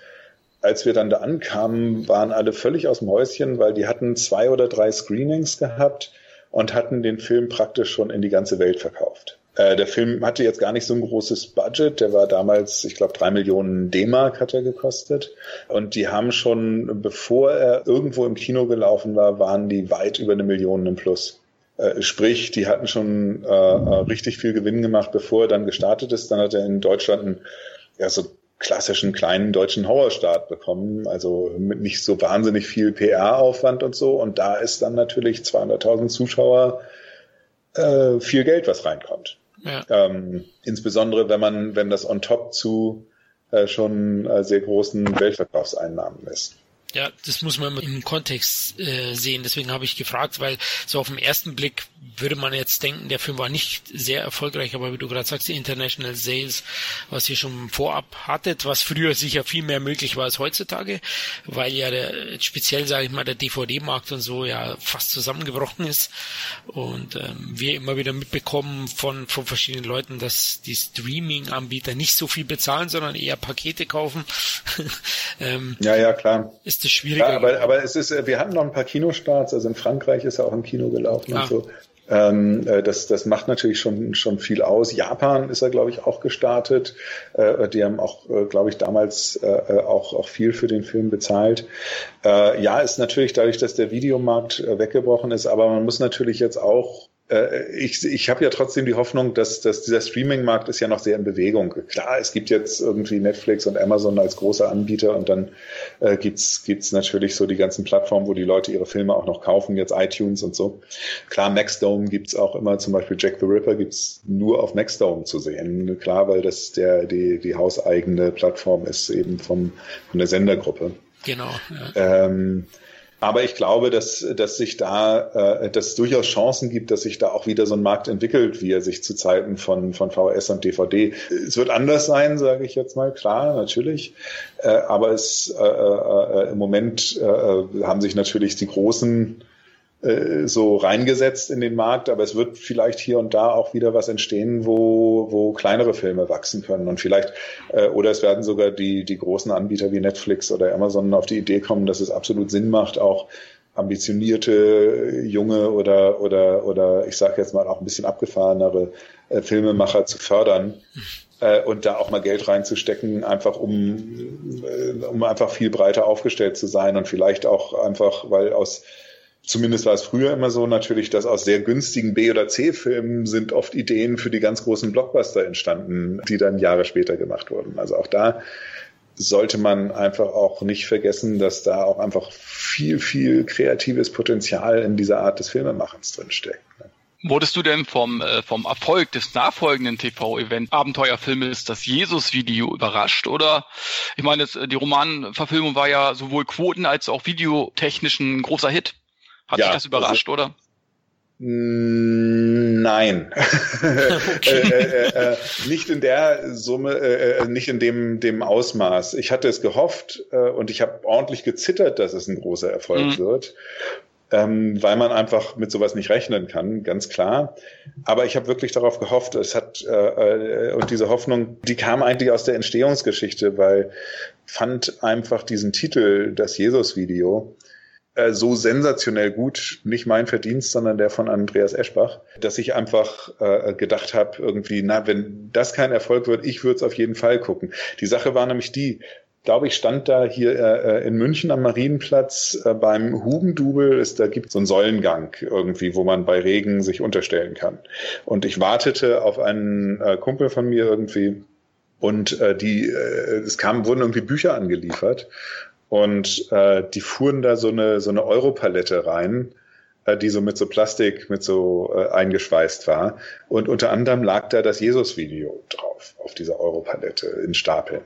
als wir dann da ankamen, waren alle völlig aus dem Häuschen, weil die hatten zwei oder drei Screenings gehabt und hatten den Film praktisch schon in die ganze Welt verkauft. Äh, der Film hatte jetzt gar nicht so ein großes Budget. Der war damals, ich glaube, drei Millionen D-Mark hat er gekostet. Und die haben schon, bevor er irgendwo im Kino gelaufen war, waren die weit über eine Million im Plus. Äh, sprich, die hatten schon äh, äh richtig viel Gewinn gemacht, bevor er dann gestartet ist. Dann hat er in Deutschland ein, ja, so klassischen kleinen deutschen Horrorstart bekommen, also mit nicht so wahnsinnig viel PR-Aufwand und so. Und da ist dann natürlich 200.000 Zuschauer äh, viel Geld, was reinkommt. Ja. Ähm, insbesondere wenn man, wenn das on top zu äh, schon äh, sehr großen Weltverkaufseinnahmen ist. Ja, das muss man im Kontext äh, sehen. Deswegen habe ich gefragt, weil so auf den ersten Blick würde man jetzt denken, der Film war nicht sehr erfolgreich, aber wie du gerade sagst, die International Sales, was ihr schon vorab hattet, was früher sicher viel mehr möglich war als heutzutage, weil ja der, speziell sage ich mal der DVD-Markt und so ja fast zusammengebrochen ist und ähm, wir immer wieder mitbekommen von von verschiedenen Leuten, dass die Streaming-Anbieter nicht so viel bezahlen, sondern eher Pakete kaufen. ähm, ja, ja, klar. Ist das schwieriger. Ja, aber, aber es ist, wir hatten noch ein paar Kinostarts, also in Frankreich ist er auch im Kino gelaufen ah. und so. Ähm, äh, das, das macht natürlich schon, schon viel aus. Japan ist er, glaube ich, auch gestartet. Äh, die haben auch, äh, glaube ich, damals äh, äh, auch, auch viel für den Film bezahlt. Ja, ist natürlich dadurch, dass der Videomarkt weggebrochen ist, aber man muss natürlich jetzt auch ich, ich habe ja trotzdem die Hoffnung, dass, dass dieser Streaming-Markt ist ja noch sehr in Bewegung. Klar, es gibt jetzt irgendwie Netflix und Amazon als große Anbieter und dann äh, gibt's gibt's natürlich so die ganzen Plattformen, wo die Leute ihre Filme auch noch kaufen, jetzt iTunes und so. Klar, Maxdome gibt's auch immer, zum Beispiel Jack the Ripper gibt's nur auf Maxdome zu sehen. Klar, weil das der die, die hauseigene Plattform ist eben vom, von der Sendergruppe. Genau. Ja. Ähm, Aber ich glaube, dass, dass sich da, äh, dass durchaus Chancen gibt, dass sich da auch wieder so ein Markt entwickelt, wie er sich zu Zeiten von, von VHS und DVD. Es wird anders sein, sage ich jetzt mal, klar, natürlich. Äh, aber es äh, äh, im Moment äh, haben sich natürlich die großen äh, so reingesetzt in den Markt, aber es wird vielleicht hier und da auch wieder was entstehen, wo, wo kleinere Filme wachsen können. Und vielleicht äh, oder es werden sogar die die großen Anbieter wie Netflix oder Amazon auf die Idee kommen, dass es absolut Sinn macht, auch ambitionierte junge oder oder oder ich sage jetzt mal auch ein bisschen abgefahrenere äh, Filmemacher zu fördern äh, und da auch mal Geld reinzustecken, einfach um äh, um einfach viel breiter aufgestellt zu sein und vielleicht auch einfach, weil aus zumindest war es früher immer so natürlich, dass aus sehr günstigen B- oder C-Filmen sind oft Ideen für die ganz großen Blockbuster entstanden, die dann Jahre später gemacht wurden. Also auch da sollte man einfach auch nicht vergessen, dass da auch einfach viel, viel kreatives Potenzial in dieser Art des Filmemachens drinsteckt. Wurdest du denn vom, äh, vom Erfolg des nachfolgenden TV-Event Abenteuerfilmes das Jesus-Video überrascht? Oder ich meine, das, die Romanverfilmung war ja sowohl Quoten als auch videotechnisch ein großer Hit. Hat ja, dich das überrascht, also, oder? Mm, nein, okay. äh, äh, äh, nicht in der Summe, äh, äh, nicht in dem dem Ausmaß. Ich hatte es gehofft äh, und ich habe ordentlich gezittert, dass es ein großer Erfolg mhm. wird, ähm, weil man einfach mit sowas nicht rechnen kann, ganz klar. Aber ich habe wirklich darauf gehofft. Es hat äh, und diese Hoffnung, die kam eigentlich aus der Entstehungsgeschichte, weil fand einfach diesen Titel, das Jesus-Video äh, so sensationell gut, nicht mein Verdienst, sondern der von Andreas Eschbach, dass ich einfach äh, gedacht habe, irgendwie, na, wenn das kein Erfolg wird, ich würde es auf jeden Fall gucken. Die Sache war nämlich die, glaube ich, stand da hier äh, in München am Marienplatz äh, beim Hugendubel. Ist, da gibt es so einen Säulengang irgendwie, wo man bei Regen sich unterstellen kann. Und ich wartete auf einen äh, Kumpel von mir irgendwie. Und äh, die, äh, es kamen, wurden irgendwie Bücher angeliefert. Und äh, die fuhren da so eine, so eine Europalette rein, äh, die so mit so Plastik, mit so äh, eingeschweißt war. Und unter anderem lag da das Jesus-Video drauf, auf dieser Europalette in Stapeln.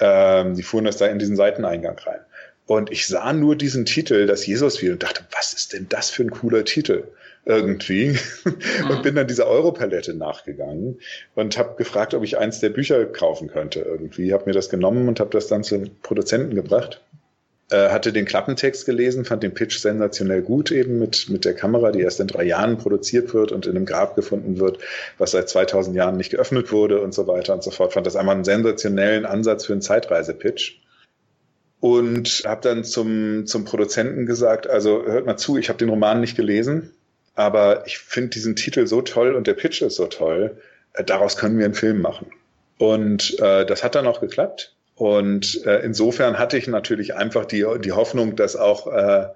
Ähm, die fuhren das da in diesen Seiteneingang rein. Und ich sah nur diesen Titel, das Jesus-Video, und dachte, was ist denn das für ein cooler Titel? irgendwie mhm. und bin dann dieser Europalette nachgegangen und habe gefragt, ob ich eins der Bücher kaufen könnte irgendwie. Habe mir das genommen und habe das dann zum Produzenten gebracht. Äh, hatte den Klappentext gelesen, fand den Pitch sensationell gut eben mit, mit der Kamera, die erst in drei Jahren produziert wird und in einem Grab gefunden wird, was seit 2000 Jahren nicht geöffnet wurde und so weiter und so fort. Fand das einmal einen sensationellen Ansatz für einen Zeitreise-Pitch und habe dann zum, zum Produzenten gesagt, also hört mal zu, ich habe den Roman nicht gelesen, aber ich finde diesen Titel so toll und der Pitch ist so toll, äh, daraus können wir einen Film machen. Und äh, das hat dann auch geklappt. Und äh, insofern hatte ich natürlich einfach die, die Hoffnung, dass auch, äh,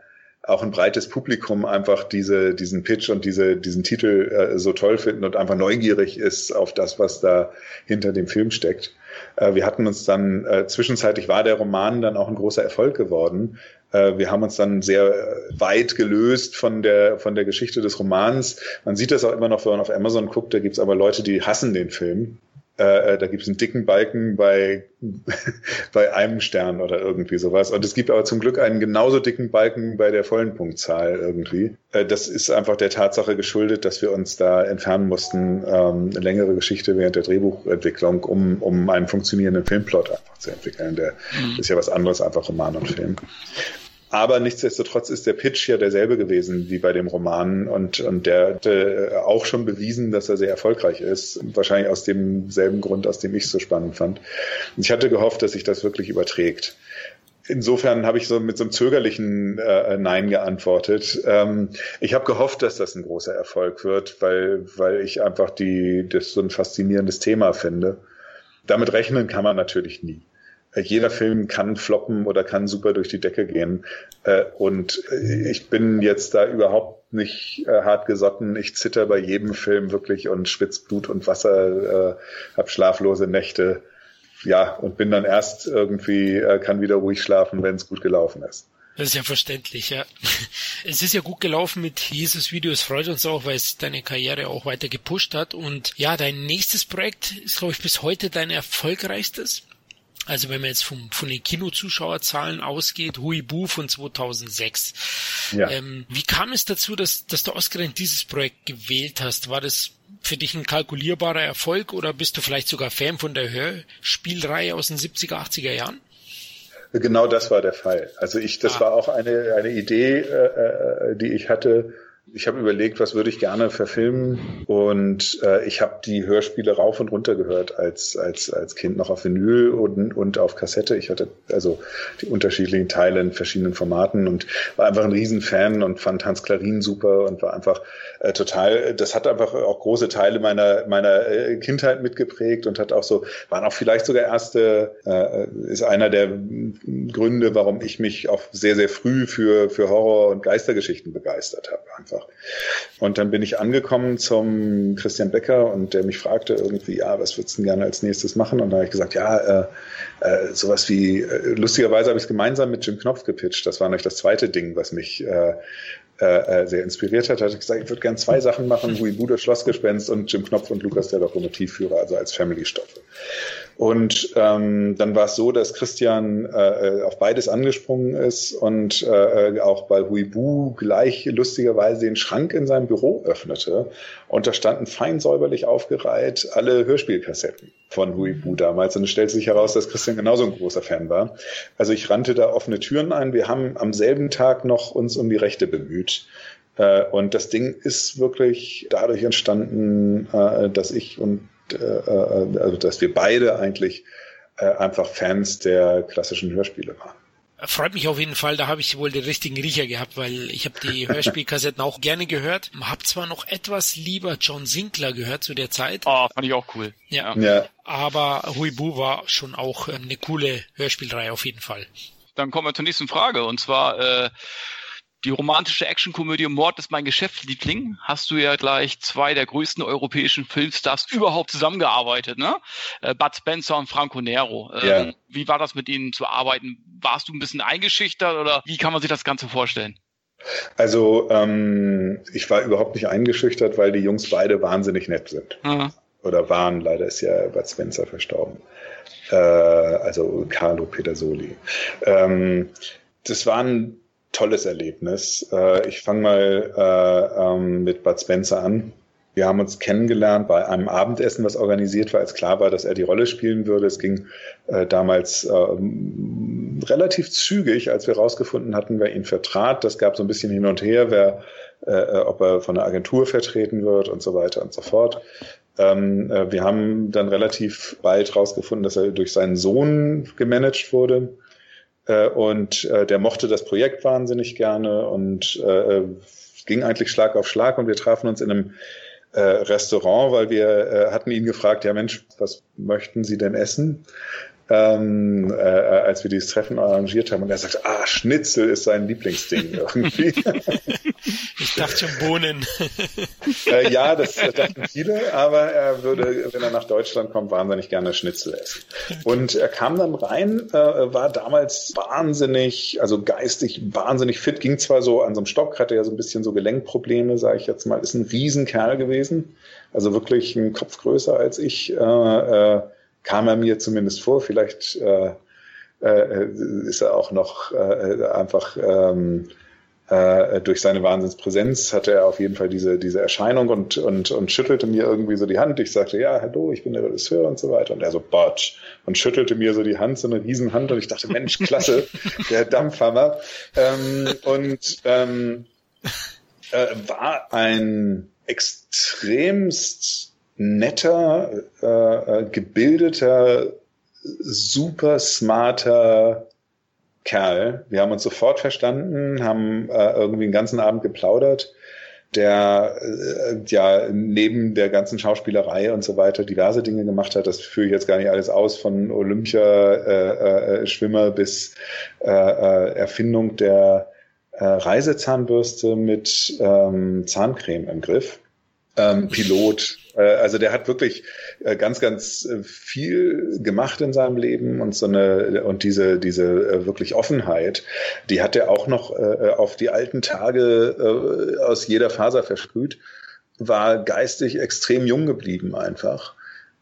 auch ein breites Publikum einfach diese, diesen Pitch und diese, diesen Titel äh, so toll finden und einfach neugierig ist auf das, was da hinter dem Film steckt. Äh, wir hatten uns dann, äh, zwischenzeitlich war der Roman dann auch ein großer Erfolg geworden. Äh, wir haben uns dann sehr weit gelöst von der, von der Geschichte des Romans. Man sieht das auch immer noch, wenn man auf Amazon guckt, da gibt's aber Leute, die hassen den Film. Äh, äh, da gibt es einen dicken Balken bei, bei einem Stern oder irgendwie sowas. Und es gibt aber zum Glück einen genauso dicken Balken bei der vollen Punktzahl irgendwie. Äh, das ist einfach der Tatsache geschuldet, dass wir uns da entfernen mussten, ähm, eine längere Geschichte während der Drehbuchentwicklung, um, um einen funktionierenden Filmplot einfach zu entwickeln. Der mhm. ist ja was anderes, einfach Roman und Film. Aber nichtsdestotrotz ist der Pitch ja derselbe gewesen wie bei dem Roman und, und der hatte auch schon bewiesen, dass er sehr erfolgreich ist. Wahrscheinlich aus demselben Grund, aus dem ich es so spannend fand. Ich hatte gehofft, dass sich das wirklich überträgt. Insofern habe ich so mit so einem zögerlichen äh, Nein geantwortet. Ähm, ich habe gehofft, dass das ein großer Erfolg wird, weil, weil ich einfach die, das so ein faszinierendes Thema finde. Damit rechnen kann man natürlich nie jeder Film kann floppen oder kann super durch die Decke gehen. Äh, und ich bin jetzt da überhaupt nicht äh, hart gesotten. Ich zitter bei jedem Film wirklich und schwitz Blut und Wasser, äh, hab schlaflose Nächte. Ja, und bin dann erst irgendwie, kann wieder ruhig schlafen, wenn es gut gelaufen ist. Das ist ja verständlich, ja. Es ist ja gut gelaufen mit Jesus Videos, freut uns auch, weil es deine Karriere auch weiter gepusht hat. Und ja, dein nächstes Projekt ist, glaube ich, bis heute dein erfolgreichstes. Also wenn man jetzt vom, von den Kinozuschauerzahlen ausgeht, Huibu von 2006. Ja. Ähm, wie kam es dazu, dass, dass du ausgerechnet dieses Projekt gewählt hast? War das für dich ein kalkulierbarer Erfolg oder bist du vielleicht sogar Fan von der Hörspielreihe aus den 70er, 80er Jahren? Genau das war der Fall. Also ich, das ah. war auch eine, eine Idee, äh, äh die ich hatte, ich habe überlegt, was würde ich gerne verfilmen und äh, ich habe die Hörspiele rauf und runter gehört als als als Kind noch auf Vinyl und und auf Kassette. Ich hatte also die unterschiedlichen Teile in verschiedenen Formaten und war einfach ein Riesenfan und fand Hans Klarin super und war einfach äh, total. Das hat einfach auch große Teile meiner meiner äh, Kindheit mitgeprägt und hat auch so waren auch vielleicht sogar erste äh, ist einer der Gründe, warum ich mich auch sehr sehr früh für für Horror und Geistergeschichten begeistert habe einfach. Und dann bin ich angekommen zum Christian Becker und der mich fragte irgendwie, ja, was würdest du denn gerne als nächstes machen? Und dann habe ich gesagt, ja, äh, äh, sowas wie, äh, lustigerweise habe ich es gemeinsam mit Jim Knopf gepitcht. Das war nämlich das zweite Ding, was mich äh, äh, sehr inspiriert hat, hatte ich gesagt, ich würde gerne zwei Sachen machen, Huibu das Schlossgespenst und Jim Knopf und Lukas der Lokomotivführer, also als Family-Stoffe. Und ähm, dann war es so, dass Christian äh, auf beides angesprungen ist und äh, auch bei Huibu gleich lustigerweise den Schrank in seinem Büro öffnete. Und da standen fein säuberlich aufgereiht alle Hörspielkassetten von Huibu damals. Und es stellte sich heraus, dass Christian genauso ein großer Fan war. Also ich rannte da offene Türen ein. Wir haben am selben Tag noch uns um die Rechte bemüht. Äh, und das Ding ist wirklich dadurch entstanden, äh, dass ich und äh, äh, also dass wir beide eigentlich äh, einfach Fans der klassischen Hörspiele waren. Freut mich auf jeden Fall, da habe ich wohl den richtigen Riecher gehabt, weil ich habe die Hörspielkassetten auch gerne gehört. Hab zwar noch etwas lieber John Sinclair gehört zu der Zeit. Oh, fand ich auch cool. Ja. ja. Aber Huibu war schon auch eine coole Hörspielreihe auf jeden Fall. Dann kommen wir zur nächsten Frage und zwar äh, die romantische Actionkomödie Mord ist mein Geschäftsliebling. Hast du ja gleich zwei der größten europäischen Filmstars überhaupt zusammengearbeitet, ne? Äh, Bud Spencer und Franco Nero. Ähm, ja. Wie war das mit ihnen zu arbeiten? Warst du ein bisschen eingeschüchtert oder wie kann man sich das Ganze vorstellen? Also ähm, ich war überhaupt nicht eingeschüchtert, weil die Jungs beide wahnsinnig nett sind. Mhm. Oder waren, leider ist ja Bud Spencer verstorben. Äh, also Carlo Petersoli. Ähm, das waren tolles Erlebnis. Äh, ich fange mal äh, ähm, mit Bud Spencer an. Wir haben uns kennengelernt bei einem Abendessen, was organisiert war, als klar war, dass er die Rolle spielen würde. Es ging äh, damals ähm, relativ zügig, als wir herausgefunden hatten, wer ihn vertrat. Das gab so ein bisschen hin und her, wer, äh, ob er von der Agentur vertreten wird und so weiter und so fort. Ähm, äh, wir haben dann relativ bald herausgefunden, dass er durch seinen Sohn gemanagt wurde. Äh, und äh, der mochte das Projekt wahnsinnig gerne und äh, ging eigentlich Schlag auf Schlag und wir trafen uns in einem äh, Restaurant, weil wir äh, hatten ihn gefragt, ja Mensch, was möchten Sie denn essen? Ähm, äh, als wir dieses Treffen arrangiert haben. Und er sagt, ah, Schnitzel ist sein Lieblingsding irgendwie. ich dachte schon Bohnen. äh, ja, das dachten viele, aber er würde, wenn er nach Deutschland kommt, wahnsinnig gerne Schnitzel essen. Und er kam dann rein, äh, war damals wahnsinnig, also geistig wahnsinnig fit, ging zwar so an so einem Stock, hatte ja so ein bisschen so Gelenkprobleme, sage ich jetzt mal, ist ein Riesenkerl gewesen, also wirklich ein Kopf größer als ich. Äh, äh, kam er mir zumindest vor. Vielleicht äh, äh, ist er auch noch äh, einfach ähm, äh, durch seine Wahnsinnspräsenz hatte er auf jeden Fall diese, diese Erscheinung und, und, und schüttelte mir irgendwie so die Hand. Ich sagte, ja, hallo, ich bin der Regisseur und so weiter. Und er so, Botsch. Und schüttelte mir so die Hand, so eine Riesenhand. Und ich dachte, Mensch, klasse, der Dampfhammer. Ähm, und ähm, äh, war ein extremst netter, äh, äh, gebildeter, super smarter Kerl. Wir haben uns sofort verstanden, haben äh, irgendwie den ganzen Abend geplaudert, der äh, ja neben der ganzen Schauspielerei und so weiter diverse Dinge gemacht hat. Das führe ich jetzt gar nicht alles aus, von Olympia-Schwimmer äh, äh, bis äh, äh, Erfindung der äh, Reisezahnbürste mit ähm, Zahncreme im Griff ähm, Pilot. Äh, also der hat wirklich äh, ganz, ganz äh, viel gemacht in seinem Leben und so eine und diese diese äh, wirklich Offenheit, die hat er auch noch äh, auf die alten Tage äh, aus jeder Faser versprüht, war geistig extrem jung geblieben einfach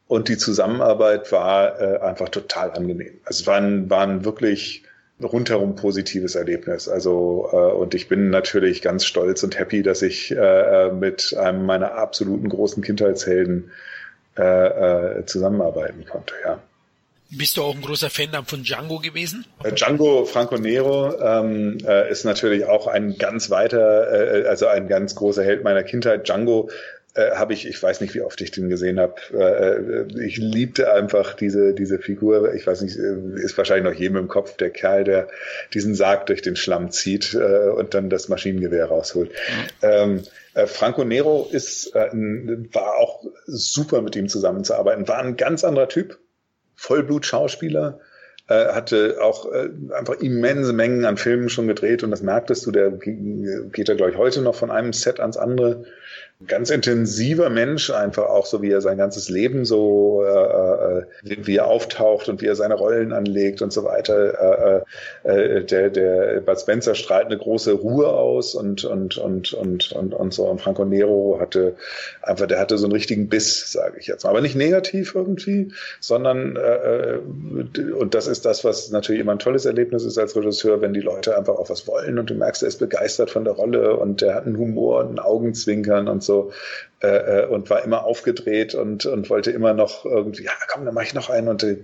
und die Zusammenarbeit war äh, einfach total angenehm. Also es war ein, war ein wirklich rundherum positives Erlebnis. Also äh, und ich bin natürlich ganz stolz und happy, dass ich äh, äh mit einem meiner absoluten großen Kindheitshelden äh, äh, zusammenarbeiten konnte. Ja. Bist du auch ein großer Fan von Django gewesen? Äh, Django Franco Nero ähm, äh, ist natürlich auch ein ganz weiter, äh, also ein ganz großer Held meiner Kindheit. Django äh, habe ich, ich weiß nicht, wie oft ich den gesehen habe. Äh, ich liebte einfach diese, diese Figur. Ich weiß nicht, äh, ist wahrscheinlich noch jedem im Kopf, der Kerl, der diesen Sarg durch den Schlamm zieht äh, und dann das Maschinengewehr rausholt. Ähm, äh, Franco Nero ist, äh, war auch super mit ihm zusammenzuarbeiten, war ein ganz anderer Typ Vollblut-Schauspieler, äh, hatte auch äh, einfach immense Mengen an Filmen schon gedreht und das merktest du, der geht ja, glaube ich, heute noch von einem Set ans andere ganz intensiver Mensch, einfach auch so, wie er sein ganzes Leben so, äh, äh, wie er auftaucht und wie er seine Rollen anlegt und so weiter. Äh, äh, der, der Bud Spencer strahlt eine große Ruhe aus und, und, und, und, und, und so. Und Franco Nero hatte einfach, der hatte so einen richtigen Biss, sage ich jetzt mal. Aber nicht negativ irgendwie, sondern, äh, äh, und das ist das, was natürlich immer ein tolles Erlebnis ist als Regisseur, wenn die Leute einfach auch was wollen und du merkst, er ist begeistert von der Rolle und der hat einen Humor und ein Augenzwinkern und so äh, äh, und war immer aufgedreht und, und wollte immer noch irgendwie, ja komm, dann mache ich noch einen und äh,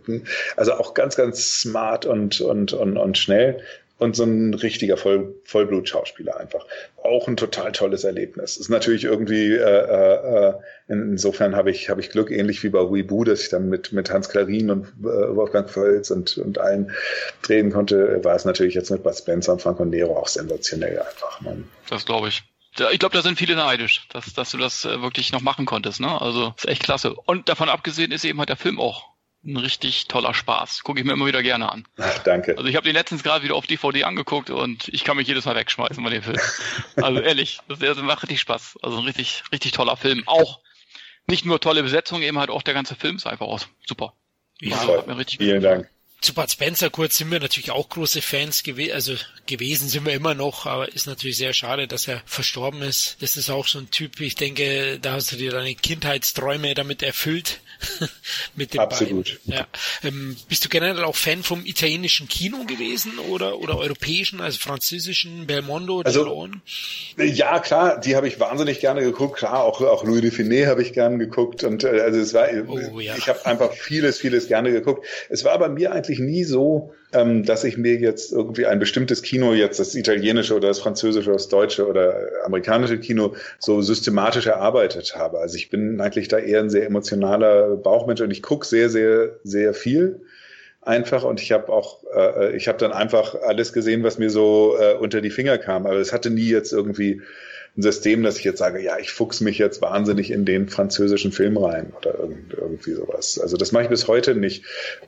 also auch ganz, ganz smart und, und, und, und schnell und so ein richtiger Voll, Vollblut-Schauspieler einfach. Auch ein total tolles Erlebnis. Ist natürlich irgendwie, äh, äh, äh insofern habe ich, habe ich Glück, ähnlich wie bei Weebu, dass ich dann mit, mit Hans Klarin und äh, Wolfgang Völz und, und allen drehen konnte, war es natürlich jetzt mit Bud Spencer und Franco Nero auch sensationell einfach. Man. Das glaube ich ich glaube, da sind viele neidisch, dass, dass du das äh, wirklich noch machen konntest. Ne? Also ist echt klasse. Und davon abgesehen ist eben halt der Film auch ein richtig toller Spaß. Gucke ich mir immer wieder gerne an. Ach, danke. Also ich habe den letztens gerade wieder auf DVD angeguckt und ich kann mich jedes Mal wegschmeißen bei dem Film. Also ehrlich, das, das macht richtig Spaß. Also ein richtig, richtig toller Film. Auch nicht nur tolle Besetzung, eben halt auch der ganze Film ist einfach aus. Super. Ja, also, hat mir richtig Vielen Dank zu Bud Spencer kurz sind wir natürlich auch große Fans gewesen, also gewesen sind wir immer noch, aber ist natürlich sehr schade, dass er verstorben ist. Das ist auch so ein Typ, ich denke, da hast du dir deine Kindheitsträume damit erfüllt. mit dem Absolut. Ja. Ähm, bist du generell auch Fan vom italienischen Kino gewesen oder, oder europäischen, also französischen, Belmondo, also, Ja, klar, die habe ich wahnsinnig gerne geguckt. Klar, auch, auch Louis de Finet habe ich gerne geguckt und äh, also es war, oh, ja. ich habe einfach vieles, vieles gerne geguckt. Es war bei mir eigentlich eigentlich nie so, ähm, dass ich mir jetzt irgendwie ein bestimmtes Kino, jetzt das italienische oder das französische oder das deutsche oder amerikanische Kino, so systematisch erarbeitet habe. Also ich bin eigentlich da eher ein sehr emotionaler Bauchmensch und ich gucke sehr, sehr, sehr viel einfach und ich habe auch, äh, ich habe dann einfach alles gesehen, was mir so äh, unter die Finger kam. Aber es hatte nie jetzt irgendwie ein System, dass ich jetzt sage, ja, ich fuchs mich jetzt wahnsinnig in den französischen Film rein oder irgendwie sowas. Also das mache ich bis heute nicht.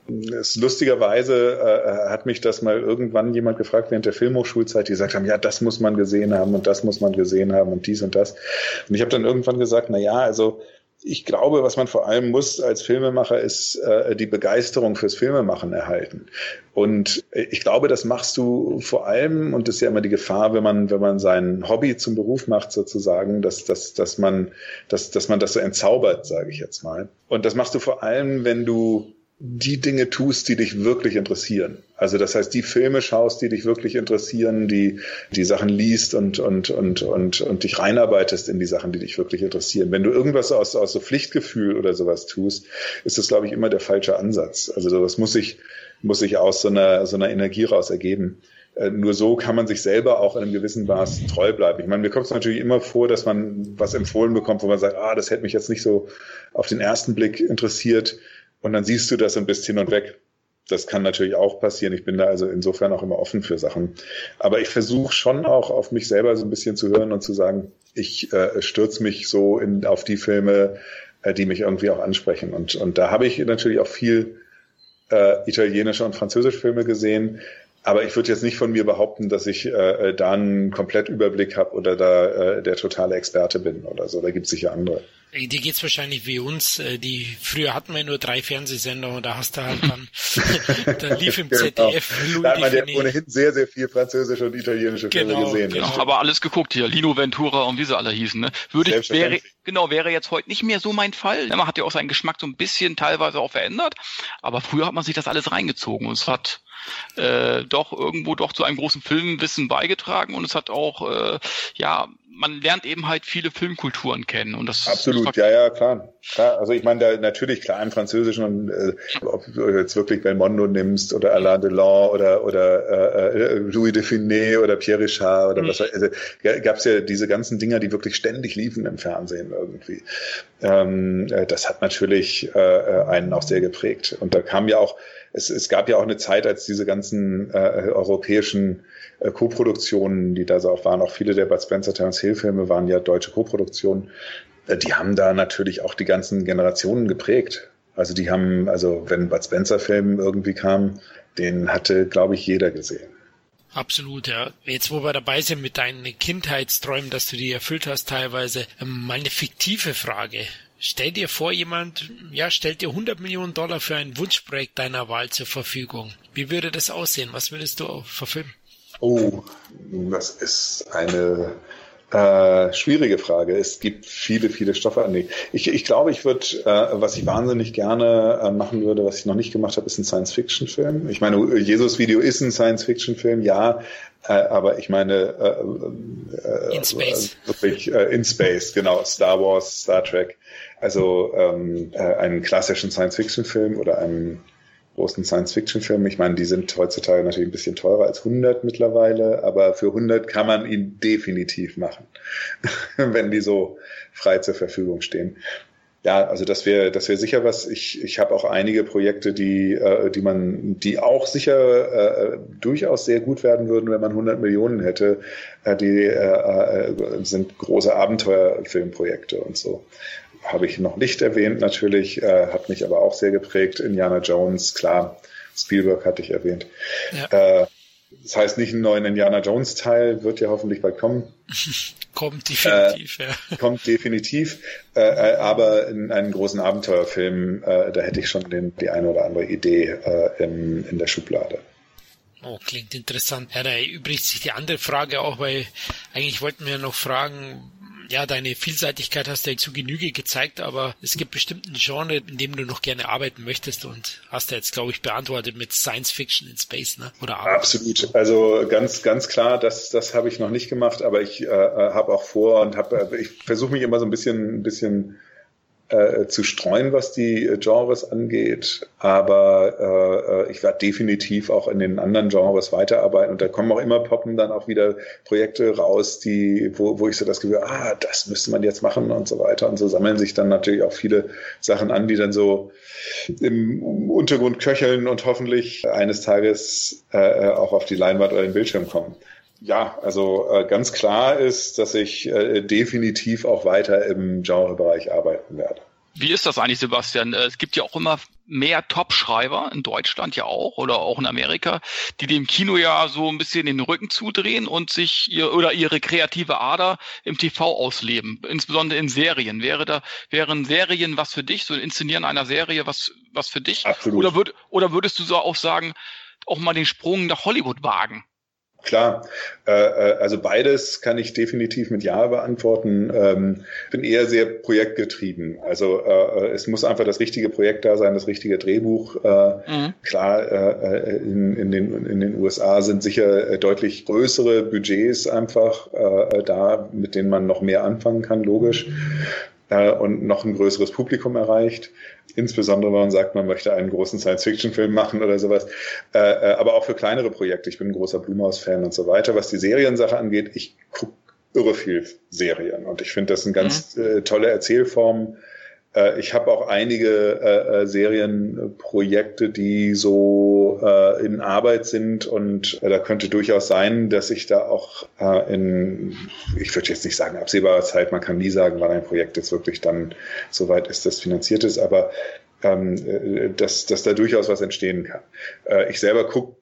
Lustigerweise äh, hat mich das mal irgendwann jemand gefragt während der Filmhochschulzeit, die gesagt haben, ja, das muss man gesehen haben und das muss man gesehen haben und dies und das. Und ich habe dann irgendwann gesagt, na ja, also ich glaube, was man vor allem muss als Filmemacher, ist äh, die Begeisterung fürs Filmemachen erhalten. Und ich glaube, das machst du vor allem, und das ist ja immer die Gefahr, wenn man, wenn man sein Hobby zum Beruf macht, sozusagen, dass, dass, dass man, dass, dass man das so entzaubert, sage ich jetzt mal. Und das machst du vor allem, wenn du die Dinge tust, die dich wirklich interessieren. Also das heißt, die Filme schaust, die dich wirklich interessieren, die die Sachen liest und und und und und dich reinarbeitest in die Sachen, die dich wirklich interessieren. Wenn du irgendwas aus aus so Pflichtgefühl oder sowas tust, ist das glaube ich immer der falsche Ansatz. Also sowas muss sich muss sich aus so einer so einer Energie raus ergeben. Äh, nur so kann man sich selber auch in einem gewissen Maß treu bleiben. Ich meine, mir kommt es natürlich immer vor, dass man was empfohlen bekommt, wo man sagt, ah, das hätte mich jetzt nicht so auf den ersten Blick interessiert und dann siehst du das ein bisschen und weg. Das kann natürlich auch passieren. Ich bin da also insofern auch immer offen für Sachen. Aber ich versuche schon auch auf mich selber so ein bisschen zu hören und zu sagen, ich äh, stürze mich so in, auf die Filme, äh, die mich irgendwie auch ansprechen. Und, und da habe ich natürlich auch viel äh, italienische und französische Filme gesehen. Aber ich würde jetzt nicht von mir behaupten, dass ich äh, da einen Komplettüberblick habe oder da äh, der totale Experte bin oder so. Da gibt es sicher andere. Die geht's wahrscheinlich wie uns. Äh, die früher hatten wir nur drei Fernsehsender und da hast du halt dann, da lief im ZDF genau. Da hat man ja ohnehin sehr, sehr viel französische und italienische Filme genau, gesehen. Genau, aber alles geguckt hier. Lino Ventura und wie sie alle hießen. Ne? Würde ich, wäre, genau, wäre jetzt heute nicht mehr so mein Fall. Man hat ja auch seinen Geschmack so ein bisschen teilweise auch verändert. Aber früher hat man sich das alles reingezogen und es hat äh, doch irgendwo doch zu einem großen Filmwissen beigetragen und es hat auch, äh, ja, man lernt eben halt viele Filmkulturen kennen und das absolut, das ja, ja, klar, klar. Also ich meine, da natürlich klar im Französischen und äh, ob du jetzt wirklich Belmondo nimmst oder Alain Delon oder oder äh, äh Louis de Finet oder Pierre Richard oder mhm. was, also gab es ja diese ganzen Dinger, die wirklich ständig liefen im Fernsehen irgendwie. Ähm, äh, das hat natürlich äh, äh einen auch sehr geprägt und da kam ja auch es, es gab ja auch eine Zeit, als diese ganzen äh, europäischen äh, Co-Produktionen, die da so auch waren, auch viele der Bud Spencer Terence Hill Filme waren ja deutsche Co-Produktionen. Äh, die haben da natürlich auch die ganzen Generationen geprägt. Also die haben, also wenn Bud Spencer Film irgendwie kam, den hatte, glaube ich, jeder gesehen. Absolut, ja. Jetzt, wo wir dabei sind mit deinen Kindheitsträumen, dass du die erfüllt hast teilweise, ähm, mal eine fiktive Frage. Stell dir vor, jemand, ja, stellt dir 100 Millionen Dollar für ein Wunschprojekt deiner Wahl zur Verfügung. Wie würde das aussehen? Was würdest du verfilmen? Oh, das ist eine äh, schwierige Frage. Es gibt viele, viele Stoffe. Nee. Ich, ich glaube, ich würde, äh, was ich wahnsinnig gerne äh, machen würde, was ich noch nicht gemacht habe, ist ein Science-Fiction-Film. Ich meine, Jesus-Video ist ein Science-Fiction-Film, ja, äh, aber ich meine, äh, äh, in Space. wirklich in Space, genau. Star Wars, Star Trek. Also ähm, äh, einen klassischen Science-Fiction-Film oder einen großen Science-Fiction-Film. Ich meine, die sind heutzutage natürlich ein bisschen teurer als 100 mittlerweile, aber für 100 kann man ihn definitiv machen, wenn die so frei zur Verfügung stehen. Ja, also das wäre das wäre sicher was. Ich, ich habe auch einige Projekte, die äh, die man die auch sicher äh, durchaus sehr gut werden würden, wenn man 100 Millionen hätte. Äh, die äh, äh, sind große Abenteuerfilmprojekte und so habe ich noch nicht erwähnt natürlich, äh, hat mich aber auch sehr geprägt. Indiana Jones, klar, Spielberg hatte ich erwähnt. Ja. Äh, das heißt, nicht einen neuen Indiana Jones Teil wird ja hoffentlich bald kommen. kommt definitiv, äh, ja. Kommt definitiv, äh, äh, aber in einen großen Abenteuerfilm, äh, da hätte ich schon den, die eine oder andere Idee äh, in, in der Schublade. Oh, klingt interessant. Ja, da erübrigt sich die andere Frage auch, weil eigentlich wollten wir noch fragen, ja, deine Vielseitigkeit hast du ja zu Genüge gezeigt, aber es gibt bestimmt ein Genre, in dem du noch gerne arbeiten möchtest und hast du jetzt, glaube ich, beantwortet mit Science Fiction in Space, ne? Oder Absolut. Also ganz, ganz klar, das, das habe ich noch nicht gemacht, aber ich äh, äh habe auch vor und habe, äh, ich versuche mich immer so ein bisschen, ein bisschen äh, zu streuen, was die äh, Genres angeht. Aber äh, äh, ich werde definitiv auch in den anderen Genres weiterarbeiten. Und da kommen auch immer poppen dann auch wieder Projekte raus, die, wo, wo ich so das Gefühl, ah, das müsste man jetzt machen und so weiter. Und so sammeln sich dann natürlich auch viele Sachen an, die dann so im Untergrund köcheln und hoffentlich eines Tages äh, auch auf die Leinwand oder den Bildschirm kommen. Ja, also äh, ganz klar ist, dass ich äh, definitiv auch weiter im Genrebereich arbeiten werde. Wie ist das eigentlich, Sebastian? Äh, es gibt ja auch immer mehr Top-Schreiber, in Deutschland ja auch oder auch in Amerika, die dem Kino ja so ein bisschen den Rücken zudrehen und sich ihr oder ihre kreative Ader im TV ausleben, insbesondere in Serien. Wäre da, wären Serien was für dich, so ein Inszenieren einer Serie was, was für dich? Absolut. Oder, würd, oder würdest du so auch sagen, auch mal den Sprung nach Hollywood wagen? Klar, äh, äh, also beides kann ich definitiv mit Ja beantworten. Ähm, bin eher sehr projektgetrieben. Also äh, es muss einfach das richtige Projekt da sein, das richtige Drehbuch. Äh, mhm. Klar, äh, in, in, den, in den USA sind sicher äh, deutlich größere Budgets einfach äh, da, mit denen man noch mehr anfangen kann, logisch. Äh, und noch ein größeres Publikum erreicht. Insbesondere, wenn man sagt, man möchte einen großen Science-Fiction-Film machen oder sowas. Äh, äh, aber auch für kleinere Projekte. Ich bin ein großer Blumhaus-Fan und so weiter. Was die Seriensache angeht, ich gucke irre viel Serien und ich finde das eine ganz mhm. äh, tolle Erzählform äh, ich habe auch einige äh, äh, Serienprojekte, die so äh, in Arbeit sind und äh, da könnte durchaus sein, dass ich da auch äh, in, ich würde jetzt nicht sagen absehbarer Zeit, man kann nie sagen, wann ein Projekt jetzt wirklich dann so weit ist, dass finanziert ist, aber ähm, äh, dass, dass da durchaus was entstehen kann. Äh, ich selber gucke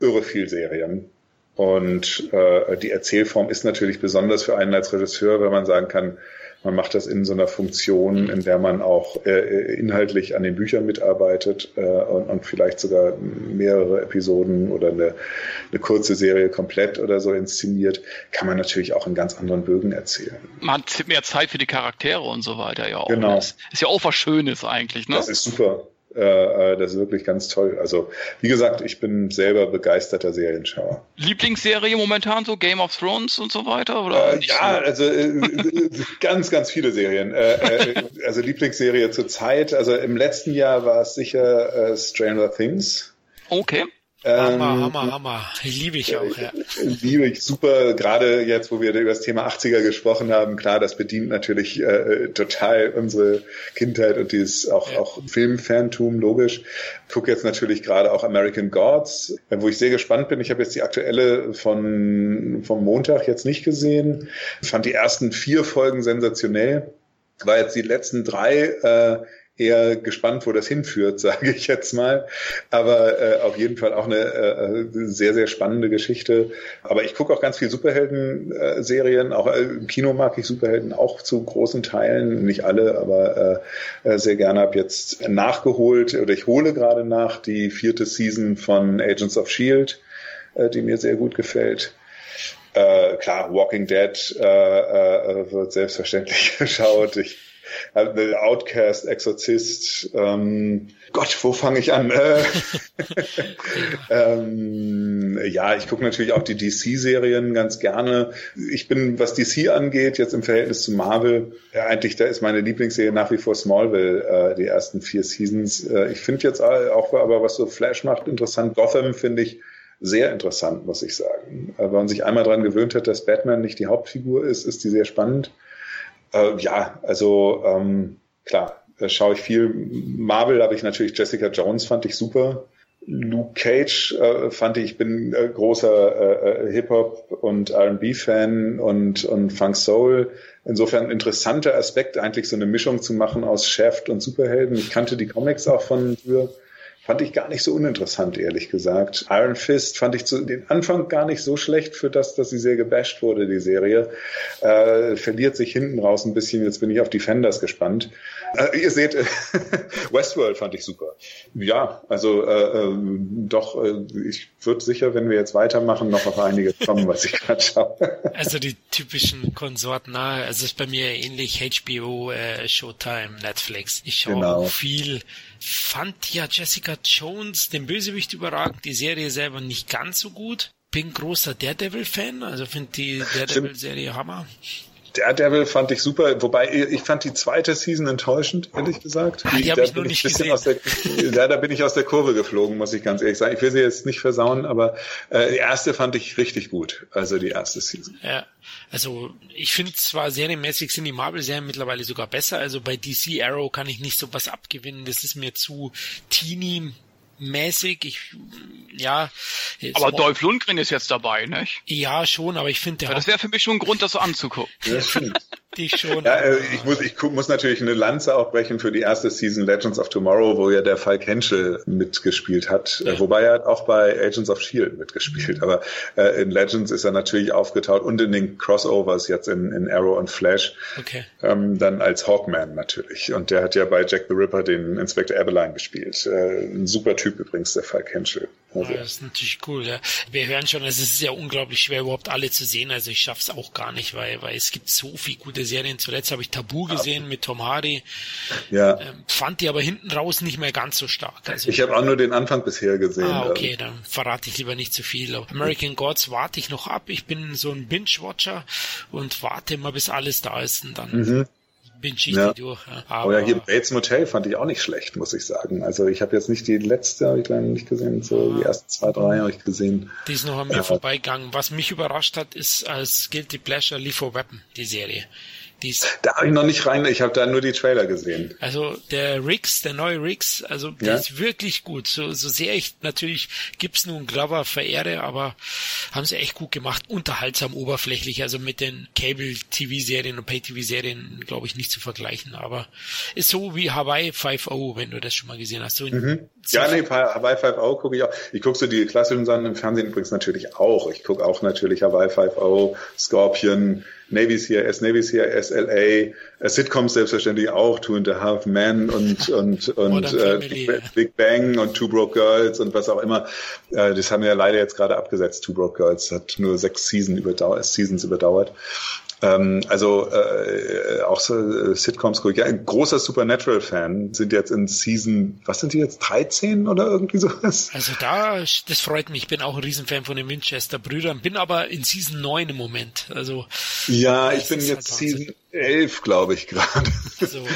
irre viel Serien. Und äh, die Erzählform ist natürlich besonders für einen als Regisseur, wenn man sagen kann, man macht das in so einer Funktion, in der man auch äh, inhaltlich an den Büchern mitarbeitet äh, und, und vielleicht sogar mehrere Episoden oder eine, eine kurze Serie komplett oder so inszeniert, kann man natürlich auch in ganz anderen Bögen erzählen. Man hat mehr Zeit für die Charaktere und so weiter, ja auch. Genau. Das ist ja auch was Schönes eigentlich, ne? Das ist super. Äh, äh, das ist wirklich ganz toll. Also, wie gesagt, ich bin selber begeisterter Serienschauer. Lieblingsserie momentan so? Game of Thrones und so weiter? Oder äh, ja, so? also äh, ganz, ganz viele Serien. Äh, äh, also Lieblingsserie zur Zeit. Also im letzten Jahr war es sicher Stranger Things. Okay. Hammer, ähm, Hammer, Hammer. Liebe ich auch, ja. Liebe ich super, gerade jetzt, wo wir über das Thema 80er gesprochen haben. Klar, das bedient natürlich äh, total unsere Kindheit und dieses auch, ja. auch Filmfantum, logisch. Ich gucke jetzt natürlich gerade auch American Gods, äh, wo ich sehr gespannt bin. Ich habe jetzt die aktuelle von vom Montag jetzt nicht gesehen. Fand die ersten vier Folgen sensationell. War jetzt die letzten drei äh, eher gespannt, wo das hinführt, sage ich jetzt mal. Aber äh, auf jeden Fall auch eine äh, sehr, sehr spannende Geschichte. Aber ich gucke auch ganz viel Superhelden-Serien. Auch äh, im Kino mag ich Superhelden auch zu großen Teilen. Nicht alle, aber äh, äh sehr gerne. Habe jetzt nachgeholt oder ich hole gerade nach die vierte Season von Agents of Shield, äh, die mir sehr gut gefällt. Äh, klar, Walking Dead äh, äh, wird selbstverständlich geschaut. Ich äh, Outcast, Exorzist, ähm, Gott, wo fange ich an? Äh, ähm, ja, ich gucke natürlich auch die DC-Serien ganz gerne. Ich bin, was DC angeht, jetzt im Verhältnis zu Marvel, ja, eigentlich, da ist meine Lieblingsserie nach wie vor Smallville, äh, die ersten vier Seasons. Äh, ich finde jetzt auch, aber was so Flash macht, interessant. Gotham finde ich sehr interessant, muss ich sagen. Äh, wenn man sich einmal daran gewöhnt hat, dass Batman nicht die Hauptfigur ist, ist die sehr spannend. Äh, ja, also ähm, klar, äh, schaue ich viel. Marvel habe ich natürlich Jessica Jones, fand ich super. Luke Cage äh, fand ich, bin äh, großer äh, Hip-Hop und RB-Fan und, und Funk Soul. Insofern interessanter Aspekt, eigentlich so eine Mischung zu machen aus Shaft und Superhelden. Ich kannte die Comics auch von früher fand ich gar nicht so uninteressant, ehrlich gesagt. Iron Fist fand ich zu den Anfang gar nicht so schlecht für das, dass sie sehr gebasht wurde, die Serie. Äh, verliert sich hinten raus ein bisschen. Jetzt bin ich auf Defenders gespannt. Äh, ihr seht, Westworld fand ich super. Ja, also äh, äh doch, äh, ich würde sicher, wenn wir jetzt weitermachen, noch auf einige kommen, was ich gerade schaue. also die typischen Konsorten, na, also ist bei mir ähnlich HBO, äh, Showtime, Netflix. Ich schaue genau. viel fand ja Jessica Jones, den Bösewicht, überragend, die Serie selber nicht ganz so gut. Bin großer Daredevil-Fan, also finde die Daredevil-Serie Hammer. Daredevil fand ich super, wobei ich fand die zweite Season enttäuschend, ehrlich gesagt. Die, die habe ich noch nicht gesehen. Der, ja, da bin ich aus der Kurve geflogen, muss ich ganz ehrlich sagen. Ich will sie jetzt nicht versauen, aber äh, die erste fand ich richtig gut, also die erste Season. Ja, also ich finde zwar serienmäßig sind die Marvel-Serien mittlerweile sogar besser, also bei DC Arrow kann ich nicht so was abgewinnen, das ist mir zu teeny mäßig. Ich, ja. Aber Dolph Lundgren ist jetzt dabei, nicht? Ja, schon, aber ich finde, ja, das wäre für mich schon ein Grund, das so anzugucken. Ja, die schon. Ja, äh, ich muss, ich muss natürlich eine Lanze auch brechen für die erste Season Legends of Tomorrow, wo ja der Falk Henschel mitgespielt hat. Ja. Wobei er hat auch bei Agents of Shield mitgespielt. Aber äh, in Legends ist er natürlich aufgetaucht und in den Crossovers jetzt in, in Arrow und Flash. Okay. Ähm, dann als Hawkman natürlich. Und der hat ja bei Jack the Ripper den Inspector Abeline gespielt. Äh, ein super Typ übrigens, der Falk Henschel. Also. Ja, das ist natürlich cool, ja. Wir hören schon, es ist ja unglaublich schwer, überhaupt alle zu sehen. Also ich schaff's auch gar nicht, weil, weil es gibt so viele gute Serien. Zuletzt habe ich Tabu gesehen ja. mit Tom Hardy. Ja. Ähm, fand die aber hinten raus nicht mehr ganz so stark. Also, ich habe auch nur den Anfang bisher gesehen. Ah, okay, ähm. dann verrate ich lieber nicht zu viel. American Gods warte ich noch ab. Ich bin so ein Binge-Watcher und warte mal, bis alles da ist und dann mhm bin ich ja. durch. Ja. Aber Oder hier Bates Motel fand ich auch nicht schlecht, muss ich sagen. Also ich habe jetzt nicht die letzte, habe ich leider nicht gesehen, so die ersten zwei, drei habe ich gesehen. Die ist noch an mir äh, vorbeigegangen. Was mich überrascht hat, ist als Guilty Pleasure for Weapon, die Serie. Dies, da habe ich noch nicht rein, ich habe da nur die Trailer gesehen. Also der Riggs, der neue Riggs, also der ja? ist wirklich gut. So, so sehr ich natürlich Gibson und Glover verehre, aber haben sie echt gut gemacht. Unterhaltsam, oberflächlich, also mit den Cable-TV-Serien und Pay-TV-Serien, glaube ich, nicht zu vergleichen. Aber ist so wie Hawaii 5.0, wenn du das schon mal gesehen hast. So mhm. Ja, nee, Hawaii 5.0 gucke ich auch. Ich gucke so die klassischen Sachen im Fernsehen übrigens natürlich auch. Ich gucke auch natürlich Hawaii 5.0, Scorpion, Navy CIS, Navy CIS SLA, äh, Sitcoms selbstverständlich auch, Two and a Half Men und und und äh, Big, Big, Bang und Two Broke Girls und was auch immer. Äh, das haben wir ja leider jetzt gerade abgesetzt. Two Broke Girls hat nur sechs Season überdauert, Seasons überdauert. Ähm, also äh, auch so, äh, Sitcoms Ja, ein großer Supernatural-Fan sind jetzt in Season, was sind die jetzt, 13 oder irgendwie sowas? Also da, das freut mich. Ich bin auch ein Riesenfan von den Winchester-Brüdern, bin aber in Season 9 im Moment. Also Ja, ich bin jetzt halt Season elf, glaube ich, gerade. So.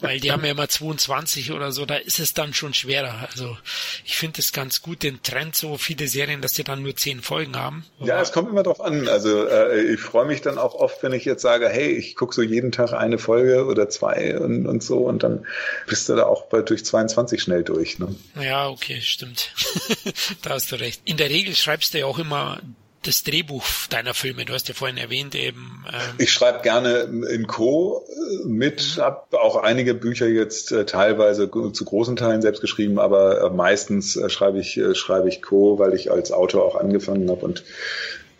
Weil die haben ja immer 22 oder so, da ist es dann schon schwerer. Also ich finde es ganz gut, den Trend so viele Serien, dass die dann nur zehn Folgen haben. ja, es kommt immer drauf an. Also äh, ich freue mich dann auch oft, wenn ich jetzt sage, hey, ich gucke so jeden Tag eine Folge oder zwei und, und so und dann bist du da auch bei durch 22 schnell durch. Ne? Ja, okay, stimmt. da hast du recht. In der Regel schreibst du ja auch immer das Drehbuch deiner Filme? Du hast ja vorhin erwähnt eben. Ähm ich schreibe gerne in Co. mit, mhm. habe auch einige Bücher jetzt äh, teilweise zu großen Teilen selbst geschrieben, aber äh, meistens äh, schreibe ich äh, schreibe ich Co, weil ich als Autor auch angefangen habe und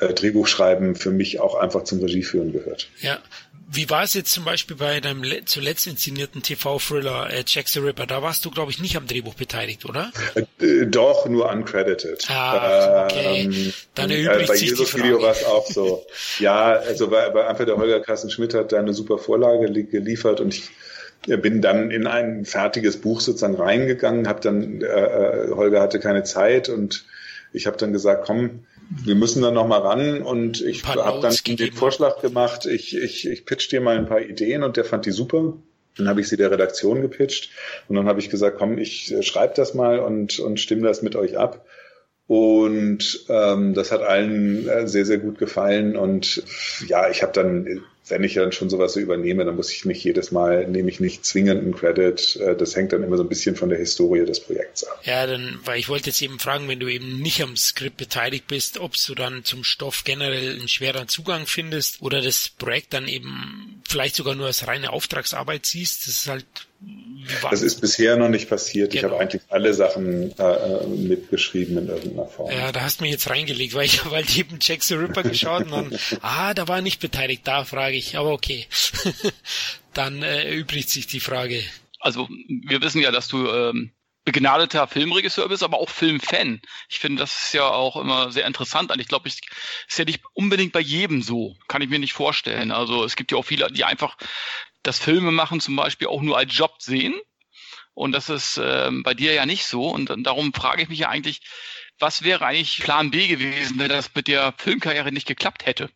äh, Drehbuchschreiben für mich auch einfach zum Regieführen gehört. Ja, wie war es jetzt zum Beispiel bei deinem zuletzt inszenierten TV-Thriller äh, Jack the Ripper? Da warst du, glaube ich, nicht am Drehbuch beteiligt, oder? Äh, doch, nur uncredited. Ah, okay. Ähm, Dann erübrigt äh, bei sich Jesus die Frage. Video war es auch so. ja, also bei, bei einfach der Holger Carsten Schmidt hat da eine super Vorlage geliefert und ich bin dann in ein fertiges Buch sozusagen reingegangen, habe dann, äh, äh Holger hatte keine Zeit und ich habe dann gesagt, komm, wir müssen da noch mal ran und ich habe dann den Vorschlag gemacht, ich, ich, ich pitch dir mal ein paar Ideen und der fand die super. Dann habe ich sie der Redaktion gepitcht und dann habe ich gesagt, komm, ich äh, schreibe das mal und, und stimme das mit euch ab. Und ähm, das hat allen äh, sehr, sehr gut gefallen. Und ja, ich habe dann wenn ich dann schon sowas so übernehme, dann muss ich nicht jedes Mal, nehme ich nicht zwingend einen Credit. Äh, das hängt dann immer so ein bisschen von der Historie des Projekts ab. Ja, dann, weil ich wollte jetzt eben fragen, wenn du eben nicht am Skript beteiligt bist, ob du dann zum Stoff generell einen schweren Zugang findest oder das Projekt dann eben vielleicht sogar nur als reine Auftragsarbeit siehst. Das ist halt das ist bisher noch nicht passiert. Genau. Ich habe eigentlich alle Sachen äh, mitgeschrieben in irgendeiner Form. Ja, da hast du mich jetzt reingelegt, weil ich habe halt eben Jack the Ripper geschaut und dann, ah, da war nicht beteiligt, da frage ich, aber okay. dann äh, erübrigt sich die Frage. Also wir wissen ja, dass du ähm, begnadeter Filmregisseur bist, aber auch Filmfan. Ich finde, das ist ja auch immer sehr interessant. Und ich glaube, es ist ja nicht unbedingt bei jedem so. Kann ich mir nicht vorstellen. Also es gibt ja auch viele, die einfach das Filme machen zum Beispiel auch nur als Job sehen. Und das ist äh, bei dir ja nicht so. Und darum frage ich mich ja eigentlich, was wäre eigentlich Plan B gewesen, wenn das mit der Filmkarriere nicht geklappt hätte?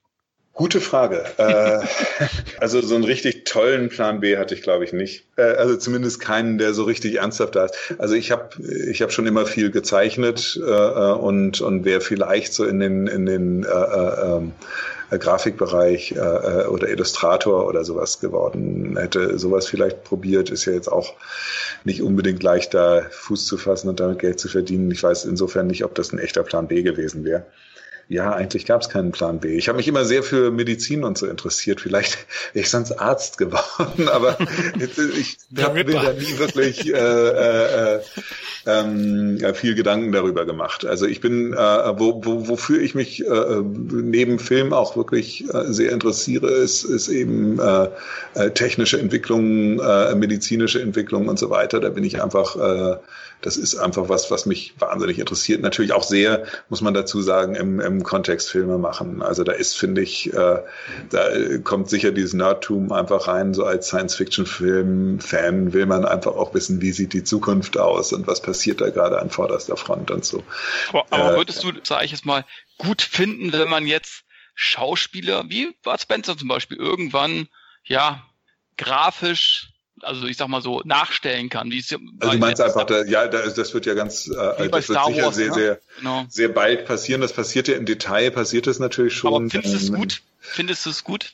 Gute Frage. äh, also so einen richtig tollen Plan B hatte ich, glaube ich, nicht. Äh, also zumindest keinen, der so richtig ernsthaft da ist. Also ich habe ich hab schon immer viel gezeichnet äh, und und wäre vielleicht so in den in den äh, äh, ähm, äh, Grafikbereich äh, äh, oder Illustrator oder sowas geworden. Hätte sowas vielleicht probiert, ist ja jetzt auch nicht unbedingt leichter, Fuß zu fassen und damit Geld zu verdienen. Ich weiß insofern nicht, ob das ein echter Plan B gewesen wäre. Ja, eigentlich gab es keinen Plan B. Ich habe mich immer sehr für Medizin und so interessiert. Vielleicht wäre ich sonst Arzt geworden, aber ich habe mir da nie wirklich äh, äh, äh, ähm, viel Gedanken darüber gemacht. Also ich bin, äh, wo, wo, wofür ich mich äh, neben Film auch wirklich äh, sehr interessiere, ist, ist eben äh, äh technische Entwicklung, äh, medizinische Entwicklung und so weiter. Da bin ich einfach äh, das ist einfach was, was mich wahnsinnig interessiert. Natürlich auch sehr, muss man dazu sagen, im, im Kontext Filme machen. Also da ist, finde ich, äh, da kommt sicher dieses Nerdtum einfach rein. So als Science-Fiction-Film-Fan will man einfach auch wissen, wie sieht die Zukunft aus und was passiert da gerade an vorderster Front und so. Aber, aber äh, würdest du, sage ich jetzt mal, gut finden, wenn man jetzt Schauspieler wie Bud Spencer zum Beispiel irgendwann, ja, grafisch also ich sag mal so, nachstellen kann. Wie also du meinst einfach, da, ja, das wird ja ganz, äh, das wird sicher Wars, sehr, ne? sehr, genau. sehr bald passieren. Das passiert ja im Detail, passiert es natürlich schon. Aber findest du es gut? Findest du es gut?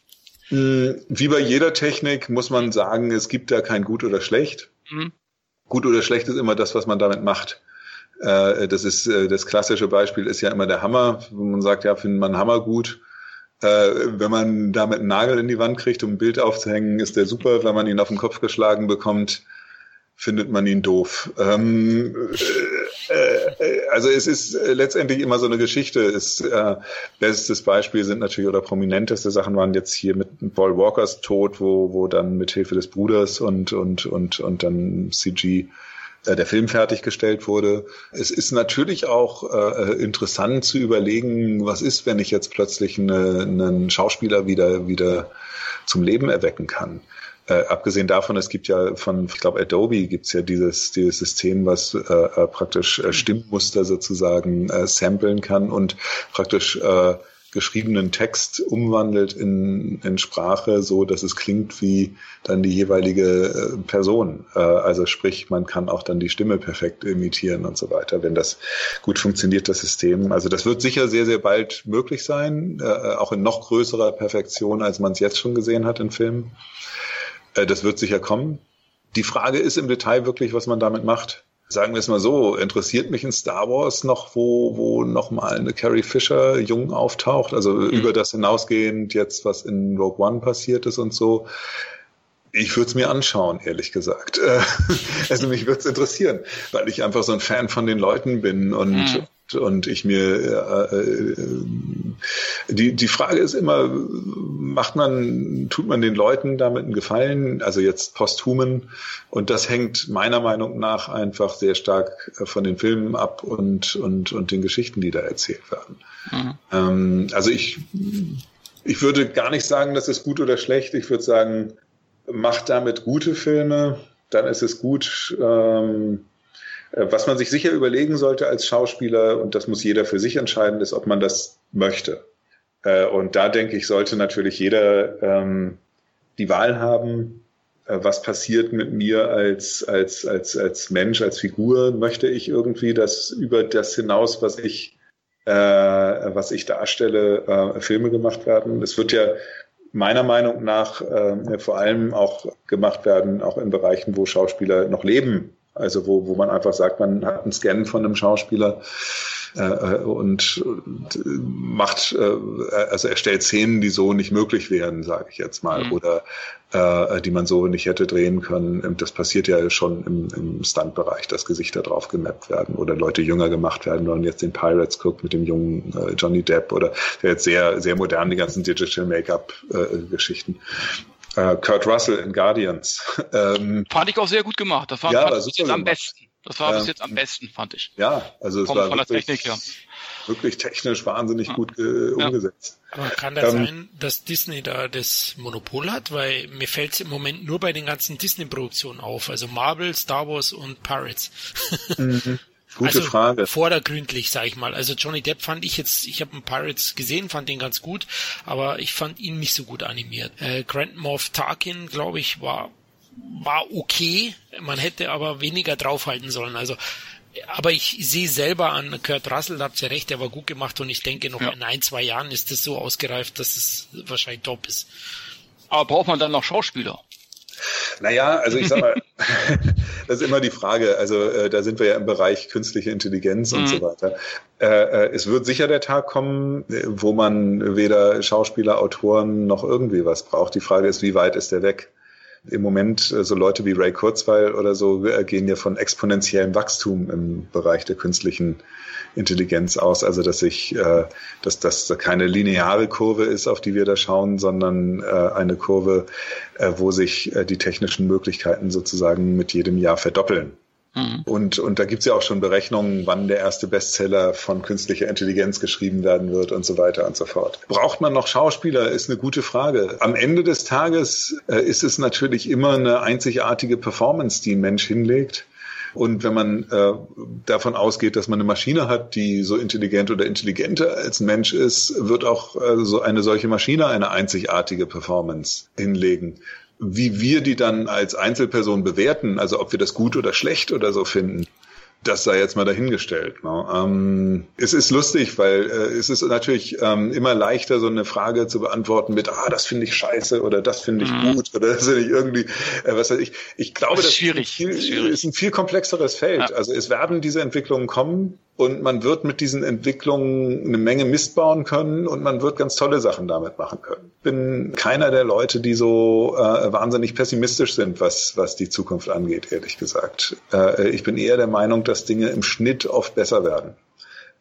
Hm, wie bei jeder Technik muss man sagen, es gibt da kein Gut oder Schlecht. Mhm. Gut oder Schlecht ist immer das, was man damit macht. Äh, das ist äh, das klassische Beispiel ist ja immer der Hammer, wo man sagt, ja, findet man Hammer gut wenn man damit einen Nagel in die Wand kriegt, um ein Bild aufzuhängen, ist der super. Wenn man ihn auf den Kopf geschlagen bekommt, findet man ihn doof. Ähm, äh, äh, also es ist äh, letztendlich immer so eine Geschichte. Es, äh, bestes Beispiel sind natürlich oder prominenteste Sachen waren jetzt hier mit Paul Walkers Tod, wo, wo dann mit Hilfe des Bruders und, und, und, und dann CG äh, der Film fertiggestellt wurde. Es ist natürlich auch äh, interessant zu überlegen, was ist, wenn ich jetzt plötzlich eine, einen Schauspieler wieder, wieder zum Leben erwecken kann. Äh, abgesehen davon, es gibt ja von, ich glaube, Adobe gibt's ja dieses, dieses System, was äh, äh, praktisch äh, Stimmmuster sozusagen äh, samplen kann und praktisch äh, geschriebenen Text umwandelt in, in Sprache, so dass es klingt wie dann die jeweilige äh, Person. Äh, also sprich, man kann auch dann die Stimme perfekt imitieren und so weiter, wenn das gut funktioniert, das System. Also das wird sicher sehr, sehr bald möglich sein, äh, auch in noch größerer Perfektion, als man es jetzt schon gesehen hat in Filmen. Das wird sicher kommen. Die Frage ist im Detail wirklich, was man damit macht. Sagen wir es mal so, interessiert mich in Star Wars noch, wo, wo nochmal eine Carrie Fisher jung auftaucht, also mhm. über das hinausgehend jetzt, was in Rogue One passiert ist und so. Ich würde es mir anschauen, ehrlich gesagt. also mich würde es interessieren, weil ich einfach so ein Fan von den Leuten bin und, mhm und ich mir äh, äh, die die Frage ist immer macht man tut man den Leuten damit einen Gefallen also jetzt posthumen? Und das hängt meiner Meinung nach einfach sehr stark von den Filmen ab und und und den Geschichten die da erzählt werden. Mhm. ähm, also ich ich würde gar nicht sagen das ist gut oder schlecht. Ich würde sagen macht damit gute Filme dann ist es gut ähm, äh, was man sich sicher überlegen sollte als Schauspieler, und das muss jeder für sich entscheiden, ist, ob man das möchte. Äh, und da denke ich, sollte natürlich jeder ähm, die Wahl haben, äh, was passiert mit mir als, als, als, als Mensch, als Figur. Möchte ich irgendwie das über das hinaus, was ich, äh, was ich darstelle, äh, Filme gemacht werden? Es wird ja meiner Meinung nach äh, vor allem auch gemacht werden, auch in Bereichen, wo Schauspieler noch leben also wo, wo man einfach sagt, man hat einen Scan von einem Schauspieler äh, äh und äh, macht, äh, also erstellt Szenen, die so nicht möglich wären, sage ich jetzt mal, mhm. oder äh, die man so nicht hätte drehen können. Das passiert ja schon im, im Stunt-Bereich, dass Gesichter drauf gemappt werden oder Leute jünger gemacht werden, wenn man jetzt den Pirates guckt mit dem jungen äh, Johnny Depp oder der jetzt sehr, sehr modern die ganzen Digital Make-up-Geschichten. Äh, Kurt Russell in Guardians. Ähm, fand ich auch sehr gut gemacht. Das war, ja, bis jetzt am besten. Das war ähm, bis jetzt am besten, fand ich. Ja, also es Kommt war von wirklich, der Technik her. wirklich technisch wahnsinnig ja. gut äh, umgesetzt. Aber kann das ähm, sein, dass Disney da das Monopol hat? Weil mir fällt es im Moment nur bei den ganzen Disney-Produktionen auf. Also Marvel, Star Wars und Pirates. Mhm. Gute also Frage. Vordergründlich, sag ich mal. Also Johnny Depp fand ich jetzt, ich habe einen Pirates gesehen, fand den ganz gut, aber ich fand ihn nicht so gut animiert. Äh, Grand Moff Tarkin, glaube ich, war war okay. Man hätte aber weniger draufhalten sollen. Also aber ich sehe selber an Kurt Russell, da habt ihr recht, der war gut gemacht und ich denke, noch ja. in ein, zwei Jahren ist das so ausgereift, dass es wahrscheinlich top ist. Aber braucht man dann noch Schauspieler? Naja, also ich sag mal, das ist immer die Frage. Also äh, da sind wir ja im Bereich künstliche Intelligenz und mhm. so weiter. Äh, äh, es wird sicher der Tag kommen, wo man weder Schauspieler, Autoren noch irgendwie was braucht. Die Frage ist, wie weit ist der weg? Im Moment, äh, so Leute wie Ray Kurzweil oder so, äh, gehen ja von exponentiellem Wachstum im Bereich der künstlichen Intelligenz aus. Also dass ich, äh, dass das keine lineare Kurve ist, auf die wir da schauen, sondern äh, eine Kurve, äh, wo sich äh, die technischen Möglichkeiten sozusagen mit jedem Jahr verdoppeln. Mhm. Und, und da gibt's ja auch schon Berechnungen, wann der erste Bestseller von künstlicher Intelligenz geschrieben werden wird und so weiter und so fort. Braucht man noch Schauspieler, ist eine gute Frage. Am Ende des Tages äh, ist es natürlich immer eine einzigartige Performance, die ein Mensch hinlegt. Und wenn man äh, davon ausgeht, dass man eine Maschine hat, die so intelligent oder intelligenter als ein Mensch ist, wird auch äh, so eine solche Maschine eine einzigartige Performance hinlegen. Wie wir die dann als Einzelperson bewerten, also ob wir das gut oder schlecht oder so finden, das sei jetzt mal dahingestellt. Ne? Ähm, es ist lustig, weil äh, es ist natürlich ähm, immer leichter, so eine Frage zu beantworten mit, ah, das finde ich scheiße oder das finde ich mhm. gut oder das finde ich irgendwie, äh, was weiß ich. Ich glaube, das, ist, schwierig. Viel, ist, schwierig. ist ein viel komplexeres Feld. Ja. Also es werden diese Entwicklungen kommen und man wird mit diesen Entwicklungen eine Menge Mist bauen können und man wird ganz tolle Sachen damit machen können. Ich bin keiner der Leute, die so äh, wahnsinnig pessimistisch sind, was, was die Zukunft angeht, ehrlich gesagt. Äh, ich bin eher der Meinung, dass Dinge im Schnitt oft besser werden.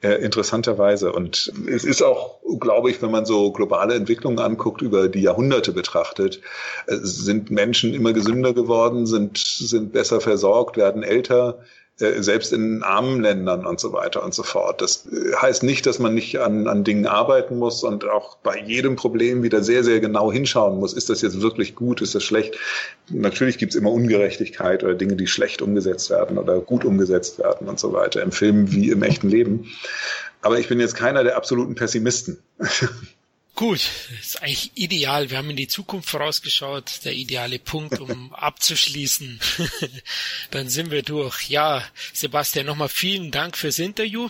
äh, interessanterweise. Und es ist auch, glaube ich, wenn man so globale Entwicklungen anguckt, über die Jahrhunderte betrachtet, äh, sind Menschen immer gesünder geworden, sind, sind besser versorgt, werden älter selbst in armen Ländern und so weiter und so fort. Das äh, heißt nicht, dass man nicht an, an Dingen arbeiten muss und auch bei jedem Problem wieder sehr, sehr genau hinschauen muss. Ist das jetzt wirklich gut? Ist das schlecht? Natürlich gibt es immer Ungerechtigkeit oder Dinge, die schlecht umgesetzt werden oder gut umgesetzt werden und so weiter, im Film wie im echten Leben. Aber ich bin jetzt keiner der absoluten Pessimisten. Gut, ist eigentlich ideal. Wir haben in die Zukunft vorausgeschaut. Der ideale Punkt, um abzuschließen. Dann sind wir durch. Ja, Sebastian, nochmal vielen Dank fürs Interview.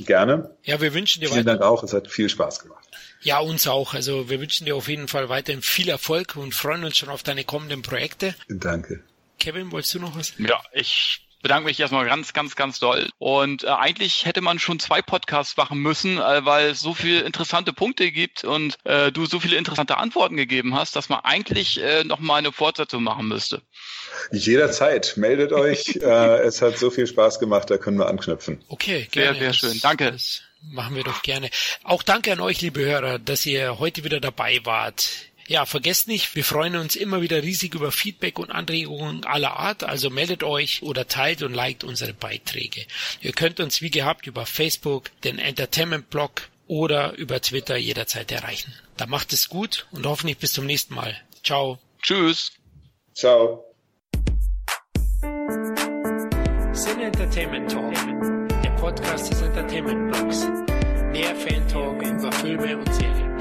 Gerne. Ja, wir wünschen dir Vielen Dank auch. Es hat viel Spaß gemacht. Ja, uns auch. Also wir wünschen dir auf jeden Fall weiterhin viel Erfolg und freuen uns schon auf deine kommenden Projekte. Danke. Kevin, wolltest du noch was? Ja, ich bedanke mich erstmal ganz, ganz, ganz doll. Und äh, eigentlich hätte man schon zwei Podcasts machen müssen, äh, weil es so viele interessante Punkte gibt und äh, du so viele interessante Antworten gegeben hast, dass man eigentlich äh, nochmal eine Fortsetzung machen müsste. Jederzeit. Meldet euch. äh, es hat so viel Spaß gemacht, da können wir anknüpfen. Okay, gerne. Sehr, sehr schön. Danke. Machen wir doch gerne. Auch danke an euch, liebe Hörer, dass ihr heute wieder dabei wart. Ja, vergesst nicht, wir freuen uns immer wieder riesig über Feedback und Anregungen aller Art, also meldet euch oder teilt und liked unsere Beiträge. Ihr könnt uns wie gehabt über Facebook, den Entertainment Blog oder über Twitter jederzeit erreichen. Da macht es gut und hoffentlich bis zum nächsten Mal. Ciao. Tschüss. Ciao. Sin Entertainment Talk, der Podcast des Entertainment Blogs. Mehr Fan Talk über Filme und Serien.